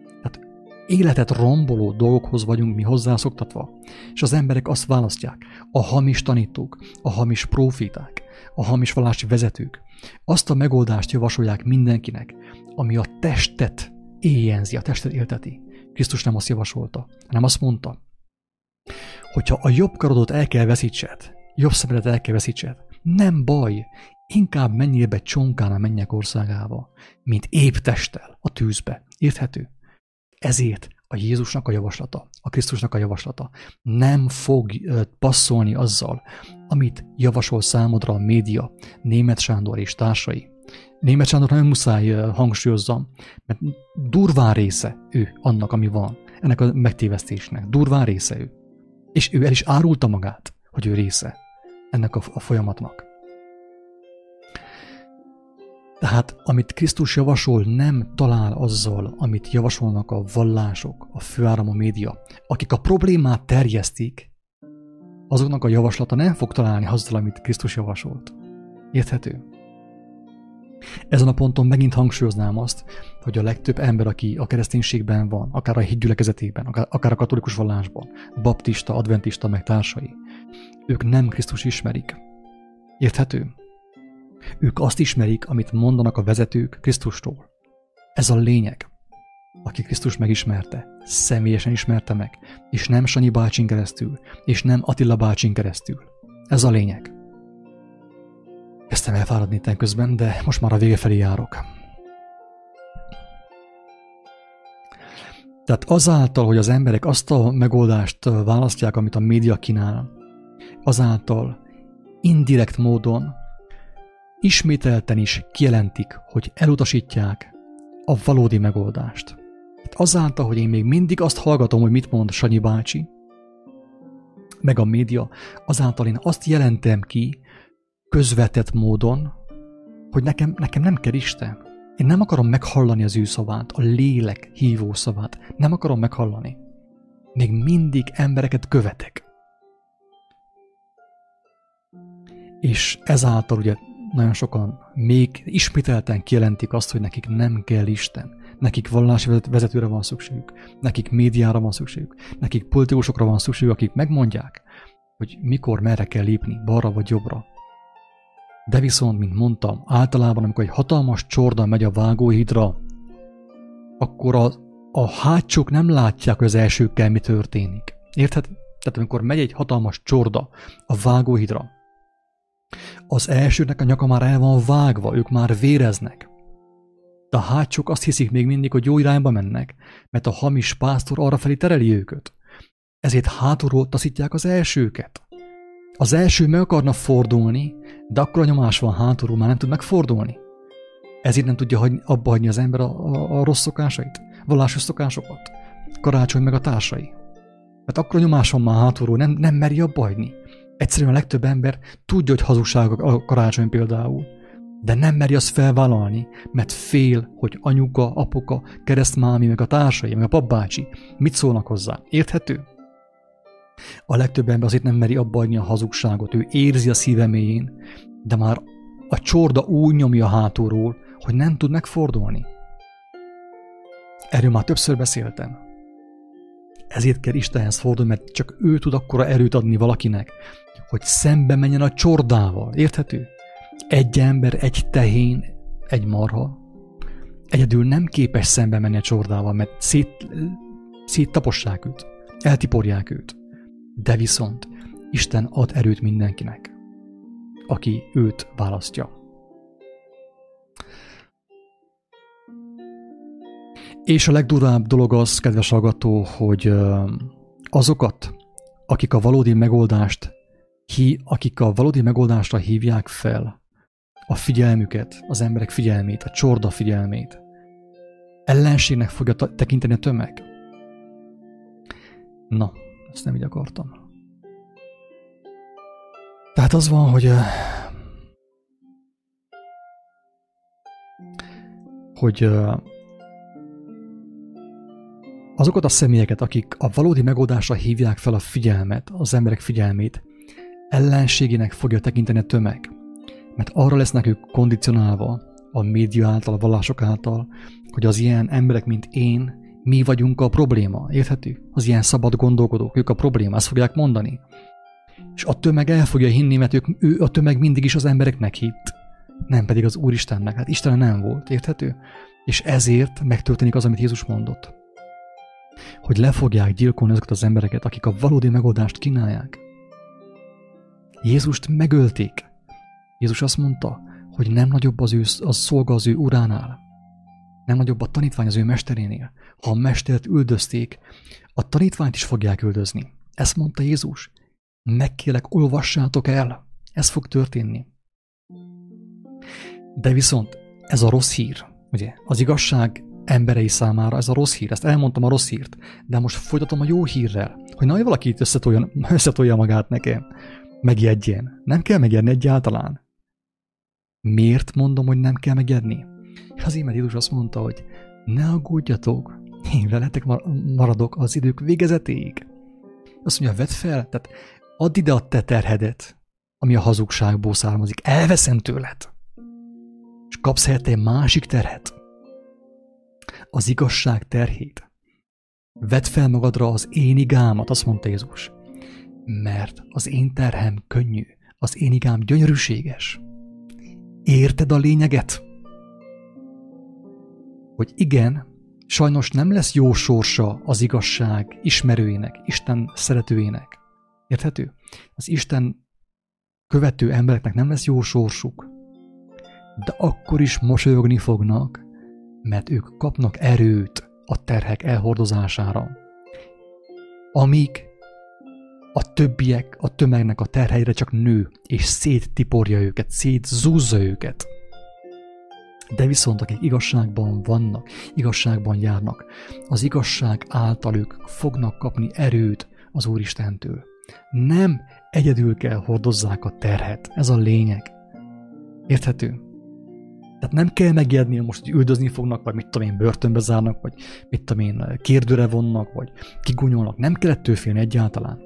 életet romboló dolgokhoz vagyunk mi hozzászoktatva, és az emberek azt választják, a hamis tanítók, a hamis profiták, a hamis vallási vezetők, azt a megoldást javasolják mindenkinek, ami a testet éjjenzi, a testet élteti. Krisztus nem azt javasolta, hanem azt mondta, hogyha a jobb karodot el kell veszítsed, jobb szemedet el kell veszítsed, nem baj, inkább menjél be csonkán a mennyek országába, mint épp testtel a tűzbe. Érthető? Ezért a Jézusnak a javaslata, a Krisztusnak a javaslata nem fog passzolni azzal, amit javasol számodra a média, Német Sándor és társai. Német Sándor nagyon muszáj hangsúlyozzam, mert durván része ő annak, ami van, ennek a megtévesztésnek. Durván része ő. És ő el is árulta magát, hogy ő része ennek a folyamatnak. Tehát amit Krisztus javasol, nem talál azzal, amit javasolnak a vallások, a főáram, a média. Akik a problémát terjesztik, azoknak a javaslata nem fog találni azzal, amit Krisztus javasolt. Érthető? Ezen a ponton megint hangsúlyoznám azt, hogy a legtöbb ember, aki a kereszténységben van, akár a hídgyülekezetében, akár a katolikus vallásban, baptista, adventista, meg társai, ők nem Krisztus ismerik. Érthető? Ők azt ismerik, amit mondanak a vezetők Krisztustól. Ez a lényeg. Aki Krisztus megismerte, személyesen ismerte meg, és nem Sanyi bácsin keresztül, és nem Attila bácsin keresztül. Ez a lényeg. Kezdtem elfáradni közben, de most már a vége felé járok. Tehát azáltal, hogy az emberek azt a megoldást választják, amit a média kínál, azáltal indirekt módon ismételten is kijelentik, hogy elutasítják a valódi megoldást. Hát azáltal, hogy én még mindig azt hallgatom, hogy mit mond Sanyi bácsi, meg a média, azáltal én azt jelentem ki közvetett módon, hogy nekem, nekem nem kell Isten. Én nem akarom meghallani az ő szavát, a lélek hívó szavát. Nem akarom meghallani. Még mindig embereket követek. És ezáltal ugye nagyon sokan még ismételten kijelentik azt, hogy nekik nem kell Isten. Nekik vallási vezetőre van szükségük, nekik médiára van szükségük, nekik politikusokra van szükségük, akik megmondják, hogy mikor, merre kell lépni, balra vagy jobbra. De viszont, mint mondtam, általában, amikor egy hatalmas csorda megy a vágóhídra, akkor a, a hátsók nem látják, hogy az elsőkkel mi történik. Érted? Tehát amikor megy egy hatalmas csorda a vágóhídra, az elsőnek a nyaka már el van vágva, ők már véreznek. De a hátsók azt hiszik még mindig, hogy jó irányba mennek, mert a hamis pásztor arra felé tereli őket. Ezért hátulról taszítják az elsőket. Az első meg akarna fordulni, de akkor a nyomás van hátulról, már nem tud megfordulni. Ezért nem tudja hagyni, abba hagyni az ember a, a, a rossz szokásait, vallásos szokásokat. Karácsony meg a társai. Mert akkor a nyomáson már hátulról nem, nem meri abba hagyni. Egyszerűen a legtöbb ember tudja, hogy hazugság a karácsony például, de nem meri azt felvállalni, mert fél, hogy anyuka, apuka, keresztmámi, meg a társai, meg a papbácsi mit szólnak hozzá. Érthető? A legtöbb ember azért nem meri abba a hazugságot, ő érzi a szíve mélyén, de már a csorda úgy nyomja hátulról, hogy nem tud megfordulni. Erről már többször beszéltem. Ezért kell Istenhez fordulni, mert csak ő tud akkora erőt adni valakinek, hogy szembe menjen a csordával. Érthető? Egy ember, egy tehén, egy marha egyedül nem képes szembe menni a csordával, mert szét, széttapossák őt, eltiporják őt. De viszont Isten ad erőt mindenkinek, aki őt választja. És a legdurább dolog az, kedves hallgató, hogy azokat, akik a valódi megoldást, akik a valódi megoldásra hívják fel a figyelmüket, az emberek figyelmét, a csorda figyelmét, ellenségnek fogja tekinteni a tömeg. Na, ezt nem így akartam. Tehát az van, hogy hogy azokat a személyeket, akik a valódi megoldásra hívják fel a figyelmet, az emberek figyelmét, ellenségének fogja tekinteni a tömeg. Mert arra lesznek ők kondicionálva a média által, a vallások által, hogy az ilyen emberek, mint én, mi vagyunk a probléma, érthető? Az ilyen szabad gondolkodók, ők a probléma, ezt fogják mondani. És a tömeg el fogja hinni, mert ők, ő, a tömeg mindig is az embereknek hitt, nem pedig az Úristennek. Hát Isten nem volt, érthető? És ezért megtörténik az, amit Jézus mondott. Hogy le fogják gyilkolni azokat az embereket, akik a valódi megoldást kínálják. Jézust megölték. Jézus azt mondta, hogy nem nagyobb az ő az szolga az ő uránál. Nem nagyobb a tanítvány az ő mesterénél. Ha a mestert üldözték, a tanítványt is fogják üldözni. Ezt mondta Jézus. Megkélek, olvassátok el. Ez fog történni. De viszont ez a rossz hír, ugye, az igazság emberei számára ez a rossz hír, ezt elmondtam a rossz hírt, de most folytatom a jó hírrel, hogy nagy valaki itt összetolja, összetolja magát nekem, megjegyjen. Nem kell megjedni egyáltalán. Miért mondom, hogy nem kell megjedni? Azért, mert Jézus azt mondta, hogy ne aggódjatok, én veletek maradok az idők végezetéig. Azt mondja, vedd fel, tehát add ide a te terhedet, ami a hazugságból származik. Elveszem tőled. És kapsz helyette egy másik terhet. Az igazság terhét. Vedd fel magadra az én igámat, azt mondta Jézus. Mert az én terhem könnyű, az én igám gyönyörűséges. Érted a lényeget? hogy igen, sajnos nem lesz jó sorsa az igazság ismerőinek, Isten szeretőinek. Érthető? Az Isten követő embereknek nem lesz jó sorsuk, de akkor is mosolyogni fognak, mert ők kapnak erőt a terhek elhordozására. Amíg a többiek a tömegnek a terheire csak nő, és széttiporja őket, szétzúzza őket. De viszont akik igazságban vannak, igazságban járnak, az igazság által ők fognak kapni erőt az Úristentől. Nem egyedül kell hordozzák a terhet. Ez a lényeg. Érthető? Tehát nem kell megijedni most, hogy üldözni fognak, vagy mit tudom én, börtönbe zárnak, vagy mit tudom én, kérdőre vonnak, vagy kigunyolnak. Nem kell ettől félni egyáltalán.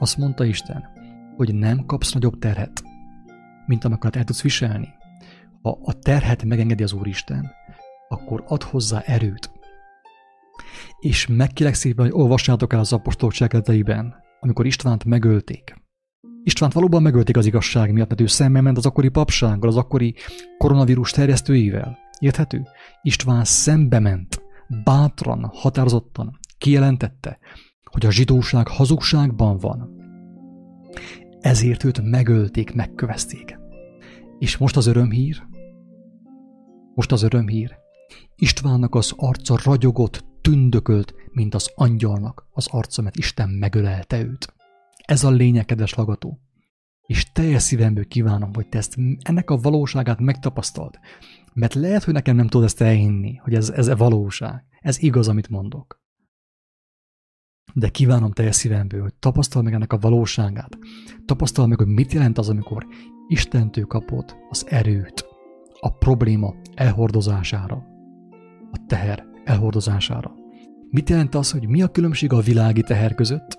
Azt mondta Isten, hogy nem kapsz nagyobb terhet, mint amikor el tudsz viselni ha a terhet megengedi az Úristen, akkor ad hozzá erőt. És megkérek szépen, hogy olvassátok el az apostolok cselekedeteiben, amikor Istvánt megölték. Istvánt valóban megölték az igazság miatt, mert ő szemben ment az akkori papsággal, az akkori koronavírus terjesztőivel. Érthető? István szembe ment, bátran, határozottan kijelentette, hogy a zsidóság hazugságban van. Ezért őt megölték, megkövezték. És most az örömhír, most az örömhír. Istvánnak az arca ragyogott, tündökölt, mint az angyalnak az arca, mert Isten megölelte őt. Ez a lényeg, kedves lagató. És teljes szívemből kívánom, hogy te ezt, ennek a valóságát megtapasztald. Mert lehet, hogy nekem nem tudod ezt elhinni, hogy ez, ez a valóság. Ez igaz, amit mondok. De kívánom teljes szívemből, hogy tapasztal meg ennek a valóságát. Tapasztal meg, hogy mit jelent az, amikor Istentől kapod az erőt a probléma elhordozására, a teher elhordozására. Mit jelent az, hogy mi a különbség a világi teher között?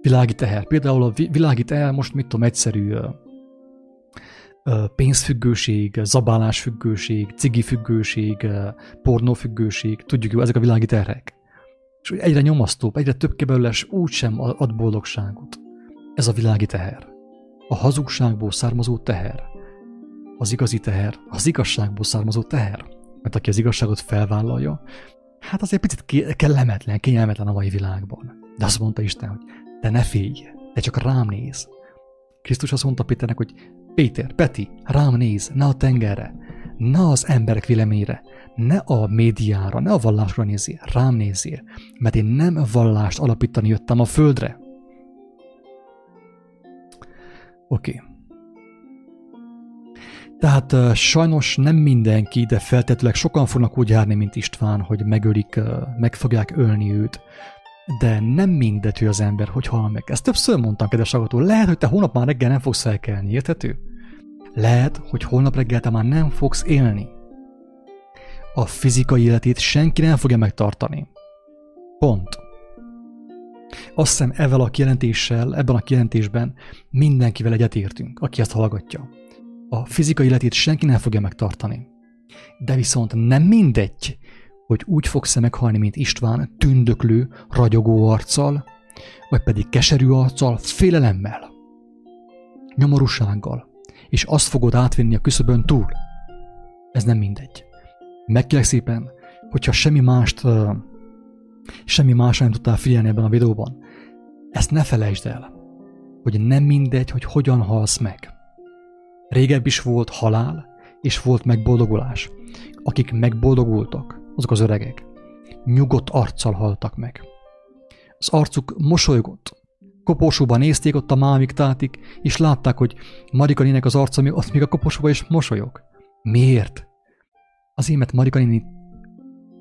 Világi teher. Például a világi teher most mit tudom, egyszerű pénzfüggőség, zabálásfüggőség, cigifüggőség, pornófüggőség, tudjuk jó, ezek a világi terhek. És egyre nyomasztóbb, egyre több kebelles úgysem ad boldogságot. Ez a világi teher. A hazugságból származó teher. Az igazi teher, az igazságból származó teher. Mert aki az igazságot felvállalja, hát azért picit kellemetlen, kényelmetlen a mai világban. De azt mondta Isten, hogy te ne félj, te csak rám néz. Krisztus azt mondta Péternek, hogy Péter, Peti, rám néz, ne a tengerre, ne az emberek véleményre, ne a médiára, ne a vallásra nézzél, rám nézzél, mert én nem vallást alapítani jöttem a földre. Oké. Okay. Tehát uh, sajnos nem mindenki, de feltetőleg sokan fognak úgy járni, mint István, hogy megölik, uh, meg fogják ölni őt. De nem hogy az ember hogy hal meg. Ezt többször mondtam, kedves hallgató. Lehet, hogy te holnap már reggel nem fogsz felkelni, érthető? Lehet, hogy holnap reggel te már nem fogsz élni. A fizikai életét senki nem fogja megtartani. Pont. Azt hiszem ezzel a kijelentéssel, ebben a kijelentésben mindenkivel egyetértünk, aki ezt hallgatja. A fizikai életét senki nem fogja megtartani. De viszont nem mindegy, hogy úgy fogsz-e meghalni, mint István, tündöklő, ragyogó arccal, vagy pedig keserű arccal, félelemmel, nyomorúsággal, és azt fogod átvinni a küszöbön túl. Ez nem mindegy. Megkérlek szépen, hogyha semmi mást, semmi másra nem tudtál figyelni ebben a videóban, ezt ne felejtsd el, hogy nem mindegy, hogy hogyan halsz meg. Régebb is volt halál, és volt megboldogulás. Akik megboldogultak, azok az öregek, nyugodt arccal haltak meg. Az arcuk mosolygott, koporsóban nézték ott a mámik tátik, és látták, hogy Marika nének az arca ott még a koporsóban is mosolyog. Miért? Azért, mert Marika néni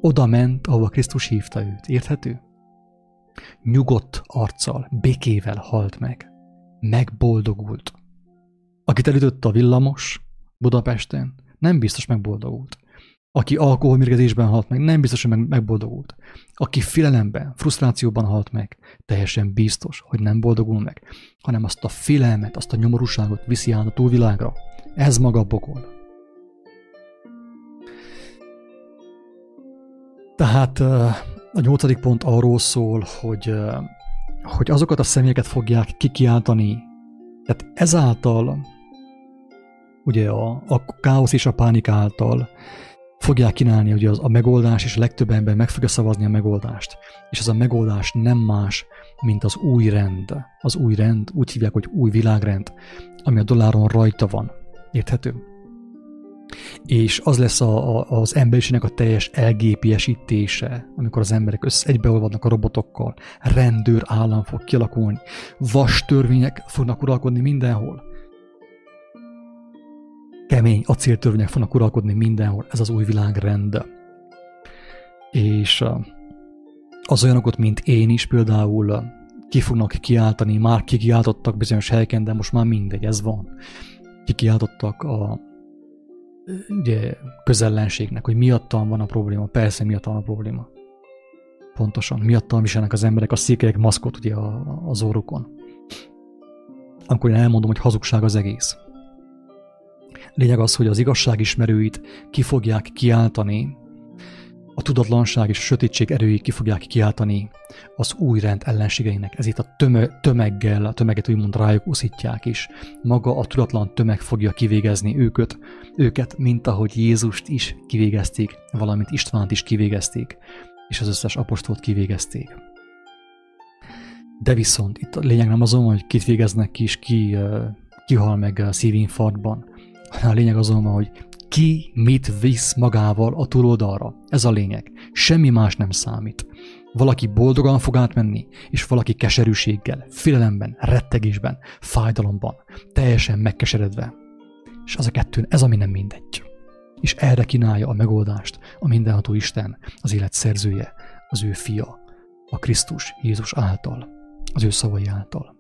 oda ment, ahova Krisztus hívta őt. Érthető? Nyugodt arccal, békével halt meg. Megboldogult. Akit elütött a villamos Budapesten, nem biztos megboldogult. Aki alkoholmérgezésben halt meg, nem biztos, hogy meg, megboldogult. Aki félelemben, frusztrációban halt meg, teljesen biztos, hogy nem boldogul meg, hanem azt a félelmet, azt a nyomorúságot viszi át a túlvilágra. Ez maga bokol. Tehát a nyolcadik pont arról szól, hogy, hogy azokat a személyeket fogják kikiáltani, tehát ezáltal, ugye a, a káosz és a pánik által fogják kínálni ugye az, a megoldás, és a legtöbb ember meg fogja szavazni a megoldást. És ez a megoldás nem más, mint az új rend. Az új rend, úgy hívják, hogy új világrend, ami a dolláron rajta van. Érthető? És az lesz a, a, az emberiségnek a teljes elgépiesítése, amikor az emberek össze egybeolvadnak a robotokkal, rendőr állam fog kialakulni, vas törvények fognak uralkodni mindenhol, kemény acéltörvények fognak uralkodni mindenhol, ez az új világrend. És az olyanokot, mint én is például ki fognak kiáltani, már kikiáltottak bizonyos helyeken, de most már mindegy, ez van. Kikiáltottak a ugye, közellenségnek, hogy miattam van a probléma. Persze miattam van a probléma. Pontosan, miattam viselnek az emberek a székelyek maszkot ugye az orrukon. Amikor én elmondom, hogy hazugság az egész. Lényeg az, hogy az igazság ismerőit ki fogják kiáltani, a tudatlanság és a sötétség erői ki fogják kiáltani az új rend ellenségeinek. Ezért a töme, tömeggel, a tömeget úgymond rájuk uszítják is. Maga a tudatlan tömeg fogja kivégezni őket, őket, mint ahogy Jézust is kivégezték, valamint Istvánt is kivégezték, és az összes apostolt kivégezték. De viszont itt a lényeg nem azon, hogy kit végeznek ki, és ki, ki hal meg a szívinfarktban, a lényeg azonban, hogy ki mit visz magával a túloldalra. Ez a lényeg. Semmi más nem számít. Valaki boldogan fog átmenni, és valaki keserűséggel, félelemben, rettegésben, fájdalomban, teljesen megkeseredve. És az a kettőn ez, ami nem mindegy. És erre kínálja a megoldást a mindenható Isten, az élet szerzője, az ő fia, a Krisztus Jézus által, az ő szavai által.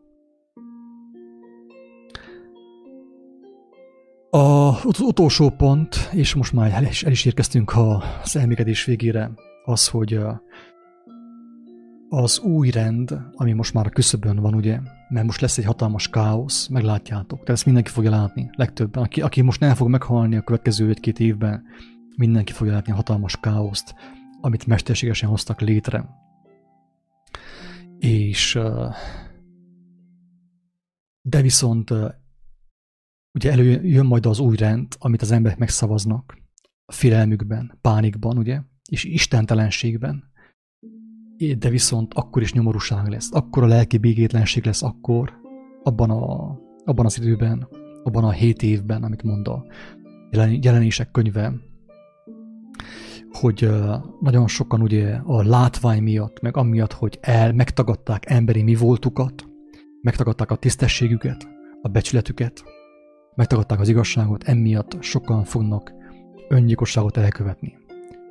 Az utolsó pont, és most már el is, el is érkeztünk az elmégedés végére, az, hogy az új rend, ami most már a küszöbön van, ugye, mert most lesz egy hatalmas káosz, meglátjátok, tehát ezt mindenki fogja látni, legtöbben. Aki, aki most nem fog meghalni a következő egy-két évben, mindenki fogja látni a hatalmas káoszt, amit mesterségesen hoztak létre. És de viszont ugye előjön majd az új rend, amit az emberek megszavaznak, a félelmükben, pánikban, ugye, és istentelenségben, de viszont akkor is nyomorúság lesz, akkor a lelki békétlenség lesz akkor, abban, a, abban az időben, abban a hét évben, amit mond a jelenések könyve, hogy nagyon sokan ugye a látvány miatt, meg amiatt, hogy el, megtagadták emberi mi voltukat, megtagadták a tisztességüket, a becsületüket, megtagadták az igazságot, emiatt sokan fognak öngyilkosságot elkövetni.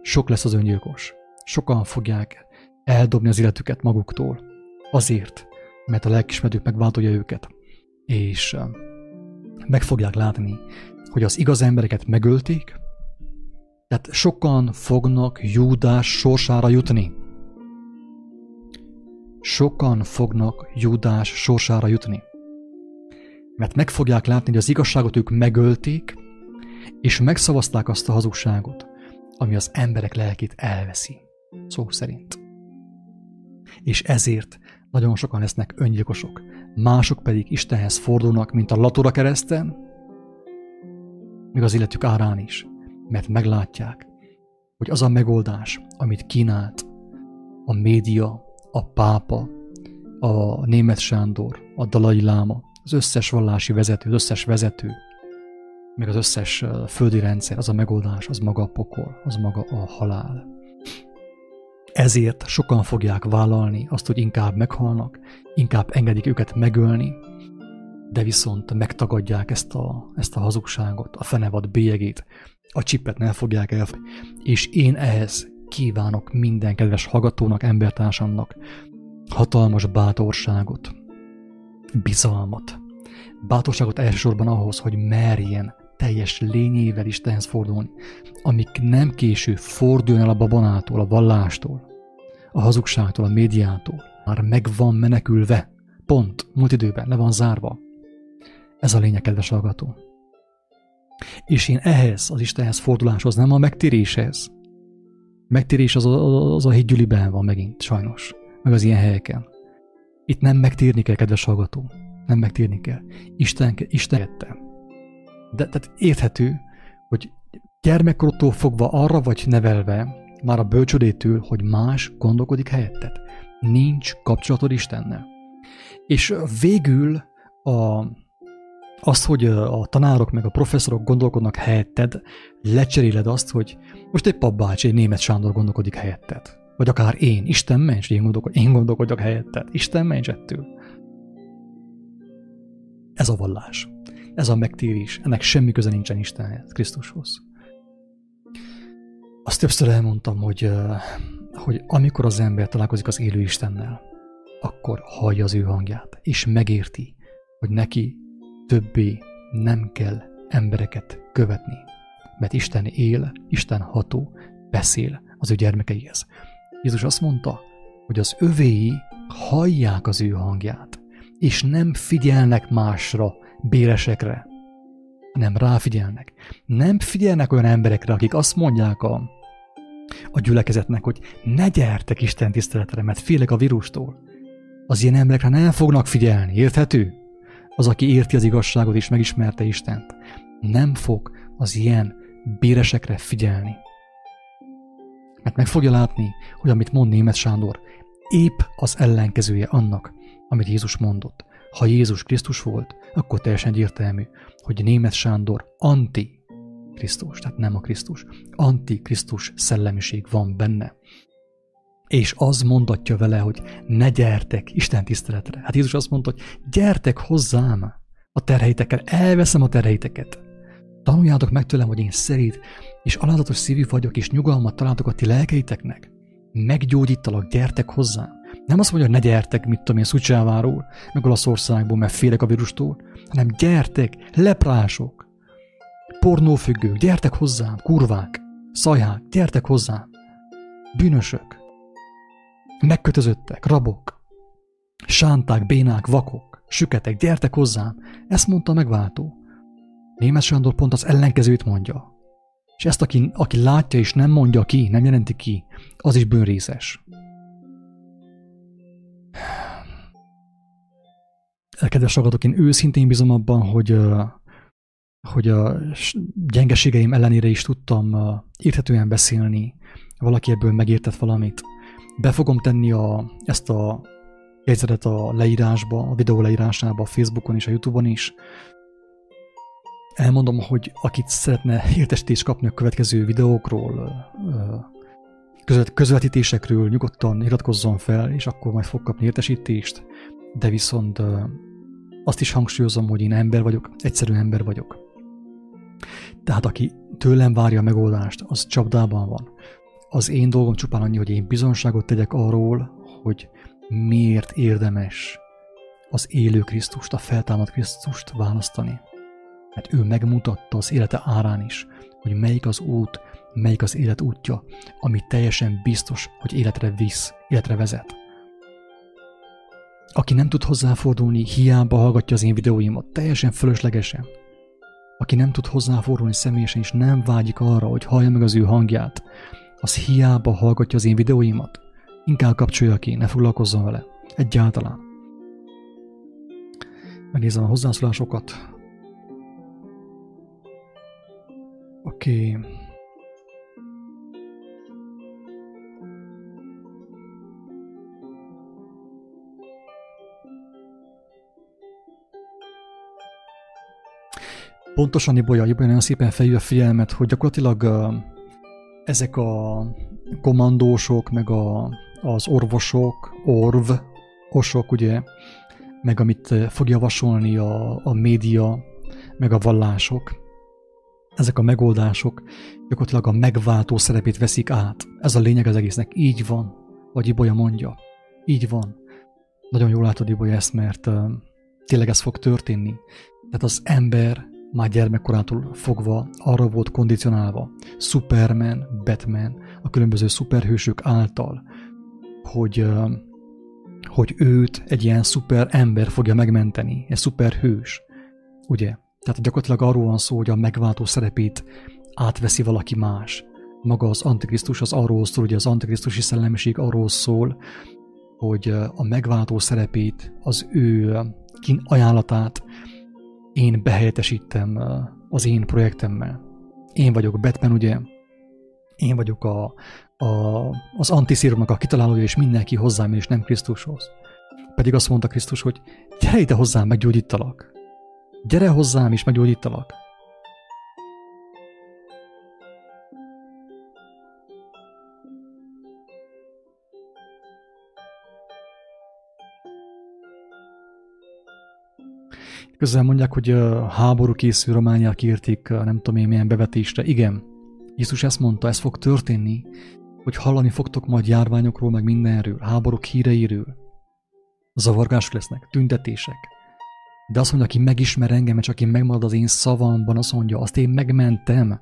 Sok lesz az öngyilkos. Sokan fogják eldobni az életüket maguktól. Azért, mert a lelkismerők megváltolja őket. És meg fogják látni, hogy az igaz embereket megölték, tehát sokan fognak Júdás sorsára jutni. Sokan fognak Júdás sorsára jutni. Mert meg fogják látni, hogy az igazságot ők megölték, és megszavazták azt a hazugságot, ami az emberek lelkét elveszi. Szó szerint. És ezért nagyon sokan lesznek öngyilkosok, mások pedig Istenhez fordulnak, mint a latora kereszten, még az életük árán is, mert meglátják, hogy az a megoldás, amit kínált a média, a pápa, a német Sándor, a Dalai Láma, az összes vallási vezető, az összes vezető, meg az összes földi rendszer, az a megoldás, az maga a pokol, az maga a halál. Ezért sokan fogják vállalni azt, hogy inkább meghalnak, inkább engedik őket megölni, de viszont megtagadják ezt a, ezt a hazugságot, a fenevad bélyegét, a csipet nem fogják el, és én ehhez kívánok minden kedves hallgatónak, embertársamnak hatalmas bátorságot, bizalmat. Bátorságot elsősorban ahhoz, hogy merjen teljes lényével Istenhez fordulni, amik nem késő forduljon el a babonától, a vallástól, a hazugságtól, a médiától. Már meg van menekülve. Pont, múlt időben, le van zárva. Ez a lényeg, kedves hallgató. És én ehhez, az Istenhez forduláshoz, nem a megtéréshez. Megtérés az a, az a hídgyüliben van megint, sajnos. Meg az ilyen helyeken. Itt nem megtérni kell, kedves hallgató. Nem megtérni kell. Isten, Isten. De tehát érthető, hogy gyermekkortól fogva arra vagy nevelve, már a bölcsödétől, hogy más gondolkodik helyetted. Nincs kapcsolatod Istennel. És végül a, az, hogy a tanárok meg a professzorok gondolkodnak helyetted, lecseréled azt, hogy most egy papbácsi, egy német Sándor gondolkodik helyetted. Vagy akár én, Isten ments, én, gondolkod, én gondolkodjak helyetted. Isten ments ettől. Ez a vallás. Ez a megtérés. Ennek semmi köze nincsen Istenhez, Krisztushoz. Azt többször elmondtam, hogy, hogy amikor az ember találkozik az élő Istennel, akkor hallja az ő hangját, és megérti, hogy neki többé nem kell embereket követni, mert Isten él, Isten ható, beszél az ő gyermekeihez. Jézus azt mondta, hogy az övéi hallják az ő hangját, és nem figyelnek másra, béresekre, nem ráfigyelnek. Nem figyelnek olyan emberekre, akik azt mondják a, a gyülekezetnek, hogy ne gyertek Isten tiszteletre, mert félek a vírustól. Az ilyen emberekre nem fognak figyelni, érthető? Az, aki érti az igazságot és megismerte Istent, nem fog az ilyen béresekre figyelni. Mert meg fogja látni, hogy amit mond német Sándor, épp az ellenkezője annak, amit Jézus mondott. Ha Jézus Krisztus volt, akkor teljesen egyértelmű, hogy német Sándor anti Krisztus, tehát nem a Krisztus. Antikrisztus szellemiség van benne. és az mondatja vele, hogy ne gyertek Isten tiszteletre. Hát Jézus azt mondta, hogy gyertek hozzám a terheitekkel, elveszem a terheiteket. Tanuljátok meg tőlem, hogy én szerint és alázatos szívű vagyok, és nyugalmat találtok a ti lelkeiteknek. Meggyógyítalak, gyertek hozzám. Nem azt mondja, hogy ne gyertek, mit tudom én, Szucsáváról, meg Olaszországból, mert félek a vírustól, hanem gyertek, leprások, pornófüggők, gyertek hozzám, kurvák, szajhák, gyertek hozzám, bűnösök, megkötözöttek, rabok, sánták, bénák, vakok, süketek, gyertek hozzám, ezt mondta megváltó. Német Sándor pont az ellenkezőt mondja. És ezt, aki, aki látja és nem mondja ki, nem jelenti ki, az is bőnrészes. Kedves hallgatók, én őszintén bízom abban, hogy, hogy a gyengeségeim ellenére is tudtam érthetően beszélni, valaki ebből megértett valamit. Be fogom tenni a, ezt a jegyzetet a leírásba, a videó leírásába, a Facebookon és a Youtube-on is. Elmondom, hogy akit szeretne értesítést kapni a következő videókról, közvetítésekről, nyugodtan iratkozzon fel, és akkor majd fog kapni értesítést, de viszont azt is hangsúlyozom, hogy én ember vagyok, egyszerű ember vagyok. Tehát aki tőlem várja a megoldást, az csapdában van. Az én dolgom csupán annyi, hogy én bizonságot tegyek arról, hogy miért érdemes az élő Krisztust, a feltámadt Krisztust választani. Mert ő megmutatta az élete árán is, hogy melyik az út, melyik az élet útja, ami teljesen biztos, hogy életre visz, életre vezet. Aki nem tud hozzáfordulni, hiába hallgatja az én videóimat, teljesen fölöslegesen. Aki nem tud hozzáfordulni személyesen, és nem vágyik arra, hogy hallja meg az ő hangját, az hiába hallgatja az én videóimat. Inkább kapcsolja ki, ne foglalkozzon vele. Egyáltalán. Megnézem a hozzászólásokat. Okay. Pontosan Ibolya, Ibolya nagyon szépen felhívja a figyelmet, hogy gyakorlatilag ezek a komandósok, meg a, az orvosok, orv, osok, ugye, meg amit fog javasolni a, a média, meg a vallások, ezek a megoldások gyakorlatilag a megváltó szerepét veszik át. Ez a lényeg az egésznek. Így van, vagy Ibolya mondja. Így van. Nagyon jól látod, Ibolya, ezt, mert uh, tényleg ez fog történni. Tehát az ember már gyermekkorától fogva arra volt kondicionálva, Superman, Batman, a különböző szuperhősök által, hogy, hogy őt egy ilyen szuper ember fogja megmenteni, egy szuperhős. Ugye? Tehát gyakorlatilag arról van szó, hogy a megváltó szerepét átveszi valaki más. Maga az Antikrisztus az arról szól, hogy az Antikrisztusi szellemiség arról szól, hogy a megváltó szerepét, az ő ajánlatát én behelyettesítem az én projektemmel. Én vagyok Batman, ugye? Én vagyok a, a, az antiszíromnak a kitalálója, és mindenki hozzám, és nem Krisztushoz. Pedig azt mondta Krisztus, hogy gyere ide hozzám, meggyógyítalak. Gyere hozzám, és meggyógyítalak. Közel mondják, hogy a háború készül Romániák írték, nem tudom én milyen bevetésre. Igen, Jézus ezt mondta, ez fog történni, hogy hallani fogtok majd járványokról, meg mindenről, háborúk híreiről. Zavargások lesznek, tüntetések. De azt mondja, aki megismer engem, és aki megmarad az én szavamban, azt mondja, azt én megmentem,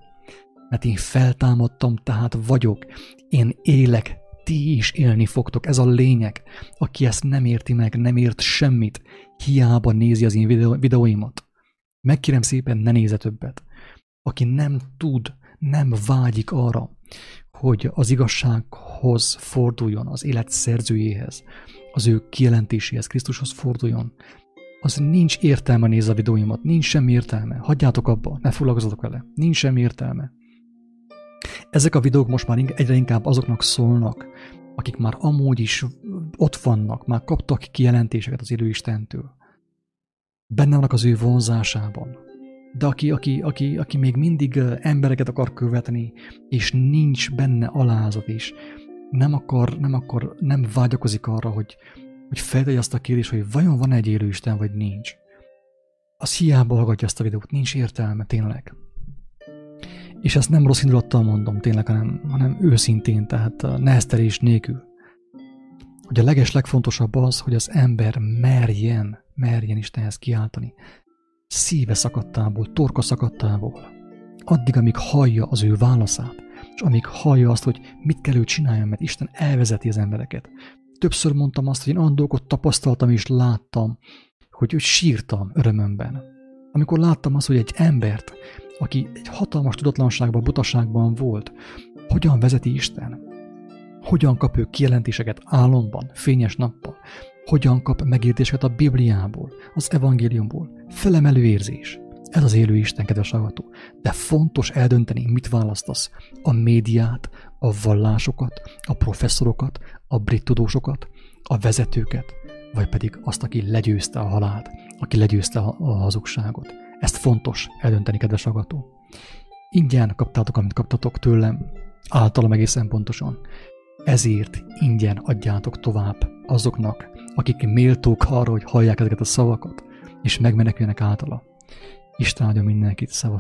mert én feltámadtam, tehát vagyok. Én élek, ti is élni fogtok, ez a lényeg. Aki ezt nem érti meg, nem ért semmit, hiába nézi az én videó, videóimat. Megkérem szépen, ne nézze többet. Aki nem tud, nem vágyik arra, hogy az igazsághoz forduljon, az élet szerzőjéhez, az ő kijelentéséhez, Krisztushoz forduljon, az nincs értelme nézni a videóimat, nincs semmi értelme. Hagyjátok abba, ne foglalkozzatok vele, nincs semmi értelme. Ezek a videók most már egyre inkább azoknak szólnak, akik már amúgy is ott vannak, már kaptak kijelentéseket az Istentől. Benne vannak az ő vonzásában. De aki, aki, aki, aki még mindig embereket akar követni, és nincs benne alázat is, nem akar, nem akar, nem vágyakozik arra, hogy, hogy feltegye azt a kérdést, hogy vajon van egy élő Isten, vagy nincs. Az hiába hallgatja ezt a videót, nincs értelme, tényleg. És ezt nem rossz indulattal mondom, tényleg, hanem, hanem őszintén, tehát neheztelés nélkül. Hogy a leges legfontosabb az, hogy az ember merjen, merjen Istenhez kiáltani. Szíve szakadtából, torka szakadtából. Addig, amíg hallja az ő válaszát, és amíg hallja azt, hogy mit kell ő csináljon, mert Isten elvezeti az embereket. Többször mondtam azt, hogy én olyan dolgokat tapasztaltam és láttam, hogy, hogy sírtam örömömben. Amikor láttam azt, hogy egy embert, aki egy hatalmas tudatlanságban, butaságban volt, hogyan vezeti Isten, hogyan kap ő kijelentéseket álomban, fényes nappal, hogyan kap megértéseket a Bibliából, az evangéliumból, felemelő érzés. Ez az élő Isten, kedves hallgató. De fontos eldönteni, mit választasz. A médiát, a vallásokat, a professzorokat, a brit tudósokat, a vezetőket, vagy pedig azt, aki legyőzte a halált, aki legyőzte a, hazugságot. Ezt fontos eldönteni, kedves hallgató. Ingyen kaptátok, amit kaptatok tőlem, általam egészen pontosan. Ezért ingyen adjátok tovább azoknak, akik méltók arra, hogy hallják ezeket a szavakat, és megmeneküljenek általa. Isten áldja mindenkit, szavaz!